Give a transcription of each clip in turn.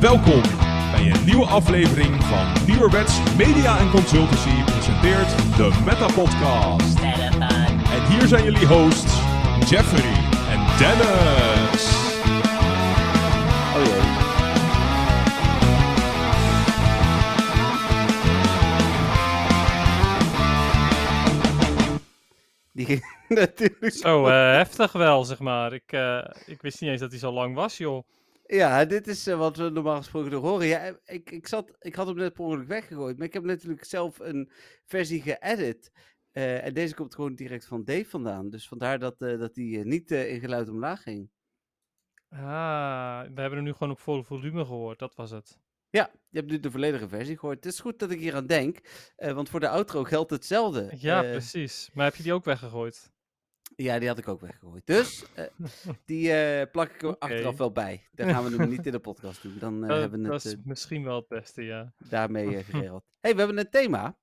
Welkom bij een nieuwe aflevering van Nieuwerwets Media en Consultancy presenteert de Meta Podcast. En hier zijn jullie hosts Jeffrey en Dennis. Oh jee. Natuurlijk. Zo eh, heftig wel, zeg maar. Ik, eh, ik wist niet eens dat hij zo lang was, joh. Ja, dit is eh, wat we normaal gesproken nog horen. Ja, ik, ik, zat, ik had hem net per ongeluk weggegooid, maar ik heb natuurlijk zelf een versie geëdit. En deze komt gewoon direct van Dave vandaan. Dus vandaar dat, dat die niet in geluid omlaag ging. Ah, we hebben hem nu gewoon op volle volume gehoord, dat was het. Ja, je hebt nu de volledige versie gehoord. Het is goed dat ik hier aan denk, eh, want voor de outro geldt hetzelfde. Ja, Eh, precies. Maar heb je die ook weggegooid? Ja, die had ik ook weggegooid. Dus eh, die plak ik er achteraf wel bij. Daar gaan we hem niet in de podcast doen. Dan dat hebben we dat het is eh, misschien wel het beste, ja. daarmee geregeld. hey, we hebben een thema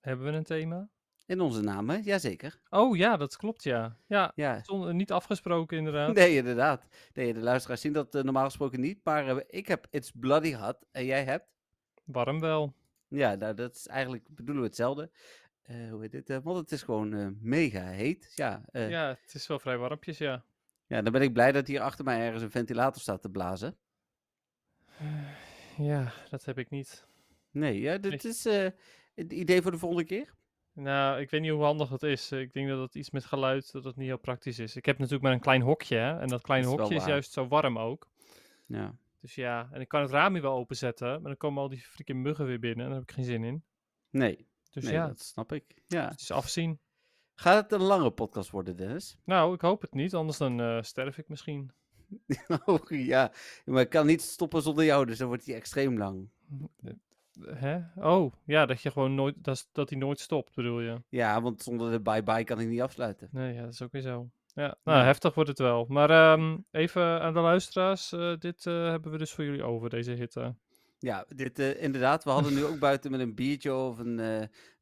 Hebben we een thema? In onze namen. Jazeker. Oh ja, dat klopt, ja. Ja, Ja. zonder, niet afgesproken inderdaad. Nee, inderdaad. Nee, de luisteraars zien dat eh, normaal gesproken niet. Maar eh, ik heb It's Bloody Hot en jij hebt... Warm wel. Ja, nou, dat is eigenlijk bedoelen we hetzelfde. Eh, hoe heet dit? Eh, want het is gewoon eh, mega heet. Ja, eh, ja. Ja, het is wel vrij warmpjes, ja. dan ben ik blij dat hier achter mij ergens een ventilator staat te blazen. Ja, dat heb ik niet. Nee, ja, dit Nee. is eh, het idee voor de volgende keer. Nou, ik weet niet hoe handig dat is. Ik denk dat het iets met geluid, dat het niet heel praktisch is. Ik heb natuurlijk maar een klein hokje, hè. En dat kleine Dat is wel hokje is juist zo warm ook. Ja. Dus ja, en ik kan het raam hier wel openzetten, maar dan komen al die freaking muggen weer binnen en daar heb ik geen zin in. Nee, Dus nee ja, dat snap ik. Ja. het is afzien. Gaat het een lange podcast worden, Dennis? Nou, ik hoop het niet, anders dan eh, sterf ik misschien. oh ja, maar ik kan niet stoppen zonder jou, dus dan wordt hij extreem lang. Hè? Oh, ja, dat je gewoon nooit, dat, dat hij nooit stopt, bedoel je? Ja, want zonder de bye-bye kan ik niet afsluiten. Nee, ja, dat is ook weer zo. Ja, nou, Ja. heftig wordt het wel. Maar ehm, even aan de luisteraars, eh, dit eh, hebben we dus voor jullie over, deze hitte. Ja, dit, eh, inderdaad, we hadden nu ook buiten met een biertje of een,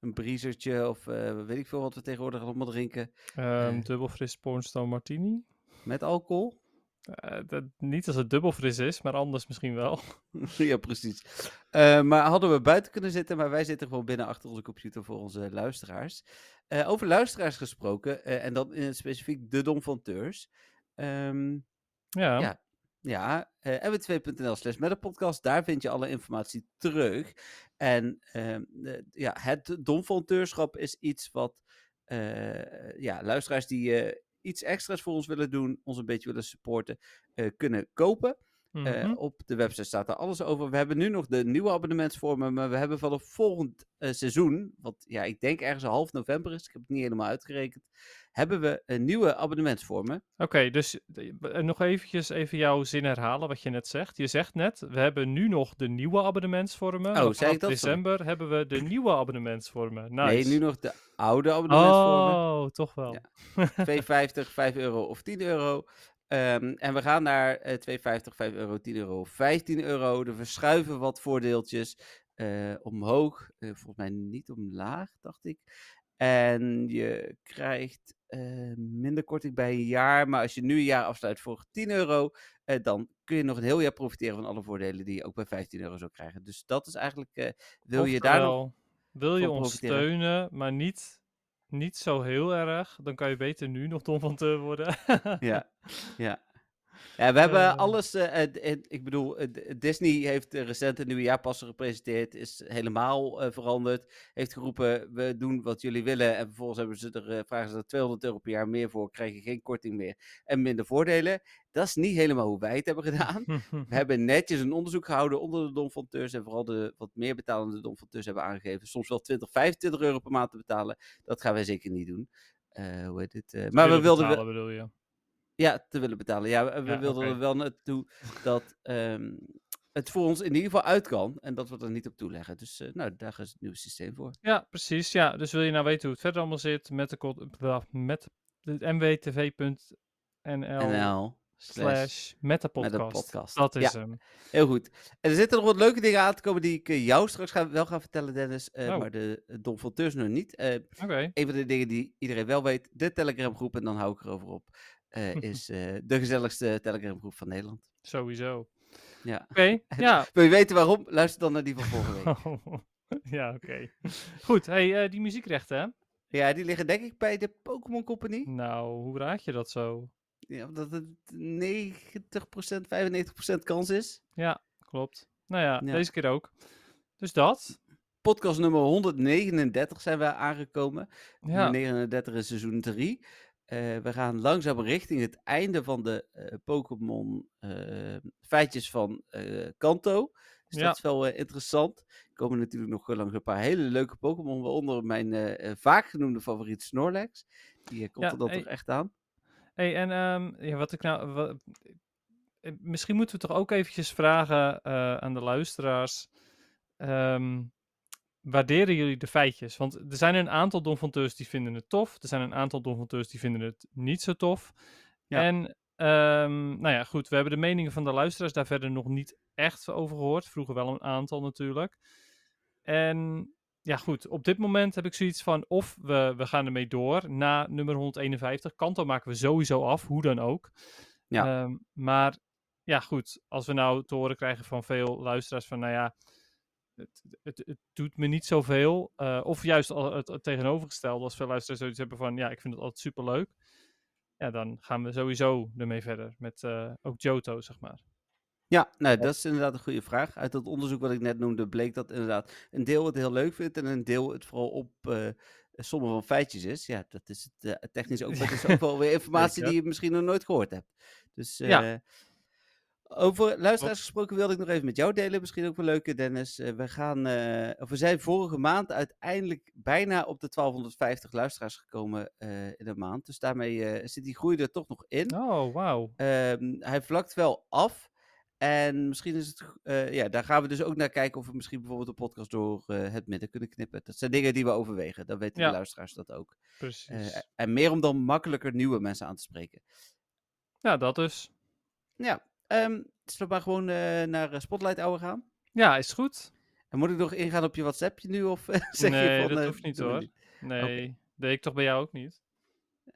een briezertje of weet ik veel wat we tegenwoordig allemaal drinken. Ehm Eh. dubbel fris Pornstone Martini. Met alcohol. Eh, dat, niet als het dubbel fris is, maar anders misschien wel. ja, precies. Eh, maar hadden we buiten kunnen zitten, maar wij zitten gewoon binnen achter onze computer voor onze luisteraars. Eh, over luisteraars gesproken, en dan in het specifiek de Donfanteurs. Ehm Ja, Ja. Ja, eh mw2.nl slash podcast, daar vind je alle informatie terug. En ehm, ja, het domfonteurschap is iets wat ja, luisteraars die iets extra's voor ons willen doen, ons een beetje willen supporten, eh, kunnen kopen. Eh, mhm. op de website staat er alles over. We hebben nu nog de nieuwe abonnementsvormen, maar we hebben vanaf volgend eh, seizoen, wat ja, ik denk ergens half november is, ik heb het niet helemaal uitgerekend, hebben we een nieuwe abonnementsvormen. Oké, dus eh, nog eventjes even jouw zin herhalen wat je net zegt. Je zegt net, we hebben nu nog de nieuwe abonnementsvormen. Oh, zei ik dat? Sorry. december hebben we de nieuwe abonnementsvormen. Nice. Nee, nu nog de oude abonnementsvormen. Oh, toch wel. Ja. 2,50, 5 euro of 10 euro. Ehm, en we gaan naar eh 2,50, 5 euro, 10 euro, 15 euro. Er verschuiven wat voordeeltjes eh, omhoog. Eh, volgens mij niet omlaag, dacht ik. En je krijgt eh, minder korting bij een jaar. Maar als je nu een jaar afsluit voor 10 euro, eh, dan kun je nog een heel jaar profiteren van alle voordelen die je ook bij 15 euro zou krijgen. Dus dat is eigenlijk, eh, wil je daar nog... Wil je ons steunen, maar niet, niet zo heel erg, dan kan je beter nu nog Don van Teur worden. Ja, ja. Ja, we hebben Eh. alles. eh, ik bedoel, Disney heeft recent een nieuwe jaarpassen gepresenteerd. Is helemaal eh, veranderd. Heeft geroepen: we doen wat jullie willen. En vervolgens hebben ze er, eh, vragen ze er 200 euro per jaar meer voor. Krijg je geen korting meer. En minder voordelen. Dat is niet helemaal hoe wij het hebben gedaan. We hebben netjes een onderzoek gehouden onder de domfonteurs. En vooral de wat meer betalende domfonteurs hebben aangegeven. Soms wel 20, 25 euro per maand te betalen. Dat gaan wij zeker niet doen. Hoe heet het? maar we wilden. betalen, bedoel je. Ja, te willen betalen. Ja, we, Ja, wilden er wel naartoe dat ehm, het voor ons in ieder geval uit kan. En dat we er niet op toeleggen. Dus eh, nou, daar is het nieuwe systeem voor. Ja, precies. Ja, dus wil je nou weten hoe het verder allemaal zit met de, met de mwtv.nl NL. slash metapodcast. podcast. Dat is Ja. hem. Heel goed. En er zitten nog wat leuke dingen aan te komen die ik eh, jou straks ga, wel ga vertellen, Dennis. eh, Oh. Maar de uh, Don nog niet. Een van de dingen die iedereen wel weet, de Telegram groep, en dan hou ik erover op, eh, is eh, de gezelligste Telegram groep van Nederland. Sowieso. Ja. Oké, ja. Wil je weten waarom? Luister dan naar die van vorige week. ja, oké. Goed, hey, eh, die muziekrechten, hè? ja, die liggen denk ik bij de Pokémon Company. Nou, hoe raad je dat zo? Ja, omdat het 90%, 95% kans is. Ja, klopt. Nou ja, Ja. deze keer ook. Dus dat. Podcast nummer 139 zijn we aangekomen. Ja, Nummer 39 is seizoen 3. Eh, we gaan langzaam richting het einde van de eh, Pokémon eh, feitjes van Kanto. Dus Ja. dat is wel interessant. Er komen natuurlijk nog langs een paar hele leuke Pokémon. Waaronder mijn vaak genoemde favoriet Snorlax. Die komt Ja, er dan hey. toch echt aan. hey, en ehm, ja, wat ik nou... misschien moeten we toch ook eventjes vragen aan de luisteraars. ehm, waarderen jullie de feitjes? Want er zijn een aantal donfonteurs die vinden het tof. Er zijn een aantal donfonteurs die vinden het niet zo tof. Ja. En ehm, nou ja, goed. We hebben de meningen van de luisteraars daar verder nog niet echt over gehoord. Vroeger wel een aantal natuurlijk. En ja, goed. Op dit moment heb ik zoiets van of we, we gaan ermee door na nummer 151. Kanto maken we sowieso af, hoe dan ook. Ja. Ehm, maar ja, goed. Als we nou te horen krijgen van veel luisteraars van, nou ja, het, het, het doet me niet zoveel. eh of juist al het, het tegenovergestelde, als veel luisteraars zoiets hebben van, ja, ik vind het altijd superleuk. Ja, dan gaan we sowieso ermee verder met eh, ook Johto, zeg maar. Ja, nou, dat is inderdaad een goede vraag. Uit dat onderzoek wat ik net noemde, bleek dat inderdaad een deel het heel leuk vindt en een deel het vooral op eh sommen van feitjes is. Ja, dat is het eh, technisch ook, maar is ook wel weer informatie die je misschien nog nooit gehoord hebt. Dus eh, Ja. Over luisteraars gesproken wilde ik nog even met jou delen, misschien ook wel leuk, Dennis. Eh, we, gaan, eh, of we zijn vorige maand uiteindelijk bijna op de 1250 luisteraars gekomen eh, in een maand. Dus daarmee eh, zit die groei er toch nog in. Oh, wauw. Ehm, hij vlakt wel af. En misschien is het. ja, daar gaan we dus ook naar kijken of we misschien bijvoorbeeld de podcast door het midden kunnen knippen. Dat zijn dingen die we overwegen. Dan weten Ja. de luisteraars dat ook. Precies. En meer om dan makkelijker nieuwe mensen aan te spreken. ja, dat dus. Ja, ehm zullen we maar gewoon eh, naar eh, Spotlight Hour gaan? Ja, is goed. En moet ik nog ingaan op je WhatsAppje nu? Of eh, zeg Nee, je van. dat hoeft niet, hoor. niet? Nee, deed ik toch bij jou ook niet?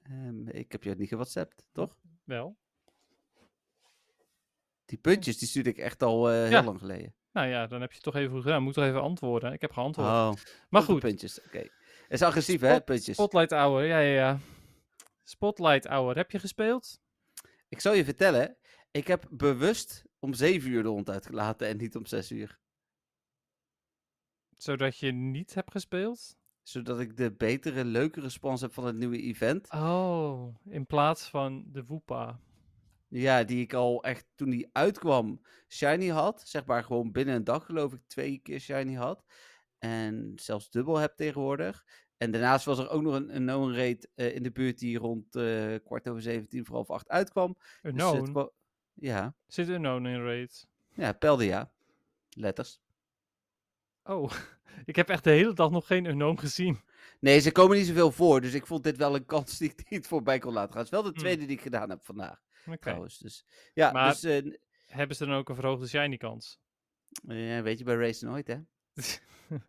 Ehm, ik heb je niet gewhatsappt, toch? Wel. Die puntjes die stuurde ik echt al heel lang geleden. Nou ja, dan heb je toch even gedaan. Moet toch even antwoorden. Ik heb geantwoord. Oh, maar goed, puntjes. Oké. Het is agressief, hè? Puntjes. Spotlight Hour. Ja, ja, ja. Spotlight Hour. Heb je gespeeld? Ik zal je vertellen, ik heb bewust om 7 uur de hond uitgelaten en niet om 6 uur. Zodat je niet hebt gespeeld? Zodat ik de betere, leuke respons heb van het nieuwe event. Oh, in plaats van de Woepa. Ja, die ik al echt toen die uitkwam shiny had. Zeg maar gewoon binnen een dag geloof ik twee keer shiny had. En zelfs dubbel heb tegenwoordig. En daarnaast was er ook nog een, een known raid eh, in de buurt die rond eh, kwart over 17 voor half 8 uitkwam. Een Dus known? Ja, Zit een known in raid? ja, pelde ja. Letters. Oh, ik heb echt de hele dag nog geen unknown gezien. Nee, ze komen niet zoveel voor. Dus ik vond dit wel een kans die ik niet voorbij kon laten gaan. Het is wel de Hmm. tweede die ik gedaan heb vandaag, Oké. trouwens. Dus, ja, Maar- dus eh, Hebben ze dan ook een verhoogde shiny kans? eh, weet je bij Race nooit, hè?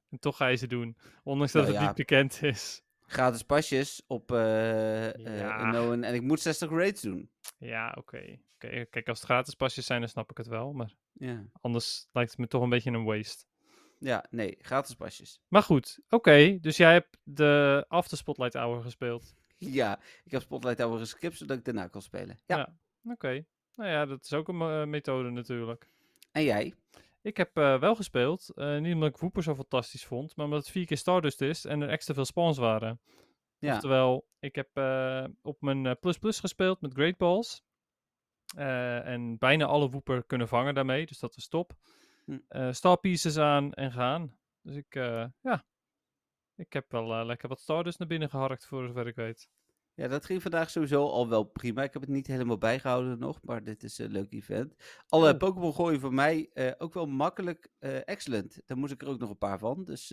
en toch ga je ze doen. Ondanks dat Nou het ja. niet bekend is. Gratis pasjes op Ja. Unknown en ik moet 60 raids doen. Ja, oké. Oké, Kijk, als het gratis pasjes zijn, dan snap ik het wel. Maar Ja, anders lijkt het me toch een beetje een waste. ja nee, gratis pasjes. Maar goed, oké. dus jij hebt de After Spotlight Hour gespeeld. Ja, ik heb Spotlight Hour geskipt zodat ik daarna kon spelen. Ja, Ja. Oké. Nou ja, dat is ook een eh, methode natuurlijk. en jij? Ik heb eh, wel gespeeld. eh, niet omdat ik Wooper zo fantastisch vond, maar omdat het vier keer Stardust is en er extra veel spawns waren. Ja, Oftewel, ik heb eh, op mijn eh, plus plus gespeeld met Great Balls. Eh, en bijna alle Wooper kunnen vangen daarmee, dus dat is top. Hm. Eh star pieces aan en gaan. Dus ik, eh, ja, ik heb wel lekker wat Stardust naar binnen geharkt, voor zover ik weet. ja, dat ging vandaag sowieso al wel prima. Ik heb het niet helemaal bijgehouden nog, maar dit is een leuk event. Alle Oh. Pokémon gooien voor mij ook wel makkelijk excellent. Daar moest ik er ook nog een paar van. Dus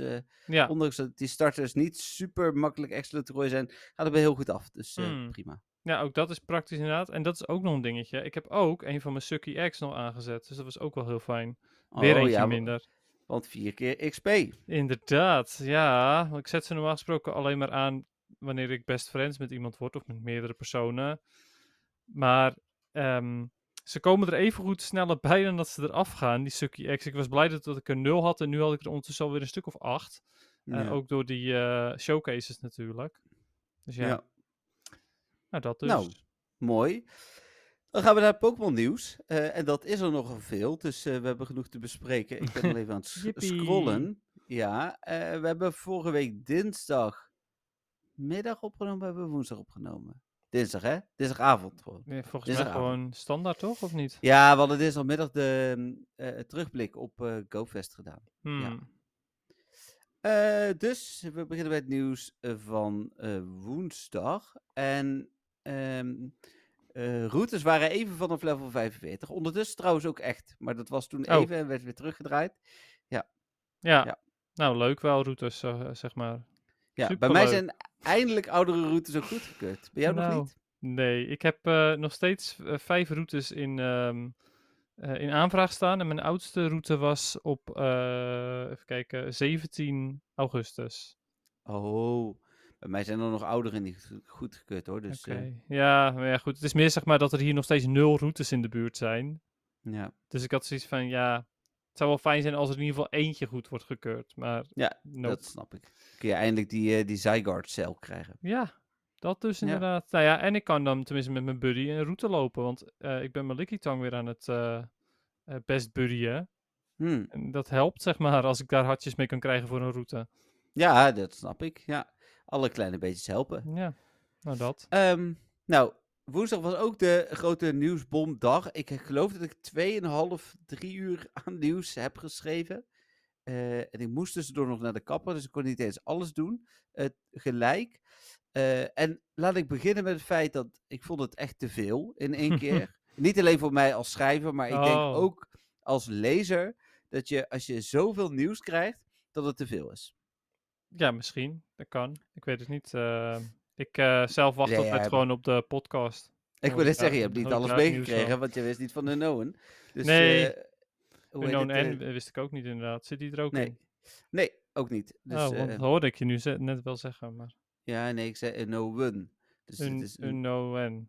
Ja, ondanks dat die starters niet super makkelijk excellent te gooien zijn, gaat het wel heel goed af. Dus Hmm. prima. Ja, ook dat is praktisch inderdaad. En dat is ook nog een dingetje. Ik heb ook een van mijn Sucky X nog aangezet. Dus dat was ook wel heel fijn. Weer Oh, eentje ja, minder. Want vier keer XP. Inderdaad, ja. Ik zet ze normaal gesproken alleen maar aan wanneer ik best friends met iemand word of met meerdere personen. Maar ehm, ze komen er even goed sneller bij dan dat ze eraf gaan, die Sucky X. Ik was blij dat, dat ik er nul had en nu had ik er ondertussen alweer een stuk of acht. Eh, ook door die eh, showcases natuurlijk. Dus ja, Ja. Nou dat dus. Nou, mooi. Dan gaan we naar Pokémon nieuws. Eh, en dat is er nogal veel, dus eh, we hebben genoeg te bespreken. Ik ben al even aan het scrollen. Ja, eh, we hebben vorige week dinsdag middag opgenomen, hebben we woensdag opgenomen. Dinsdag, hè? Dinsdagavond gewoon. Nee, volgens mij gewoon standaard toch, of niet? Ja, we hadden dinsdagmiddag de terugblik op GoFest gedaan. Hmm. Eh, dus we beginnen bij het nieuws van woensdag. En ehm, eh, routes waren even vanaf level 45. Ondertussen trouwens ook echt. Maar dat was toen Oh. even en werd weer teruggedraaid. Ja. Ja. nou leuk wel, routes, eh, zeg maar. Ja, bij mij zijn eindelijk oudere routes ook goedgekeurd. Bij jou nog Nou, niet? Nee, ik heb eh, nog steeds vijf routes in, ehm, eh, in aanvraag staan. En mijn oudste route was op, even kijken, 17 augustus. Oh, bij mij zijn er nog ouderen niet goed- goedgekeurd hoor. Dus Oké. eh, Ja, maar ja, goed. Het is meer zeg maar dat er hier nog steeds nul routes in de buurt zijn. ja. Dus ik had zoiets van, ja, het zou wel fijn zijn als er in ieder geval eentje goed wordt gekeurd. Maar Ja, nope. dat snap ik. Kun je eindelijk die, eh die Zygarde-cel krijgen. Ja, dat dus Ja. inderdaad. Nou ja, en ik kan dan tenminste met mijn buddy een route lopen. Want eh, ik ben mijn Licky Tang weer aan het best buddyen. Hmm. En dat helpt, zeg maar, als ik daar hartjes mee kan krijgen voor een route. Ja, dat snap ik. Ja, alle kleine beetjes helpen. Ja, nou dat. Ehm, nou, woensdag was ook de grote nieuwsbomdag. Ik geloof dat ik 2,5, 3 uur aan nieuws heb geschreven. Eh, en ik moest tussendoor nog naar de kapper, dus ik kon niet eens alles doen. eh, gelijk. Eh, en laat ik beginnen met het feit dat ik vond het echt te veel in één keer. niet alleen voor mij als schrijver, maar ik denk Oh. ook als lezer dat je als je zoveel nieuws krijgt, dat het te veel is. Ja, misschien. Dat kan. Ik weet het niet. Eh, ik eh, zelf wacht Ja, ja, altijd maar- gewoon op de podcast. Ik wil net zeggen, je hebt niet alles het nieuws meegekregen, want je wist niet van de Noen. Dus, Nee, eh, Unknown het, eh, wist ik ook niet inderdaad. Zit die er ook nee. in? Nee, ook niet. Dus, oh, want dat hoorde ik je nu net wel zeggen. Maar ja, nee, ik zei unknown. Dus het un, is een, unknown.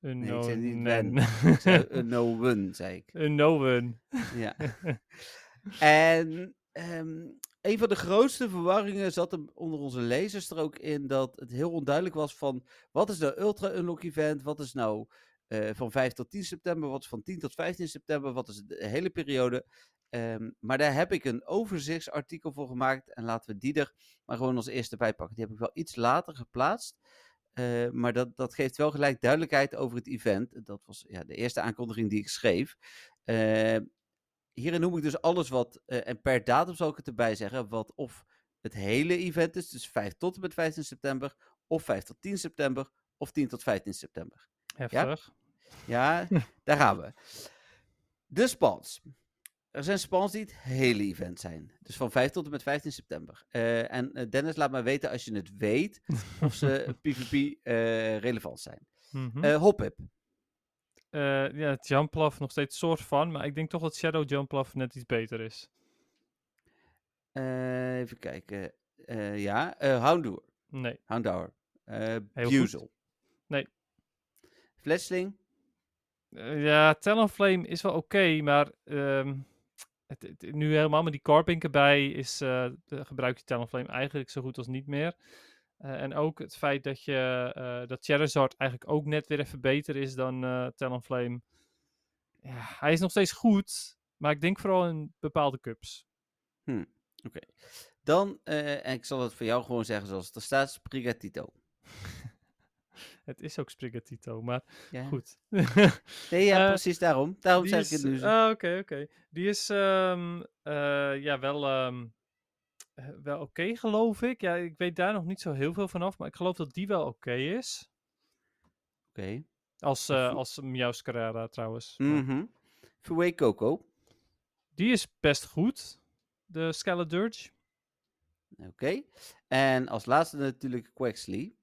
nee, ik Unknown. zei niet ik zei unknown, zei ik. Unknown. Ja. en ehm, een van de grootste verwarringen zat onder onze lezers er ook in dat het heel onduidelijk was van wat is nou Ultra Unlock Event, wat is nou eh, van 5 tot 10 september, wat is van 10 tot 15 september, wat is de hele periode. Ehm, maar daar heb ik een overzichtsartikel voor gemaakt en laten we die er maar gewoon als eerste bij pakken. Die heb ik wel iets later geplaatst. eh, maar dat, dat geeft wel gelijk duidelijkheid over het event. Dat was ja, de eerste aankondiging die ik schreef. Eh, hierin noem ik dus alles wat, eh, en per datum zal ik het erbij zeggen, wat of het hele event is, dus 5 tot en met 15 september, of 5 tot 10 september, of 10 tot 15 september. Heftig. Ja, daar gaan we. De spans. Er zijn spans die het hele event zijn. Dus van 5 tot en met 15 september. Eh, en eh, Dennis, laat maar weten als je het weet of ze PvP eh, relevant zijn. Mhm. Eh Hoppip. Eh, ja, het nog steeds soort van, maar ik denk toch dat Shadow Jumpluff net iets beter is. Eh, even kijken. Eh, ja, eh Houndour. Nee. Houndour. Buzel. Nee. Fletchling. Eh, ja, Talonflame is wel oké, maar ehm, het, het- nu helemaal met die Carbink erbij is, gebruik je Talonflame eigenlijk zo goed als niet meer. Eh, en ook het feit dat, je, eh, dat Charizard eigenlijk ook net weer even beter is dan eh Talonflame. Ja, hij is nog steeds goed, maar ik denk vooral in bepaalde cups. Dan, eh, en ik zal het voor jou gewoon zeggen zoals het er staat, Sprigatito. Het is ook Sprigatito, maar Ja. goed. Nee, ja, precies daarom. Daarom zeg is, ik het nu. zo. ah, oké, oké. Die is ehm, eh, ja, wel, ehm, eh, wel oké, geloof ik. Ja, ik weet daar nog niet zo heel veel vanaf, maar ik geloof dat die wel oké is. Oké. Als, eh Vo- als Miaus Carrera trouwens. Fouet Coco. Die is best goed, de Scaladurge. Oké. En als laatste natuurlijk Quaxley.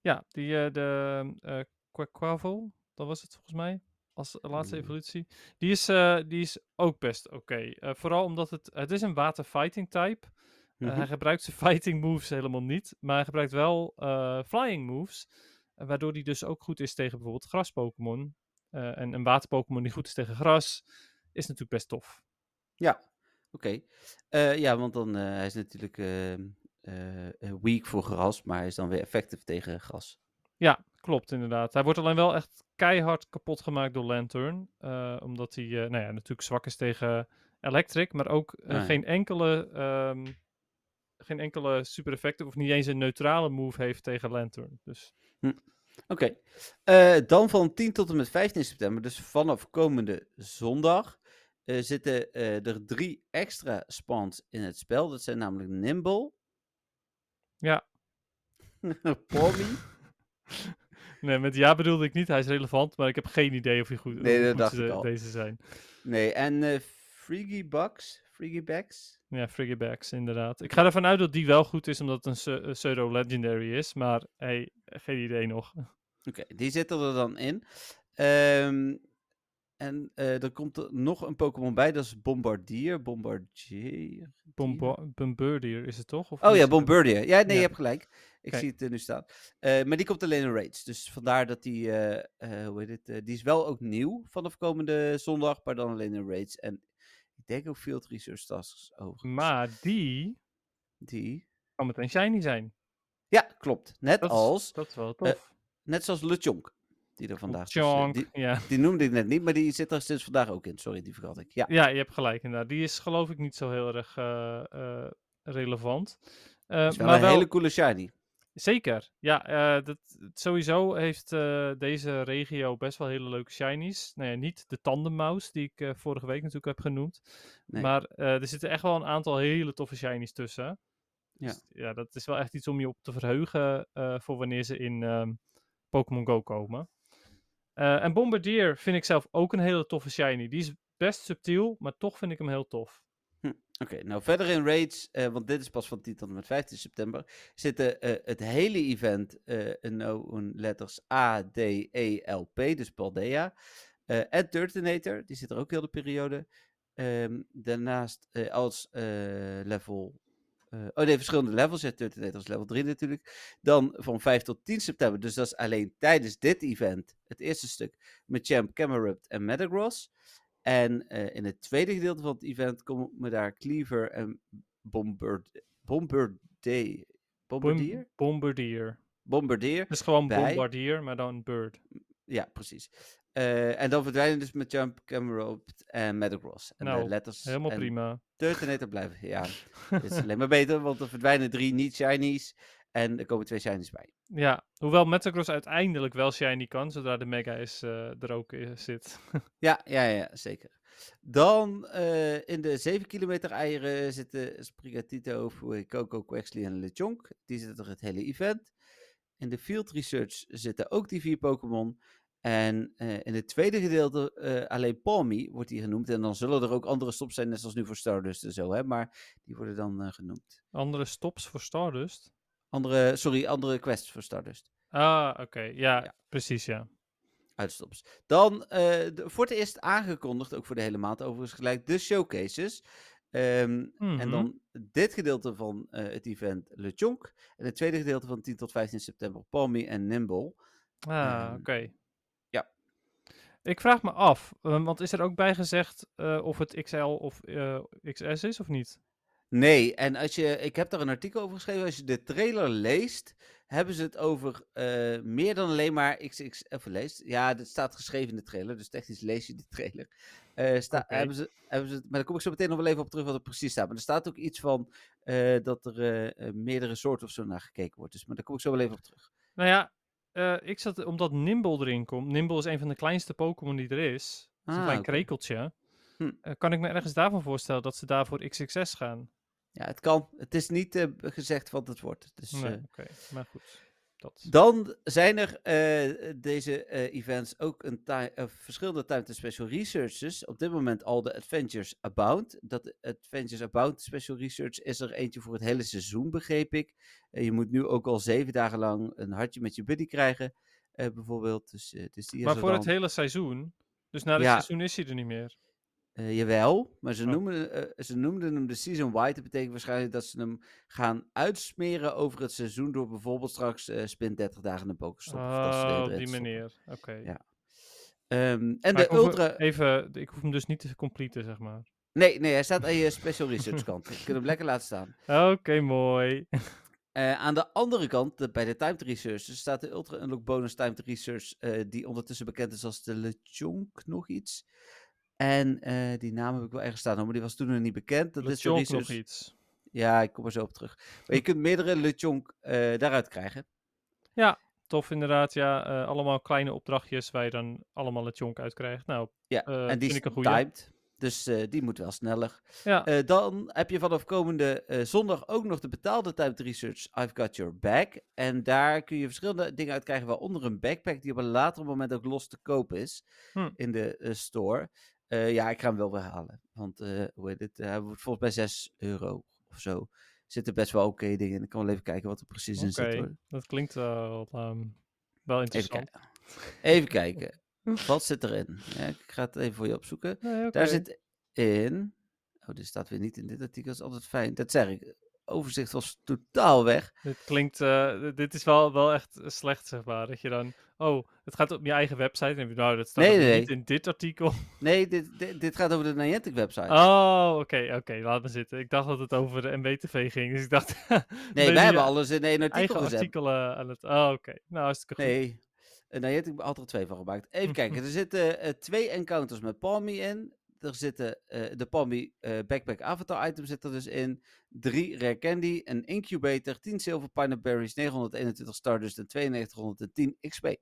Ja, die, eh, de eh Quaquavel, dat was het volgens mij, als laatste evolutie. Die is, eh, die is ook best oké. Eh, vooral omdat het, het is een waterfighting type. Eh, Mhm. hij gebruikt zijn fighting moves helemaal niet, maar hij gebruikt wel eh, flying moves. eh, waardoor hij dus ook goed is tegen bijvoorbeeld gras-Pokémon. En een water-Pokémon die goed is tegen gras, is natuurlijk best tof. Ja, oké. Ja, want dan hij is natuurlijk weak voor gras, maar hij is dan weer effectief tegen gras. Ja, klopt inderdaad. Hij wordt alleen wel echt keihard kapot gemaakt door Lantern. omdat hij nou ja, natuurlijk zwak is tegen Electric, maar ook Ah, ja. geen enkele, ehm, geen enkele super effective of niet eens een neutrale move heeft tegen Lantern. Dus Oké. Eh, dan van 10 tot en met 15 september, dus vanaf komende zondag, eh, zitten eh, er drie extra spawns in het spel. Dat zijn namelijk Nimble, ja, Pommy. nee, met ja bedoelde ik niet. Hij is relevant, maar ik heb geen idee of hij goed, Nee, dat dacht ze ik al. deze zijn. Nee, en eh Frigibucks. Frigibucks. Ja, Friggybags, inderdaad. Ik ga ervan uit dat die wel goed is, omdat het een pse- een pseudo-legendary is. Maar hey, geen idee nog. Oké, die zitten er dan in. Ehm, en eh, er komt er nog een Pokémon bij, dat is Bombardier. Bombardier. Bombo- Bombardier is het toch? Of Oh ja, Bombardier. Ja, nee, Ja. je hebt gelijk. Ik zie het er nu staan. Eh, maar die komt alleen in raids. Dus vandaar dat die, eh, eh, hoe heet het, die is wel ook nieuw vanaf komende zondag, maar dan alleen in raids. En ik denk ook Field Research Tasks overigens. Maar die Die. kan meteen shiny zijn. Ja, klopt. Net Dat is, als, dat is wel eh, tof. net zoals LeChonk. Die er vandaag dus, Chonk, die, ja. die noemde ik net niet, maar die zit er sinds vandaag ook in. Sorry, die vergat ik. Ja. ja, je hebt gelijk inderdaad. Die is geloof ik niet zo heel erg eh, eh, relevant. Is wel maar een wel, hele coole shiny. Zeker. Ja, eh, dat, sowieso heeft eh, deze regio best wel hele leuke shinies. Nou ja, niet de tandemmouse die ik eh, vorige week natuurlijk heb genoemd. Nee. Maar er zitten echt wel een aantal hele toffe shinies tussen. Ja. Dus, ja, dat is wel echt iets om je op te verheugen voor wanneer ze in ehm, Pokémon Go komen. En Bombardier vind ik zelf ook een hele toffe shiny. Die is best subtiel, maar toch vind ik hem heel tof. Oké, nou verder in raids, eh, want dit is pas van 10 tot en met 15 september, zitten eh, het hele event eh in, in letters A, D, E, L, P, dus Paldea. en Turtonator, die zit er ook heel de periode. Ehm, daarnaast als level... oh nee, verschillende levels. Ja, Turtonator is level 3 natuurlijk. Dan van 5 tot 10 september, dus dat is alleen tijdens dit event, het eerste stuk, met Champ, Camerupt en Metagross. En eh, in het tweede gedeelte van het event komen daar Cleaver en Bombard Bombardier. Bom- Bombardier? Bombardier. Bombardier. Het is gewoon Bij- Bombardier, maar dan Bird. Ja, precies. Eh, en dan verdwijnen dus met Jump, Camerupt en Metagross. En Nou, de letters Helemaal en prima. Turtonator blijven. Ja, dit is alleen maar beter, want er verdwijnen drie niet-shinies. En er komen twee shinies bij. Ja, hoewel Metagross uiteindelijk wel shiny kan, zodra de Mega is, eh, er ook in zit. Ja, ja, ja, zeker. Dan eh, in de 7 kilometer eieren zitten Sprigatito, Coco, Quaxley en Lechonk. Die zitten er het hele event. In de field research zitten ook die vier Pokémon. En eh, in het tweede gedeelte eh, alleen Palmy wordt die genoemd. En dan zullen er ook andere stops zijn, net zoals nu voor Stardust en zo. Hè? Maar die worden dan eh, genoemd. Andere stops voor Stardust? Andere, sorry, andere quests voor Stardust. Ah, oké. Ja, Ja. precies, ja. Uitstops. Dan de, voor het eerst aangekondigd, ook voor de hele maand overigens gelijk, de showcases. Ehm, En Mhm. dan dit gedeelte van eh, het event LeChonk. En het tweede gedeelte van 10 tot 15 september Palmy en Nimble. Ah, Ehm, oké. ja. Ik vraag me af, eh, want is er ook bij gezegd of het XL of XS is of niet? Nee, en als je, ik heb daar een artikel over geschreven. Als je de trailer leest, hebben ze het over eh, meer dan alleen maar XX. Even leest. Ja, dat staat geschreven in de trailer, dus technisch lees je de trailer. Eh, sta, hebben ze, hebben ze, maar daar kom ik zo meteen nog wel even op terug wat er precies staat. Maar er staat ook iets van eh, dat er eh, eh, meerdere soorten of zo naar gekeken wordt. Dus, maar daar kom ik zo wel even op terug. Nou ja, eh, ik zat, omdat Nimble erin komt. Nimble is een van de kleinste Pokémon die er is. Is een Ah, klein krekeltje. Hm. Eh, kan ik me ergens daarvan voorstellen dat ze daarvoor XXS gaan? Ja, het kan. Het is niet eh, gezegd wat het wordt. Dus, Nee, eh, oké. Maar goed. Dat. Dan zijn er eh, deze events ook een verschillende time to special researches. Op dit moment al de Adventures Abound. Dat Adventures Abound special research is er eentje voor het hele seizoen, begreep ik. Je moet nu ook al zeven dagen lang een hartje met je buddy krijgen, bijvoorbeeld. Dus, dus die is Maar voor het hele seizoen. Dus na het Ja. seizoen is hij er niet meer. Eh, jawel, maar ze, Oh. noemen, eh, ze noemden hem de Season White. Dat betekent waarschijnlijk dat ze hem gaan uitsmeren over het seizoen. Door bijvoorbeeld straks eh spin 30 dagen in de soort Oh, op die manier. Oké. Ja. Ehm, en Maar de Ultra. Even, ik hoef hem dus niet te completen, zeg maar. Nee, nee, hij staat aan je special research kant. Je kunt hem lekker laten staan. Oké, mooi. Aan de andere kant, de- bij de timed research, staat de Ultra Unlock Bonus timed research, die ondertussen bekend is als de LeChonk nog iets. En eh, die naam heb ik wel ergens staan, maar die was toen nog niet bekend. Dat is LeChonk nog iets. Ja, ik kom er zo op terug. Maar je kunt meerdere LeChonk eh daaruit krijgen. Tof inderdaad, ja. eh, allemaal kleine opdrachtjes waar je dan allemaal het jonk uit krijgt. Nou, Ja, en die vind is ik een timed. Dus die moet wel sneller. ja. Dan heb je vanaf komende zondag ook nog de betaalde timed research I've Got Your Back. En daar kun je verschillende dingen uit krijgen, waaronder een backpack die op een later moment ook los te koop is Hm. in de store. Eh, ja, ik ga hem wel weer halen. Want eh, hoe heet het? hij wordt volgens mij 6 euro of zo. Zitten best wel oké dingen in. Ik kan wel even kijken wat er precies in zit hoor. dat klinkt wel, ehm, wel Even interessant. kijken. Even kijken. Wat zit erin? Ja, ik ga het even voor je opzoeken. Nee. Daar zit in. Oh, dit staat weer niet in dit artikel. Dat is altijd fijn. Dat zeg ik. Overzicht was totaal weg. Dit klinkt, eh, dit is wel, wel echt eh, slecht, zeg maar. Dat je dan, oh, het gaat op je eigen website. En nou, dat staat Nee, nee, niet nee. in dit artikel. Nee, dit, dit, dit gaat over de Niantic website. Oh, oké, oké, laat me zitten. Ik dacht dat het over de MWTV ging. Dus ik dacht, nee, wij hebben alles in één artikel eigen gezet. artikelen aan het... Oh, oké. Nou, hartstikke goed. Nee, Niantic had er twee van gemaakt. Even kijken. Er zitten eh, twee encounters met Palmy in. Er zitten eh, de Palmy eh, Backpack Avatar items zit er dus in. Drie Rare Candy, een Incubator, 10 Silver Pineapple Berries, 921 Stardust en 9210 XP.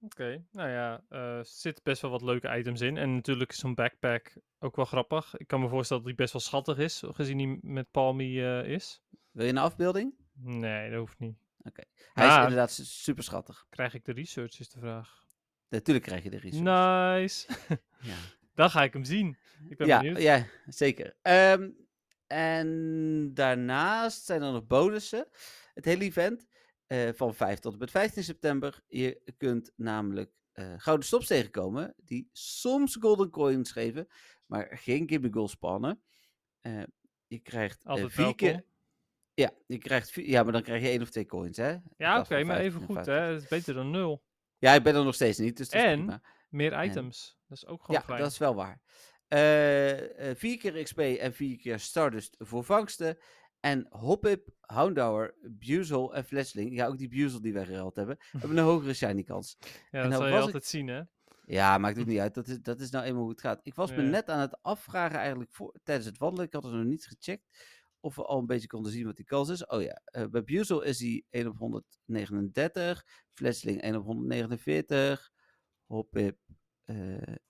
Oké, nou ja, er zitten best wel wat leuke items in. En natuurlijk is zo'n backpack ook wel grappig. Ik kan me voorstellen dat die best wel schattig is, gezien die met Palmy eh, is. Wil je een afbeelding? Nee, dat hoeft niet. Hij is Ah. inderdaad su- super schattig. Krijg ik de research, is de vraag. Natuurlijk krijg je de research. Nice. Ja. Dan ga ik hem zien. Ik ben ja, benieuwd. ja, zeker. Ehm, en daarnaast zijn er nog bonussen. Het hele event eh, van 5 tot en met 15 september. Je kunt namelijk eh, gouden stops tegenkomen die soms golden coins geven, maar geen Gibby Gold spannen. Eh, je krijgt Altijd vier welkom. keer... Ja, je krijgt vier, ja, maar dan krijg je één of twee coins, hè? Ja, oké, maar 15 even en goed, 50. hè. Is beter dan nul. Ja, ik ben er nog steeds niet, dus dat is En- prima. Meer En- items. Dat is ook gewoon Ja, fijn. dat is wel waar. Eh, eh, vier keer XP en vier keer Stardust voor vangsten. En Hoppip, Houndour, Buzel en Fletchling. Ja, ook die Buzel die wij geruild hebben. hebben een hogere shiny kans. Ja, en dat zal je ik- altijd zien, hè. Ja, maakt ook niet uit. Dat is, dat is nou eenmaal hoe het gaat. Ik was me net aan het afvragen eigenlijk voor, tijdens het wandelen. Ik had het nog niet gecheckt. Of we al een beetje konden zien wat die kans is. Oh ja, eh, bij Buzel is die 1 op 139. Fletchling 1 op 149. Hoppip eh,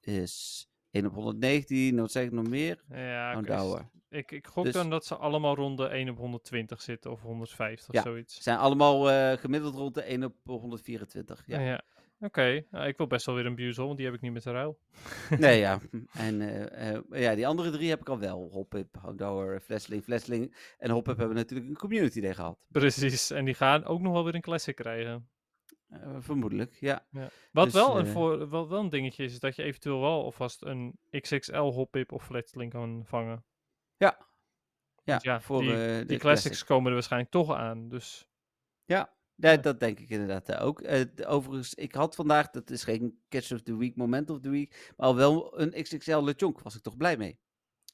is 1 op 119. Wat zeg ik nog meer? Ja. Houndour. Ik, ik gok Dus- dan dat ze allemaal rond de 1 op 120 zitten of 150 Ja. zoiets. Ze zijn allemaal eh, gemiddeld rond de 1 op 124. Ja. Ja. Oké, nou, ik wil best wel weer een Buzel, want die heb ik niet met de ruil. Nee, ja. En eh, ja, die andere drie heb ik al wel. Hoppip, Houndour, Flesling, Flesling. En Hoppip hebben natuurlijk een community day gehad. Precies, en die gaan ook nog wel weer een classic krijgen. Eh, vermoedelijk, ja. Wat Dus, wel, een eh, voor, wel, wel een dingetje is, is dat je eventueel wel alvast een XXL hoppip of flatling kan vangen. Ja, Want ja, voor die, eh, de Die classics classic. komen er waarschijnlijk toch aan, dus... Ja, dat denk ik inderdaad ook. D- overigens, ik had vandaag, dat is geen Catch of the Week, Moment of the Week, maar al wel een XXL LeChonk. Was ik toch blij mee.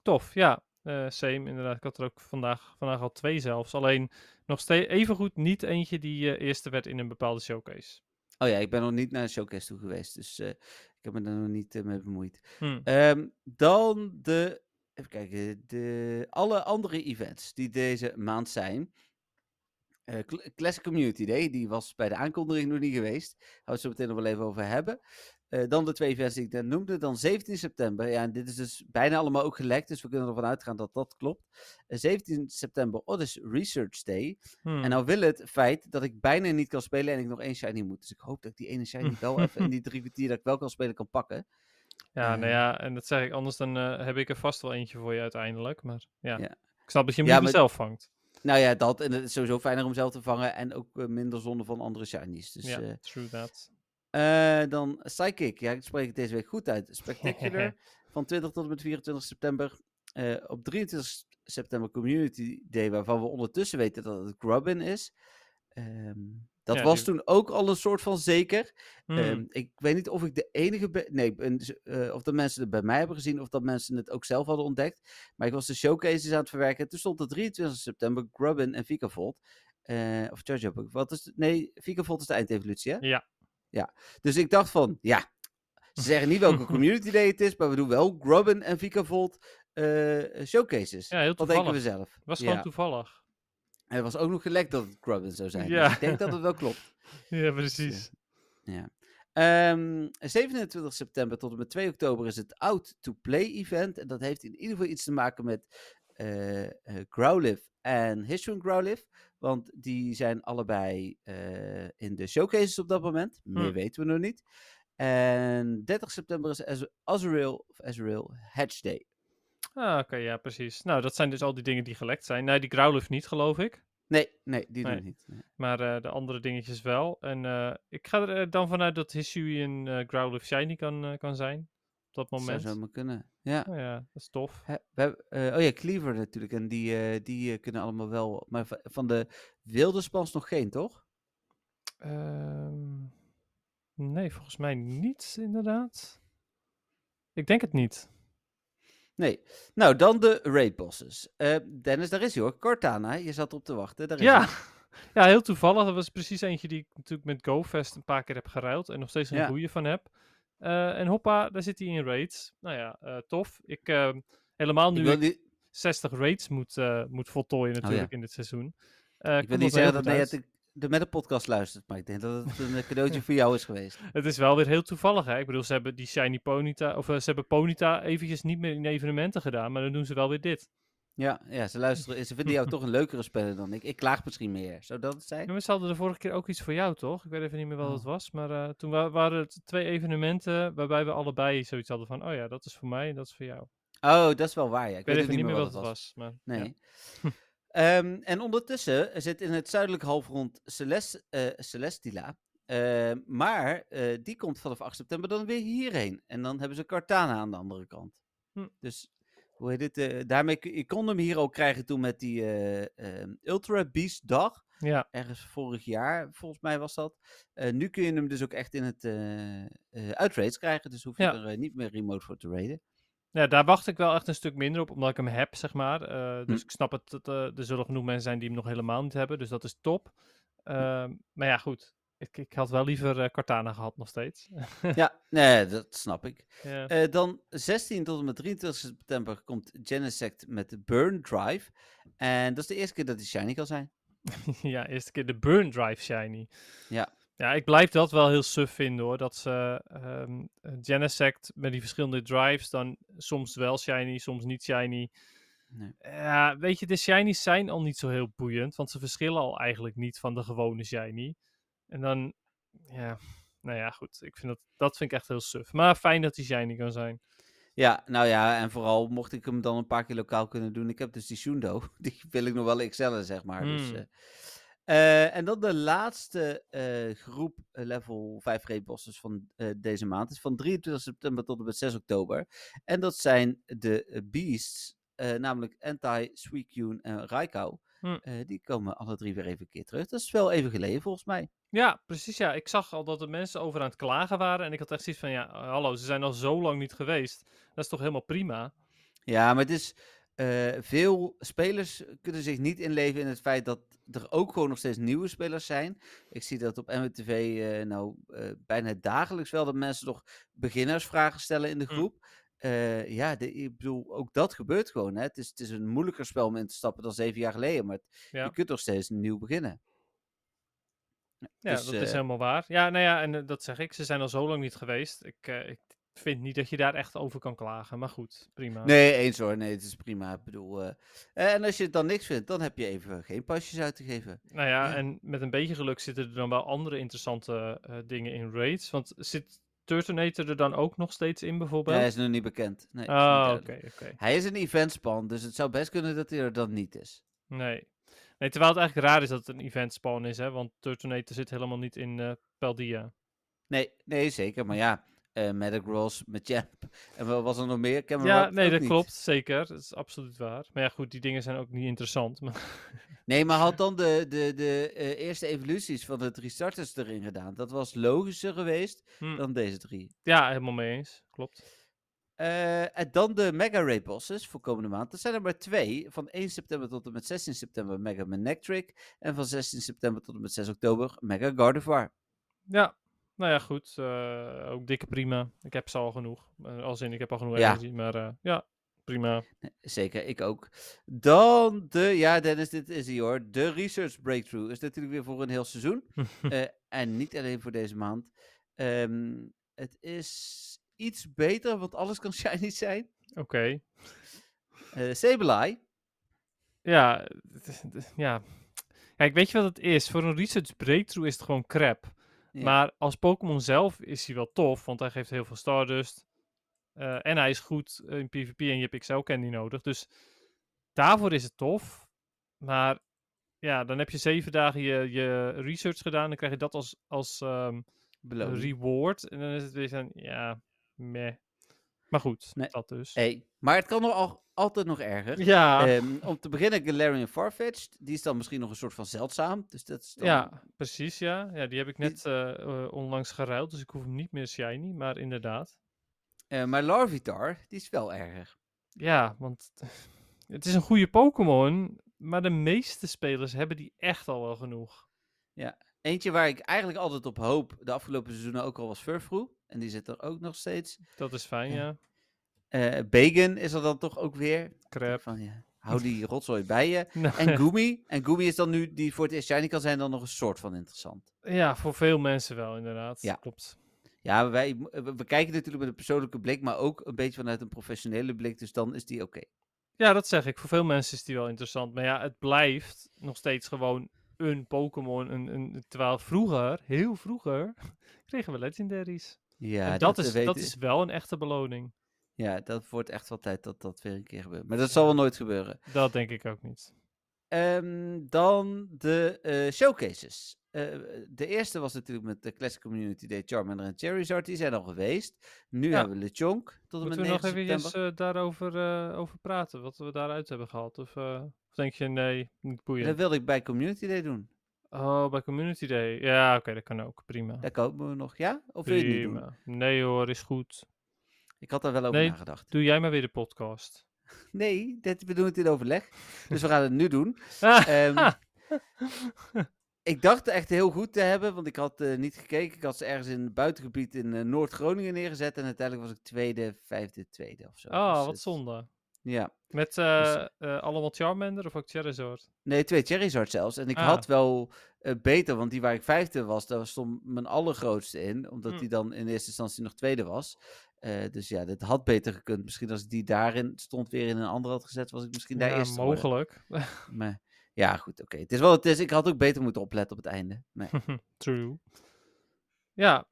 Tof, ja. same, inderdaad. Ik had er ook vandaag, vandaag al twee zelfs. Alleen nog steeds evengoed niet eentje die eh, eerste werd in een bepaalde showcase. Oh ja, ik ben nog niet naar een showcase toe geweest, dus eh, ik heb me daar nog niet eh, mee bemoeid. Hm. Ehm, dan de, even kijken, de, alle andere events die deze maand zijn. Cl- Classic Community Day, die was bij de aankondiging nog niet geweest. Gaan we het zo meteen nog wel even over hebben. Eh, dan de twee events die ik net noemde. Dan 17 september. Ja, en dit is dus bijna allemaal ook gelekt. Dus we kunnen ervan uitgaan dat dat klopt. Eh, 17 september, Odyssey Research Day. Hmm. En nou wil het feit dat ik bijna niet kan spelen en ik nog één shiny moet. Dus ik hoop dat ik die ene shiny wel even in die drie kwartier dat ik wel kan spelen kan pakken. Ja, nou Eh. ja, en dat zeg ik, anders dan eh, heb ik er vast wel eentje voor je uiteindelijk. Maar ja, Ja. ik snap dat je hem Ja, maar- zelf vangt. Nou ja, dat. En het is sowieso fijner om zelf te vangen. En ook eh, minder zonde van andere shinies. Dus, ja, eh, true that. Eh, dan Psychic. Ja, ik spreek het deze week goed uit. Spectacular. van 20 tot en met 24 september. Eh, op 23 s- september Community Day, waarvan we ondertussen weten dat het Grubbin is. Ehm, dat Ja, was die- toen ook al een soort van zeker. Hmm. Ehm, ik weet niet of ik de enige ben. Nee, dus, eh, of dat mensen het bij mij hebben gezien. of dat mensen het ook zelf hadden ontdekt. Maar ik was de showcases aan het verwerken. Toen stond op 23 september Grubbin en Vikavolt. eh of Charge Up. Wat is. het- Nee, Vikavolt is de eindevolutie, hè? Ja. Ja. Dus ik dacht van, ja. Ze zeggen niet welke community day het is, maar we doen wel Grubbin en Vikavolt eh showcases. Ja, heel Wat denken we toevallig. zelf? was ja. gewoon toevallig. En er was ook nog gelekt dat het Grubbin zou zijn. Ja. Dus ik denk dat het wel klopt. Ja, precies. Ja. Ehm, 27 september tot en met 2 oktober is het Out to Play event. En dat heeft in ieder geval iets te maken met eh eh, Growlithe en Hisuian Growlithe. Want die zijn allebei eh, in de showcases op dat moment. Meer Hm. weten we nog niet. En 30 september is Az- Azrael, of Azrael Hatch Day. Ah, oké, ja, precies. Nou, dat zijn dus al die dingen die gelekt zijn. Nee, die Growlithe niet, geloof ik. Nee, nee, die doen Nee. we niet. Nee. Maar eh, de andere dingetjes wel. En eh, ik ga er dan vanuit dat Hisuian uh, Growlithe shiny kan, kan zijn. Op dat Dat moment. zou zomaar kunnen. Ja. Oh ja, dat is tof. We hebben, eh, oh ja, Cleaver natuurlijk. En die, eh, die eh, kunnen allemaal wel. Maar va- van de wilde spans nog geen, toch? Ehm, nee, volgens mij niet, inderdaad. Ik denk het niet. Nee. Nou, dan de raid bosses. Dennis, daar is hij hoor. Cortana, je zat op te wachten. Daar is Ja. hij. ja, heel toevallig. Dat was precies eentje die ik natuurlijk met GoFest een paar keer heb geruild. En nog steeds een Ja. goede van heb. Eh, en hoppa, daar zit hij in raids. Nou ja, eh, tof. Ik ehm, helemaal Ik nu wil, ik niet, 60 raids moet, eh, moet voltooien natuurlijk in dit seizoen. Eh, ik wil niet zeggen dat nee, het de, met de podcast luistert. Maar ik denk dat het een eh, cadeautje voor jou is geweest. Het is wel weer heel toevallig, hè? Ik bedoel, ze hebben die Shiny Ponyta, of eh, ze hebben Ponyta eventjes niet meer in evenementen gedaan, maar dan doen ze wel weer dit. Ja, ja ze luisteren. Ze vinden jou toch een leukere speler dan ik. Ik klaag misschien meer. Zou dat het zijn? Ja, ze hadden de vorige keer ook iets voor jou, toch? Ik weet even niet meer wat het Oh. was, maar eh, toen wa- waren het twee evenementen waarbij we allebei zoiets hadden van, oh ja, dat is voor mij en dat is voor jou. Oh, dat is wel waar. Ja. Ik, Ik weet even niet meer wat het was, maar ja. Nee. Ehm, en ondertussen zit in het zuidelijke halfrond Celest, eh, Celestila. Ehm, maar eh, die komt vanaf 8 september dan weer hierheen. En dan hebben ze Cartana aan de andere kant. Hm. Dus hoe heet het? eh, daarmee je kon hem hier ook krijgen toen met die eh, ehm, Ultra Beast Dag. Ja, Ergens vorig jaar, volgens mij was dat. Eh, nu kun je hem dus ook echt in het uitraids krijgen. Dus hoef je Ja. er niet meer remote voor te raiden. ja, daar wacht ik wel echt een stuk minder op, omdat ik hem heb, zeg maar. Dus Hm. ik snap het, dat er zullen genoeg mensen zijn die hem nog helemaal niet hebben, dus dat is top. Ehm, maar ja, goed. Ik, ik had wel liever eh Cortana gehad nog steeds. ja, nee, dat snap ik. ja. Eh, dan 16 tot en met 23 september komt Genesect met de Burn Drive. En dat is de eerste keer dat die shiny kan zijn. ja, eerste keer de Burn Drive Shiny. Ja. Ja, ik blijf dat wel heel suf vinden hoor. Dat ze ehm Genesect met die verschillende drives dan soms wel shiny, soms niet shiny. Nee. Ja, weet je, de shinies zijn al niet zo heel boeiend, want ze verschillen al eigenlijk niet van de gewone shiny. En dan, ja, nou ja, goed. Ik vind dat, dat vind ik echt heel suf. Maar fijn dat die shiny kan zijn. Ja, nou ja, en vooral mocht ik hem dan een paar keer lokaal kunnen doen. Ik heb dus die Shundo, die wil ik nog wel XL'en, zeg maar. Dus, Hmm. eh. Eh, en dan de laatste eh, groep level 5 raid bosses van deze maand is van 23 september tot en met 6 oktober. En dat zijn de Beasts, namelijk Anti, Suicune en Raikou. Hmm. Die komen alle drie weer even een keer terug. Dat is wel even geleden volgens mij. Ja, precies. Ja, ik zag al dat de mensen over aan het klagen waren. En ik had echt zoiets van, ja, hallo, ze zijn al zo lang niet geweest. Dat is toch helemaal prima? Ja, maar het is. eh, veel spelers kunnen zich niet inleven in het feit dat er ook gewoon nog steeds nieuwe spelers zijn. Ik zie dat op MWTV eh nou eh, bijna dagelijks wel dat mensen nog beginnersvragen stellen in de Hm. groep. Eh, ja, de, ik bedoel, ook dat gebeurt gewoon. Hè. Het, is, het is een moeilijker spel om in te stappen dan zeven jaar geleden, maar het- Ja. je kunt nog steeds nieuw beginnen. Ja, Dus, dat is eh, helemaal waar. Ja, nou ja, en eh, dat zeg ik. Ze zijn al zo lang niet geweest. Ik, eh, ik vind niet dat je daar echt over kan klagen. Maar goed, prima. Nee, eens hoor. Nee, het is prima. Ik bedoel, en als je het dan niks vindt, dan heb je even geen pasjes uit te geven. Nou ja, Ja. en met een beetje geluk zitten er dan wel andere interessante dingen in raids. Want zit Turtonator er dan ook nog steeds in bijvoorbeeld? Hij is nog niet bekend. Nee, Ah, oké, oké. Hij is een eventspan, dus het zou best kunnen dat hij er dan niet is. Nee. Nee. Terwijl het eigenlijk raar is dat het een event spawn is, hè? Want Turtonator zit helemaal niet in Paldia. Nee, nee, zeker. Maar ja, eh Metagross, Machamp en wat was er nog meer? Cameron Ja, nee, dat niet. klopt. Zeker. Dat is absoluut waar. Maar ja, goed, die dingen zijn ook niet interessant. Maar Nee, maar had dan de, de, de eh, eerste evoluties van de drie starters erin gedaan. Dat was logischer geweest Hm. dan deze drie. ja, helemaal mee eens. Klopt. Eh, en dan de Mega Ray bosses voor komende maand. Dat zijn er maar twee. Van 1 september tot en met 16 september Mega Manectric. En van 16 september tot en met 6 oktober Mega Gardevoir. Ja, nou ja, goed. eh, ook dikke prima. Ik heb ze al genoeg. Eh, als in, ik heb al genoeg Ja. energie. Maar ja, prima. Zeker, ik ook. Dan de, ja Dennis, dit is hij hoor. De Research Breakthrough is natuurlijk weer voor een heel seizoen. En niet alleen voor deze maand. Ehm, het is iets beter, want alles kan shiny zijn. Oké. Eh Sableye. Ja, ja. Kijk, weet je wat het is? Voor een research breakthrough is het gewoon crap. Ja. Maar als Pokémon zelf is hij wel tof, want hij geeft heel veel Stardust. Eh, en hij is goed in PvP en je hebt XL Candy nodig. Dus daarvoor is het tof. Maar ja, dan heb je zeven dagen je, je research gedaan. Dan krijg je dat als, als ehm, reward. En dan is het weer van, ja, meh. Maar goed, Nee. dat dus. Hey, maar het kan nog al, altijd nog erger. Ja, Ehm, om te beginnen, Galarian Farfetch'd. Die is dan misschien nog een soort van zeldzaam. Dus dat is dan... ja, precies, ja. ja. Die heb ik net eh, eh, onlangs geruild, dus ik hoef hem niet meer shiny. Maar inderdaad. Eh, maar Larvitar, die is wel erger. Ja, want het is een goede Pokémon, maar de meeste spelers hebben die echt al wel genoeg. Eentje waar ik eigenlijk altijd op hoop, de afgelopen seizoenen ook al was Furfrou. En die zit er ook nog steeds. Dat is fijn, Ja. ja. Eh Bacon is er dan toch ook weer. Crap. Van, ja, hou die rotzooi bij je. Nou, En Goomy. En Goomy is dan nu, die voor het eerst shiny kan zijn, dan nog een soort van interessant. ja, voor veel mensen wel, inderdaad. Ja. Klopt. Ja, wij, we, we kijken natuurlijk met een persoonlijke blik, maar ook een beetje vanuit een professionele blik. Dus dan is die oké. Ja, dat zeg ik. Voor veel mensen is die wel interessant. Maar ja, het blijft nog steeds gewoon een Pokémon. Een, een, terwijl vroeger, heel vroeger, kregen we legendaries. Ja, en dat, eh, is, dat is wel een echte beloning. Ja, dat wordt echt wel tijd dat dat weer een keer gebeurt. Maar dat zal wel nooit gebeuren. Dat denk ik ook niet. Ehm, dan de eh, showcases. Eh, de eerste was natuurlijk met de Classic Community Day Charmander en Charizard. Die zijn al geweest. Nu Ja. hebben we Lechonk tot en met Moeten we nog 9 even uh, daarover eh, over praten? Wat we daaruit hebben gehad? Of, eh, of denk je, nee, niet boeiend? Dat wilde ik bij Community Day doen. Oh, bij Community Day. Ja, oké, dat kan ook. Prima. Daar komen we nog, ja? Of wil je het niet doen? Nee hoor, is goed. Ik had daar wel over Nee. nagedacht. Doe jij maar weer de podcast. Nee, dit, we doen het in overleg. dus we gaan het nu doen. Ah, Ehm, ik dacht echt heel goed te hebben, want ik had eh, niet gekeken. Ik had ze ergens in het buitengebied in eh, Noord-Groningen neergezet. En uiteindelijk was ik tweede, vijfde, tweede of zo. oh, Dus wat het- zonde. Ja. Met eh, eh, allemaal Charmander of ook Charizard? Nee, twee Charizard zelfs. En ik Ah. had wel eh, beter, want die waar ik vijfde was, daar stond mijn allergrootste in. Omdat Hm. die dan in eerste instantie nog tweede was. Dus ja, dit had beter gekund. Misschien als ik die daarin stond weer in een andere had gezet, was ik misschien daar ja, eerst mogelijk. Maar ja, goed, oké. Het is wel, het is, ik had ook beter moeten opletten op het einde. Nee. True. Ja,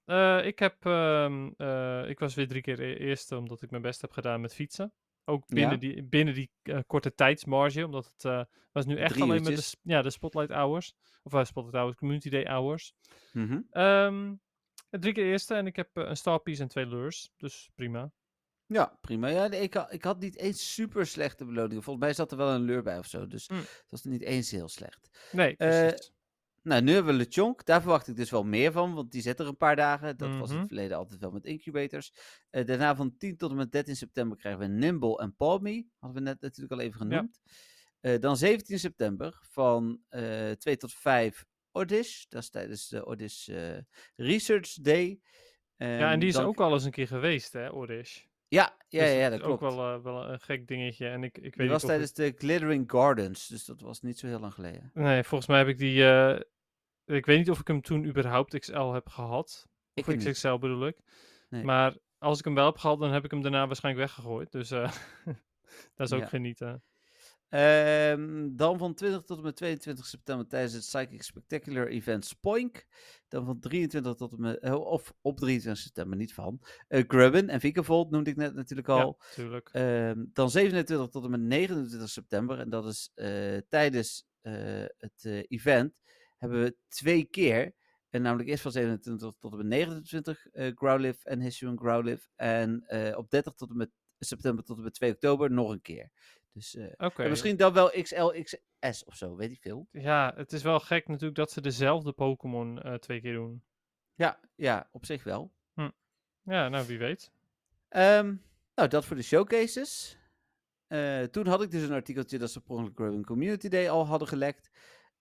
ik heb, ehm, eh, ik was weer drie keer e- eerste omdat ik mijn best heb gedaan met fietsen. Ook binnen Ja. die, binnen die eh, korte tijdsmarge, omdat het eh, was nu echt Drie alleen met de, ja, de Spotlight Hours. Of uh, Spotlight Hours, Community Day Hours. Ehm, drie keer eerste en ik heb een Star Piece en twee lures, dus prima. Ja, prima. Ja, ik, had, ik had niet eens super slechte beloningen. Volgens mij zat er wel een leur bij of zo. Dus Hm. het was niet eens heel slecht. Nee, precies. Nou, nu hebben we LeChonk. Daar verwacht ik dus wel meer van, want die zit er een paar dagen. Dat was in Mhm. het verleden altijd wel met incubators. Eh, daarna van 10 tot en met 13 september krijgen we Nimble en Palmy. Hadden we net natuurlijk al even genoemd. Eh, dan 17 september van eh 2 tot 5 Odish. Dat is tijdens de Odish eh, Research Day. ja, en die is dan- ook al eens een keer geweest, hè, Orish. Ja, ja, Dus ja, dat klopt. ook wel, eh, wel een gek dingetje. En ik, ik weet Die was het- tijdens de Glittering Gardens, dus dat was niet zo heel lang geleden. Nee, volgens mij heb ik die eh, ik weet niet of ik hem toen überhaupt XL heb gehad. Ik Of niet. XXL bedoel ik. Nee. Maar als ik hem wel heb gehad, dan heb ik hem daarna waarschijnlijk weggegooid. Dus eh, dat is ook Ja. genieten. Ehm, dan van 20 tot en met 22 september tijdens het Psychic Spectacular Event Spoink. Dan van 23 tot en met, eh, of op 23 september, niet van. eh Grubben en Vikavolt noemde ik net natuurlijk al. Ja, tuurlijk. Ehm, dan 27 tot en met 29 september. En dat is eh, tijdens eh, het event. Hebben we twee keer. En namelijk eerst van 27 tot en met 29 eh Growlithe en Hisuian Growlithe. En op 30 tot en met september tot en met 2 oktober nog een keer. Dus eh, misschien dan wel XL, XS of zo, weet ik veel. Ja, het is wel gek natuurlijk dat ze dezelfde Pokémon eh, twee keer doen. Ja, ja, op zich wel. Ja, nou wie weet. Ehm, nou, dat voor de showcases. Eh, toen had ik dus een artikeltje dat ze per ongeluk Growing Community Day al hadden gelekt.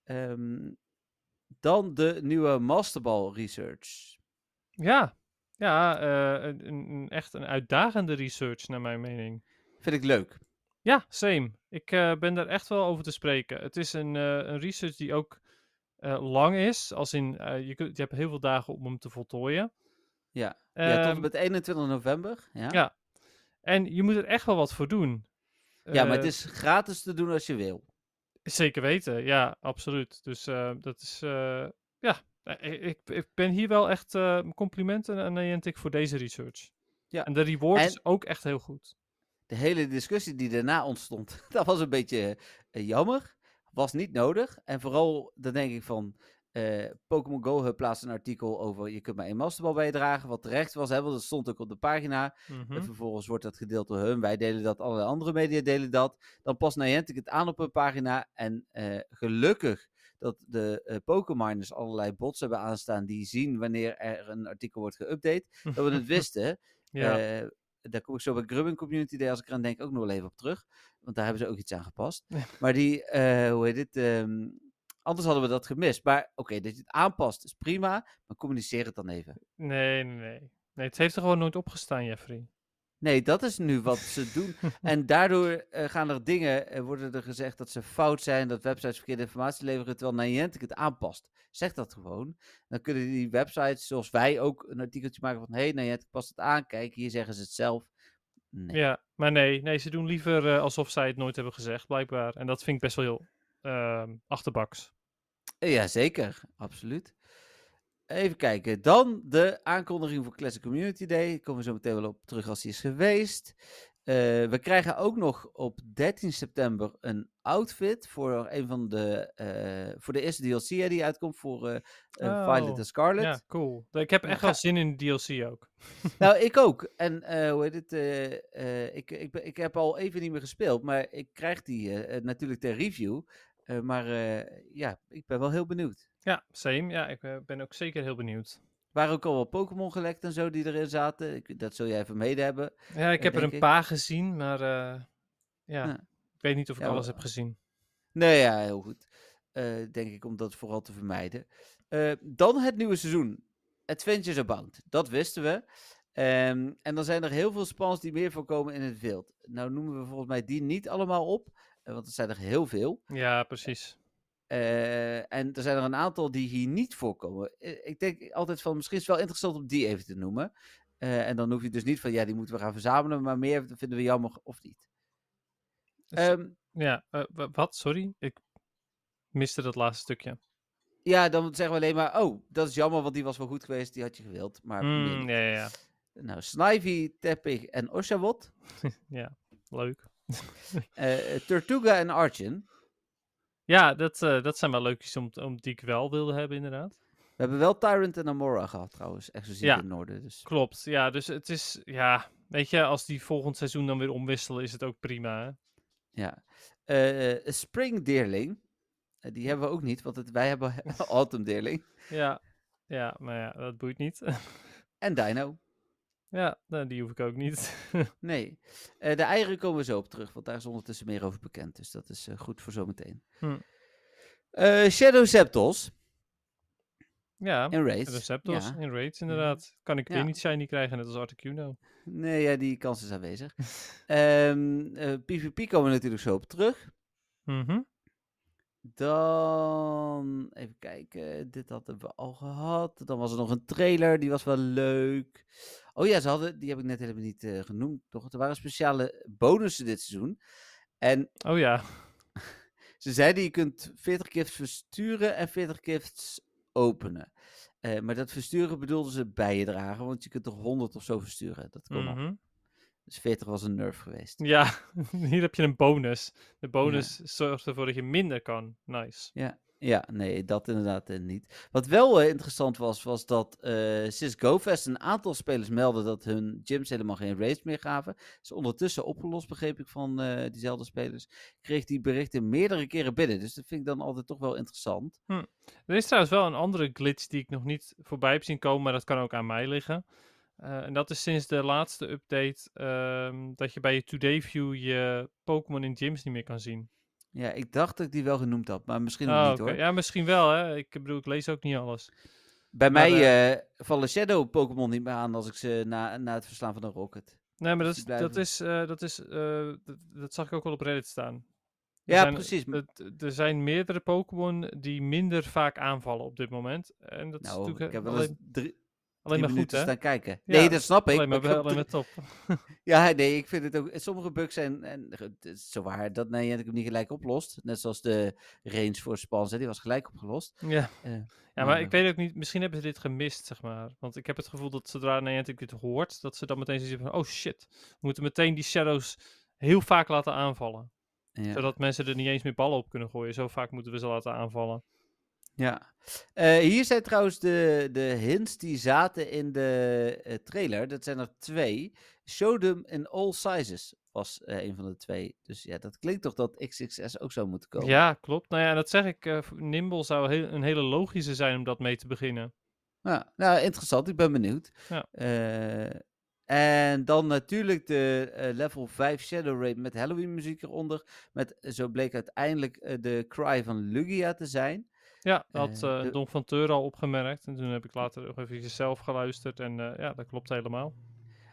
Ehm, dan de nieuwe Masterball Research. Ja, ja een, een- echt een uitdagende research naar mijn mening. Vind ik leuk. Ja, same. Ik eh, ben daar echt wel over te spreken. Het is een, eh, een research die ook eh, lang is. Als in, eh, je, kunt, je hebt heel veel dagen om hem te voltooien. Ja, ja tot Ehm, met 21 november. Ja, ja. ja. En je moet er echt wel wat voor doen. maar het Eh, is gratis te doen als je wil. Zeker weten, ja, absoluut. Dus eh, dat is, eh, ja, eh, ik, ik ben hier wel echt eh, complimenten aan Niantic voor deze research. Ja. En de reward En- is ook echt heel goed. De hele discussie die daarna ontstond, dat was een beetje eh, jammer. Was niet nodig. En vooral, dan denk ik van, eh, Pokémon Go Hub plaatst een artikel over je kunt maar één masterbal bijdragen. Wat terecht was, hè, want dat stond ook op de pagina. Mhm. En vervolgens wordt dat gedeeld door hun. Wij delen dat, allerlei andere media delen dat. Dan past Niantic het aan op een pagina. En eh, gelukkig dat de eh Pokémoners allerlei bots hebben aanstaan die zien wanneer er een artikel wordt geüpdate. Dat we het wisten. Ja, daar kom ik zo bij Grubbing Community Day, als ik eraan denk, ook nog wel even op terug. Want daar hebben ze ook iets aan gepast. Ja. Maar die, eh, hoe heet dit? ehm, anders hadden we dat gemist. Maar oké, dat je het aanpast is prima. Maar communiceer het dan even. nee, nee, nee. Nee, het heeft er gewoon nooit opgestaan, Jeffrey. Nee, dat is nu wat ze doen. en daardoor eh, gaan er dingen, eh, worden er gezegd dat ze fout zijn, dat websites verkeerde informatie leveren, terwijl Niantic het aanpast. Zeg dat gewoon. Dan kunnen die websites, zoals wij ook, een artikeltje maken van, hé, hey, Niantic past het aan, kijk, hier zeggen ze het zelf. Nee. Ja, maar nee, nee, ze doen liever eh, alsof zij het nooit hebben gezegd, blijkbaar. En dat vind ik best wel heel ehm, achterbaks. Ja, zeker. Absoluut. Even kijken. Dan de aankondiging voor Classic Community Day. Daar komen we zo meteen wel op terug als die is geweest. Eh, we krijgen ook nog op 13 september een outfit voor een van de, eh, voor de eerste DLC die uitkomt voor eh, eh, Violet Oh, en Scarlet. Ja, cool. Ik heb echt wel zin in de DLC ook. Nou, ik ook. En hoe heet het? ik, ik, ik heb al even niet meer gespeeld, maar ik krijg die natuurlijk ter review. Eh, maar eh, ja, ik ben wel heel benieuwd. Ja, same. Ja, ik eh, ben ook zeker heel benieuwd. Er waren ook al wel Pokémon gelekt en zo die erin zaten. Ik, dat zul jij even mede hebben. Ja, ik heb er een ik. paar gezien, maar ja, Ja. ik weet niet of ik Ja, alles heb gezien. Nee, ja, heel goed. Denk ik om dat vooral te vermijden. Dan het nieuwe seizoen. Adventures Abound. Dat wisten we. Ehm, en dan zijn er heel veel spans die meer voorkomen in het wild. Nou noemen we volgens mij die niet allemaal op. eh, want er zijn er heel veel. Ja, precies. Eh, en er zijn er een aantal die hier niet voorkomen. Eh, ik denk altijd van, misschien is het wel interessant om die even te noemen. Eh, en dan hoef je dus niet van, ja, die moeten we gaan verzamelen. Maar meer vinden we jammer of niet. Dus- Ehm, Ja, eh, wa- wat? Sorry? Ik miste dat laatste stukje. ja, dan zeggen we alleen maar, oh, dat is jammer, want die was wel goed geweest. Die had je gewild. Maar Mm, ja, ja, ja. Nou, Snivy, Teppig en Oshawott. ja, leuk. eh Tortuga en Archon. Ja, dat, eh, dat zijn wel leukjes om, om die ik wel wilde hebben, inderdaad. We hebben wel Tyrant en Amora gehad trouwens. Exclusief Ja. in het noorden. Dus. Klopt, ja, dus het is, ja, weet je, als die volgend seizoen dan weer omwisselen, is het ook prima, hè? Ja. Eh, eh, Spring Deerling. Eh, die hebben we ook niet, want het, wij hebben Autumn Deerling. Ja, ja, maar ja, dat boeit niet. En Dino. Ja, nou, die hoef ik ook niet. Nee. Eh, de eieren komen we zo op terug, want daar is ondertussen meer over bekend. Dus dat is eh, goed voor zometeen. Hm. Eh, Shadow Septos ja, en Raids. Ja. in raids, inderdaad. Kan ik Ja. weer niet shiny krijgen, net als Articuno. Nee, ja, die kans is aanwezig. Ehm, PvP komen we natuurlijk zo op terug. Mhm. Dan, even kijken, dit hadden we al gehad. Dan was er nog een trailer, die was wel leuk. Oh ja, ze hadden, die heb ik net helemaal niet eh, genoemd, toch? Er waren speciale bonussen dit seizoen. En Oh ja. ze zeiden, je kunt 40 gifts versturen en 40 gifts openen. Eh, maar dat versturen bedoelden ze bij je dragen, want je kunt toch 100 of zo versturen. Dat kon. Mhm. Dus 40 was een nerf geweest. Ja, hier heb je een bonus. De bonus zorgt ervoor dat je minder kan. Nice. Ja, ja, nee, dat inderdaad eh, niet. Wat wel eh, interessant was, was dat eh sinds GoFest een aantal spelers melden dat hun gyms helemaal geen raids meer gaven. Is ondertussen opgelost, begreep ik van eh, diezelfde spelers. Kreeg die berichten meerdere keren binnen. Dus dat vind ik dan altijd toch wel interessant. Er is trouwens wel een andere glitch die ik nog niet voorbij heb zien komen, maar dat kan ook aan mij liggen. En dat is sinds de laatste update ehm, dat je bij je Today View je Pokémon in gyms niet meer kan zien. Ja, ik dacht dat ik die wel genoemd had, maar misschien ook Oh, niet hoor. Ja, misschien wel hè. Ik bedoel, ik lees ook niet alles. Bij Maar, mij eh, vallen Shadow Pokémon niet meer aan als ik ze na, na het verslaan van een Rocket. Nee, maar dat Dus is, die dat is, eh, dat, is eh, dat, dat zag ik ook wel op Reddit staan. Er Ja, zijn- precies. het- er zijn meerdere Pokémon die minder vaak aanvallen op dit moment. En dat is Nou, natuurlijk ik heb eh, wel eens drie, alleen maar goed, hè? staan kijken. Ja, nee, dat snap ik. Alleen maar, maar alleen maar top. Ja, nee, ik vind het ook. Sommige bugs zijn. En, het is zo waar dat Niantic hem niet gelijk oplost. Net zoals de range voor spans, hè, die was gelijk opgelost. Ja. Eh, Ja, maar, maar ik weet ook niet, misschien hebben ze dit gemist, zeg maar. Want ik heb het gevoel dat zodra Niantic dit hoort, dat ze dan meteen zoiets hebben van, oh shit, we moeten meteen die shadows heel vaak laten aanvallen. ja. Zodat mensen er niet eens meer ballen op kunnen gooien. Zo vaak moeten we ze laten aanvallen. Ja. Eh, hier zijn trouwens de, de hints die zaten in de eh, trailer. Dat zijn er twee. Show them in all sizes was eh, een van de twee. Dus ja, dat klinkt toch dat XXS ook zou moeten komen. Ja, klopt. Nou ja, dat zeg ik, Nimble zou heel, een hele logische zijn om dat mee te beginnen. Ja, nou, interessant. Ik ben benieuwd. Ja. En dan natuurlijk de level 5 Shadow Raid met Halloween muziek eronder. Met, zo bleek uiteindelijk de cry van Lugia te zijn. Ja, dat had Eh, eh de- Don van Teur al opgemerkt. En toen heb ik later nog even zelf geluisterd. En eh, ja, dat klopt helemaal.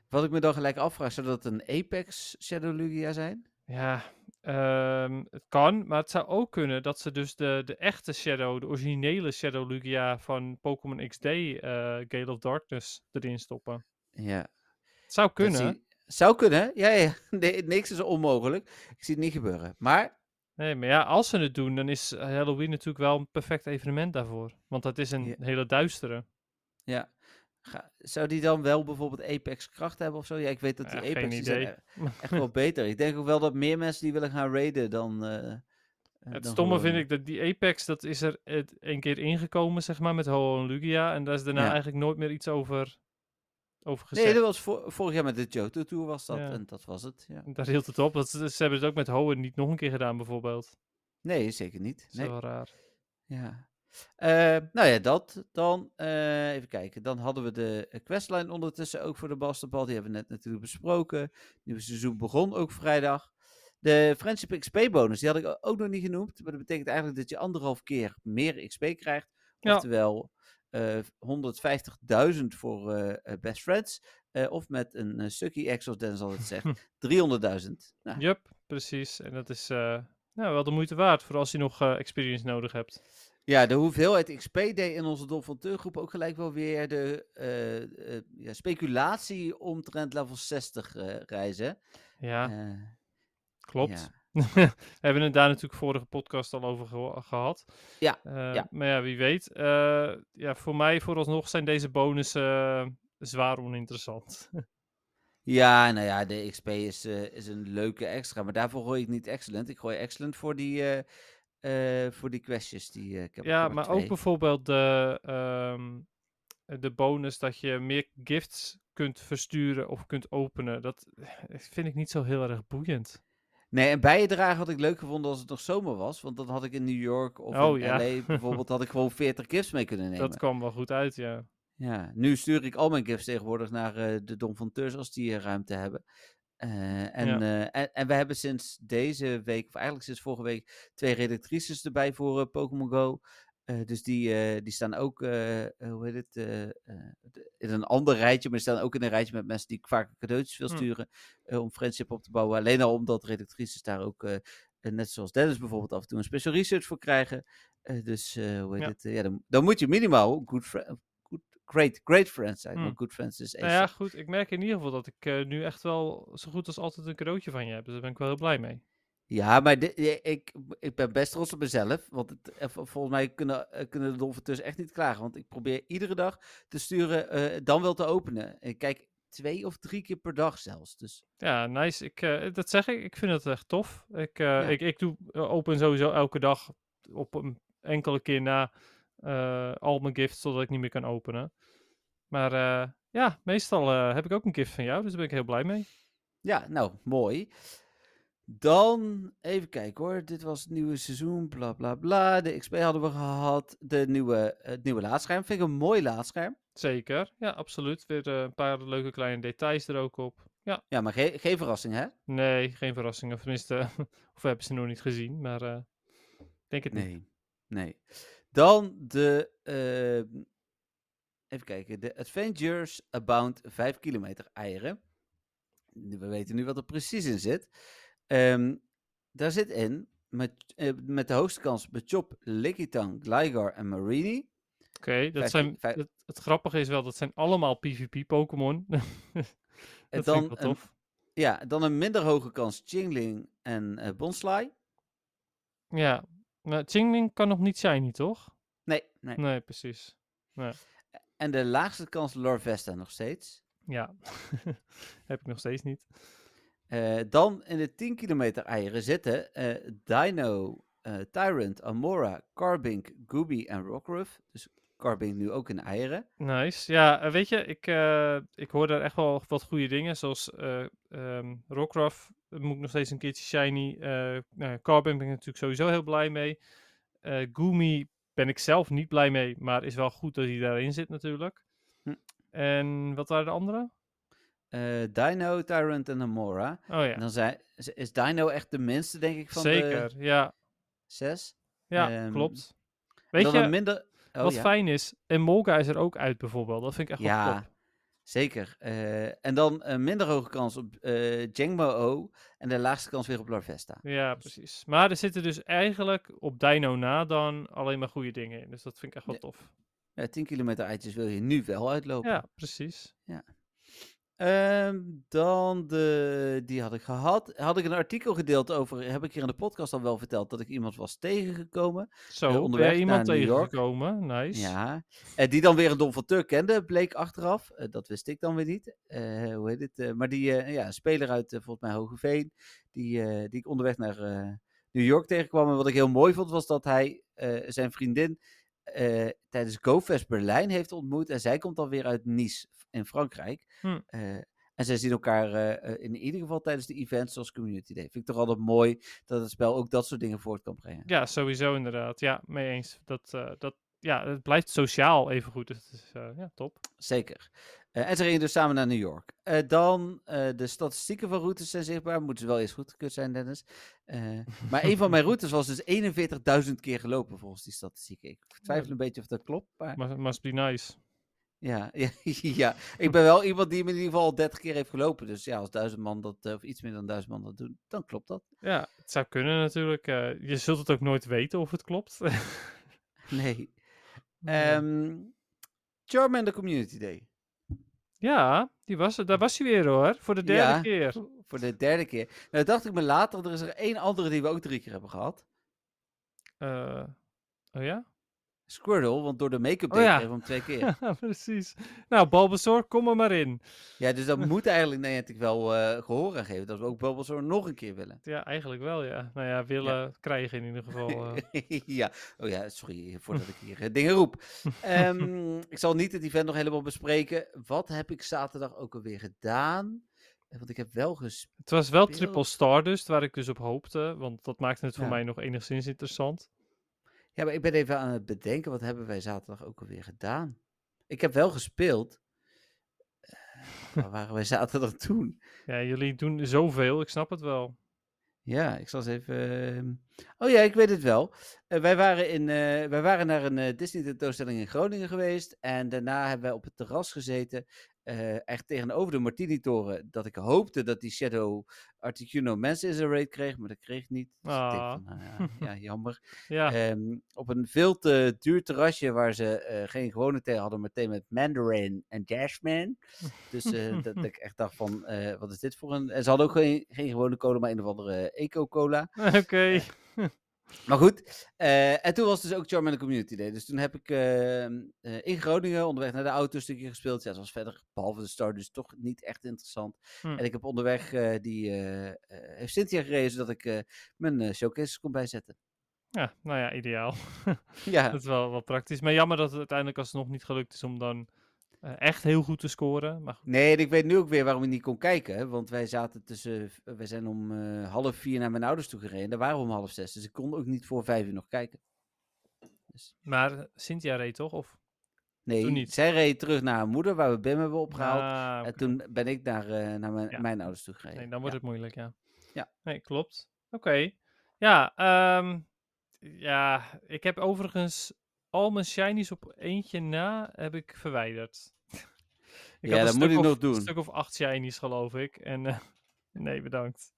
Wat ik me dan gelijk afvraag, zou dat een Apex Shadow Lugia zijn? Ja, ehm, het kan, maar het zou ook kunnen dat ze dus de, de echte Shadow, de originele Shadow Lugia van Pokémon XD, eh, Gale of Darkness, erin stoppen. Ja. Het zou kunnen. Zou kunnen, ja, ja. Nee, niks is onmogelijk. Ik zie het niet gebeuren. Maar, Nee, maar ja, als ze het doen, dan is eh, Halloween natuurlijk wel een perfect evenement daarvoor. Want dat is een Ja. hele duistere. ja. Ga- zou die dan wel bijvoorbeeld Apex kracht hebben of zo? Ja, ik weet dat die Ja, Apex die zijn idee. e- echt wel beter. Ik denk ook wel dat meer mensen die willen gaan raiden dan... eh, eh, Het dan stomme vind ik dat die Apex, dat is er het een keer ingekomen, zeg maar, met Ho en Lugia. En daar is daarna Ja. eigenlijk nooit meer iets over, over Nee, dat was vor- vorig jaar met de Johto Tour was dat. Ja. En dat was het, ja. Daar hield het op. Dat, ze hebben het ook met Hoenn niet nog een keer gedaan, bijvoorbeeld. Nee, zeker niet. Dat is Nee. wel raar. Ja. Eh, nou ja, dat dan. eh, even kijken. Dan hadden we de questline ondertussen ook voor de basketbal. Die hebben we net natuurlijk besproken. Nieuwe seizoen begon ook vrijdag. De Friendship XP bonus, die had ik ook nog niet genoemd. Maar dat betekent eigenlijk dat je anderhalf keer meer XP krijgt. Ja. Oftewel 150.000 voor eh, eh, Best Friends. eh, of met een uh, Sucky X, zoals Dennis altijd zegt, 300.000. Nou, Jup, precies. En dat is eh, nou, wel de moeite waard voor als je nog eh, experience nodig hebt. Ja, de hoeveelheid XP deed in onze Don van ook gelijk wel weer de eh, eh, ja, speculatie omtrent level 60 eh, reizen. Ja, Eh, klopt. ja. We hebben het daar natuurlijk vorige podcast al over gehad. Ja, Eh, ja. Maar ja, wie weet. Eh, ja, voor mij vooralsnog zijn deze bonussen eh, zwaar oninteressant. Ja, nou ja, de XP is, is een leuke extra, maar daarvoor gooi ik niet excellent. Ik gooi excellent voor die, voor die questjes die ik heb. ja, maar twee. ook bijvoorbeeld de, ehm, de bonus dat je meer gifts kunt versturen of kunt openen. Dat vind ik niet zo heel erg boeiend. Nee, en bijdragen had ik leuk gevonden als het nog zomer was, want dan had ik in New York of Oh, in ja. LA bijvoorbeeld had ik gewoon 40 gifts mee kunnen nemen. Dat kwam wel goed uit, ja. Ja, nu stuur ik al mijn gifts tegenwoordig naar eh, de Don van Teurs als die eh, ruimte hebben. Eh, en, Ja. en, en we hebben sinds deze week, of eigenlijk sinds vorige week, twee redactrices erbij voor Pokémon Go. Eh, dus die, eh, die staan ook, eh, hoe heet het, in een ander rijtje, maar die staan ook in een rijtje met mensen die ik vaak cadeautjes wil Hm. sturen om friendship op te bouwen. Alleen al omdat redactrices daar ook net zoals Dennis bijvoorbeeld af en toe een special research voor krijgen. Dus hoe heet Ja. het? ja, dan, dan moet je minimaal good, good great, great friends zijn. Hmm. Good friends is Nou AC. ja, goed. Ik merk in ieder geval dat ik nu echt wel zo goed als altijd een cadeautje van je heb. Dus daar ben ik wel heel blij mee. Ja, maar ik, ik ben best trots op mezelf. Want het, eh, vol- volgens mij kunnen, eh, kunnen de Dolphin tussen echt niet klagen. Want ik probeer iedere dag te sturen, eh, dan wel te openen. Ik kijk twee of drie keer per dag zelfs. Dus Ja, nice. Ik, dat zeg ik. Ik vind het echt tof. Ik, ik, ik doe open sowieso elke dag op een enkele keer na al mijn gifts, zodat ik niet meer kan openen. Maar ja, meestal heb ik ook een gift van jou, dus daar ben ik heel blij mee. ja, nou, mooi. Dan, even kijken hoor. Dit was het nieuwe seizoen, bla bla bla. De XP hadden we gehad. De nieuwe, het nieuwe laadscherm. Vind ik een mooi laadscherm. Zeker, ja, absoluut. Weer eh, een paar leuke kleine details er ook op. Ja, Ja, maar ge- geen verrassing hè? nee, geen verrassingen. Of tenminste, of we hebben ze nog niet gezien, maar eh, ik denk het niet. Nee, nee. Dan de, ehm, even kijken, de Adventures Abound 5 kilometer eieren. We weten nu wat er precies in zit. Ehm, daar zit in, met, eh, met de hoogste kans, Bechop, Lickitung, Gligar en Marini. Oké, dat zijn, het, het grappige is wel, dat zijn allemaal PvP-Pokémon. dat En vind dan, ik wel een, tof. ja, dan een minder hoge kans, Chingling en eh Bonsly. Ja, nou, Chingling kan nog niet shiny, toch? Nee, nee. Nee, precies. En de laagste kans, Lorvesta nog steeds. Ja, heb ik nog steeds niet. Eh, dan in de 10 kilometer eieren zitten eh, Dino, eh, Tyrant, Amora, Carbink, Gooby en Rockruff. Dus Carbink nu ook in eieren. Nice. Ja, weet je, ik, ik hoor daar echt wel wat goede dingen. Zoals ehm Rockruff moet ik nog steeds een keertje shiny. nou, ja, Carbon ben ik natuurlijk sowieso heel blij mee. Goomy ben ik zelf niet blij mee, maar is wel goed dat hij daarin zit natuurlijk. Hm. En wat waren de andere? Eh, Dino, Tyrant en Amora. Oh ja, En dan zijn, is- Dino echt de minste, denk ik, van de zeker. Ja, zes. ja Ehm, klopt. En Weet je, minder... Oh, wat ja. fijn is, Emolga is er ook uit bijvoorbeeld. Dat vind ik echt wel Ja, top. zeker. Eh, en dan een minder hoge kans op eh Jengmo O. En de laagste kans weer op Larvesta. Ja, Dus- precies. Maar er zitten dus eigenlijk op Dino na dan alleen maar goede dingen in. Dus dat vind ik echt wel Ja. tof. Ja, 10 kilometer eitjes wil je nu wel uitlopen. Ja, precies. Ehm, dan de, die had ik gehad. Had ik een artikel gedeeld over, heb ik hier in de podcast al wel verteld, dat ik iemand was tegengekomen. Zo, ben onderweg jij iemand naar New York. tegengekomen? Nice. Ja. En die dan weer een Donfateur kende, bleek achteraf. Eh, dat wist ik dan weer niet. Eh, hoe heet het? Maar die, ja, een speler uit volgens mij Hogeveen, die, die ik onderweg naar New York tegenkwam. En wat ik heel mooi vond, was dat hij zijn vriendin tijdens GoFest Berlijn heeft ontmoet. En zij komt dan weer uit Nice in Frankrijk. Hm. Eh, en zij zien elkaar eh, eh, in ieder geval tijdens de events zoals Community Day. Vind ik toch altijd mooi dat het spel ook dat soort dingen voort kan brengen. Ja, sowieso inderdaad. Ja, mee eens. Dat, dat, ja, het blijft sociaal even goed. Dus het is ja, top. Zeker. En ze gingen dus samen naar New York. Dan de statistieken van routes zijn zichtbaar. Moeten ze wel eens goedgekeurd zijn, Dennis. Maar een van mijn routes was dus 41.000 keer gelopen volgens die statistieken. Ik twijfel een beetje of dat klopt. Maar Must, must be nice. Ja, ja, ja, ik ben wel iemand die in ieder geval al 30 keer heeft gelopen. Dus ja, als duizend man dat, eh, of iets meer dan duizend man dat doen, dan klopt dat. Ja, het zou kunnen natuurlijk. Eh, je zult het ook nooit weten of het klopt. Nee. Ehm Charmander Community Day. ja, die was, er- daar was hij weer hoor. Voor de derde Ja. keer. Voor de derde keer. Nou, dacht ik me later, er is er één andere die we ook drie keer hebben gehad. Eh, oh ja? Squirtle, want door de make-up Oh ja. kregen we hem twee keer. Ja, precies. Nou, Bulbasaur, kom er maar in. Ja, dus dat moet eigenlijk Niantic wel eh gehoor aan geven. Dat we ook Bulbasaur nog een keer willen. Ja, eigenlijk wel, ja. Nou ja, willen krijgen in ieder geval. eh. ja, oh ja, sorry voordat ik hier eh, dingen roep. Ehm, ik zal niet het event nog helemaal bespreken. Wat heb ik zaterdag ook alweer gedaan? Eh, Want ik heb wel gespeeld. Het was wel Triple Stardust, waar ik dus op hoopte. Want dat maakte het voor Ja. mij nog enigszins interessant. Ja, maar ik ben even aan het bedenken. Wat hebben wij zaterdag ook alweer gedaan? Ik heb wel gespeeld. Eh, waar waren wij zaterdag toen? Ja, jullie doen zoveel, ik snap het wel. Ja, ik zal eens even. ehm, Oh ja, ik weet het wel. Eh, wij, waren in, eh, wij waren naar een eh, Disney tentoonstelling in Groningen geweest. En daarna hebben wij op het terras gezeten eh, echt tegenover de Martini-toren, dat ik hoopte dat die Shadow Articuno mensen in zijn raid kreeg, maar dat kreeg ik niet. Dus ik Ah. van, nou ja, ja, jammer. Ja, Ehm, op een veel te duur terrasje waar ze eh, geen gewone thee hadden, maar thee met mandarin en jasmine. Dus eh, dat, dat ik echt dacht van, wat is dit voor een... En ze hadden ook geen, geen gewone cola, maar een of andere eco-cola. oké. Maar goed, eh, en toen was dus ook Charmander Community Day. Dus toen heb ik eh, eh, in Groningen onderweg naar de auto een stukje gespeeld. Ja, het was verder, behalve de start, dus toch niet echt interessant. Hm. En ik heb onderweg eh, die, heeft Cynthia gereden, zodat ik mijn showcases kon bijzetten. Ja, nou ja, ideaal. Ja, Dat is wel, wel praktisch. Maar jammer dat het uiteindelijk alsnog niet gelukt is om dan echt heel goed te scoren. Maar goed. nee, ik weet nu ook weer waarom ik niet kon kijken. Want wij zaten tussen, wij zijn om eh, half vier naar mijn ouders toe gereden. Daar waren we om half zes, dus ik kon ook niet voor vijf uur nog kijken. Dus, Maar Cynthia reed toch? Of? nee, niet. zij reed terug naar haar moeder, waar we Bim hebben opgehaald. Ah, En toen ben ik naar, eh, naar mijn, Ja. mijn ouders toe gereden. Nee, dan wordt Ja. het moeilijk, ja. Ja. Nee, klopt. Oké. Ja, ehm, ja, ik heb overigens al mijn shinies op eentje na heb ik verwijderd. ik Ja, dat moet ik of- nog doen. Een stuk of acht shinies, geloof ik. En eh, nee, bedankt.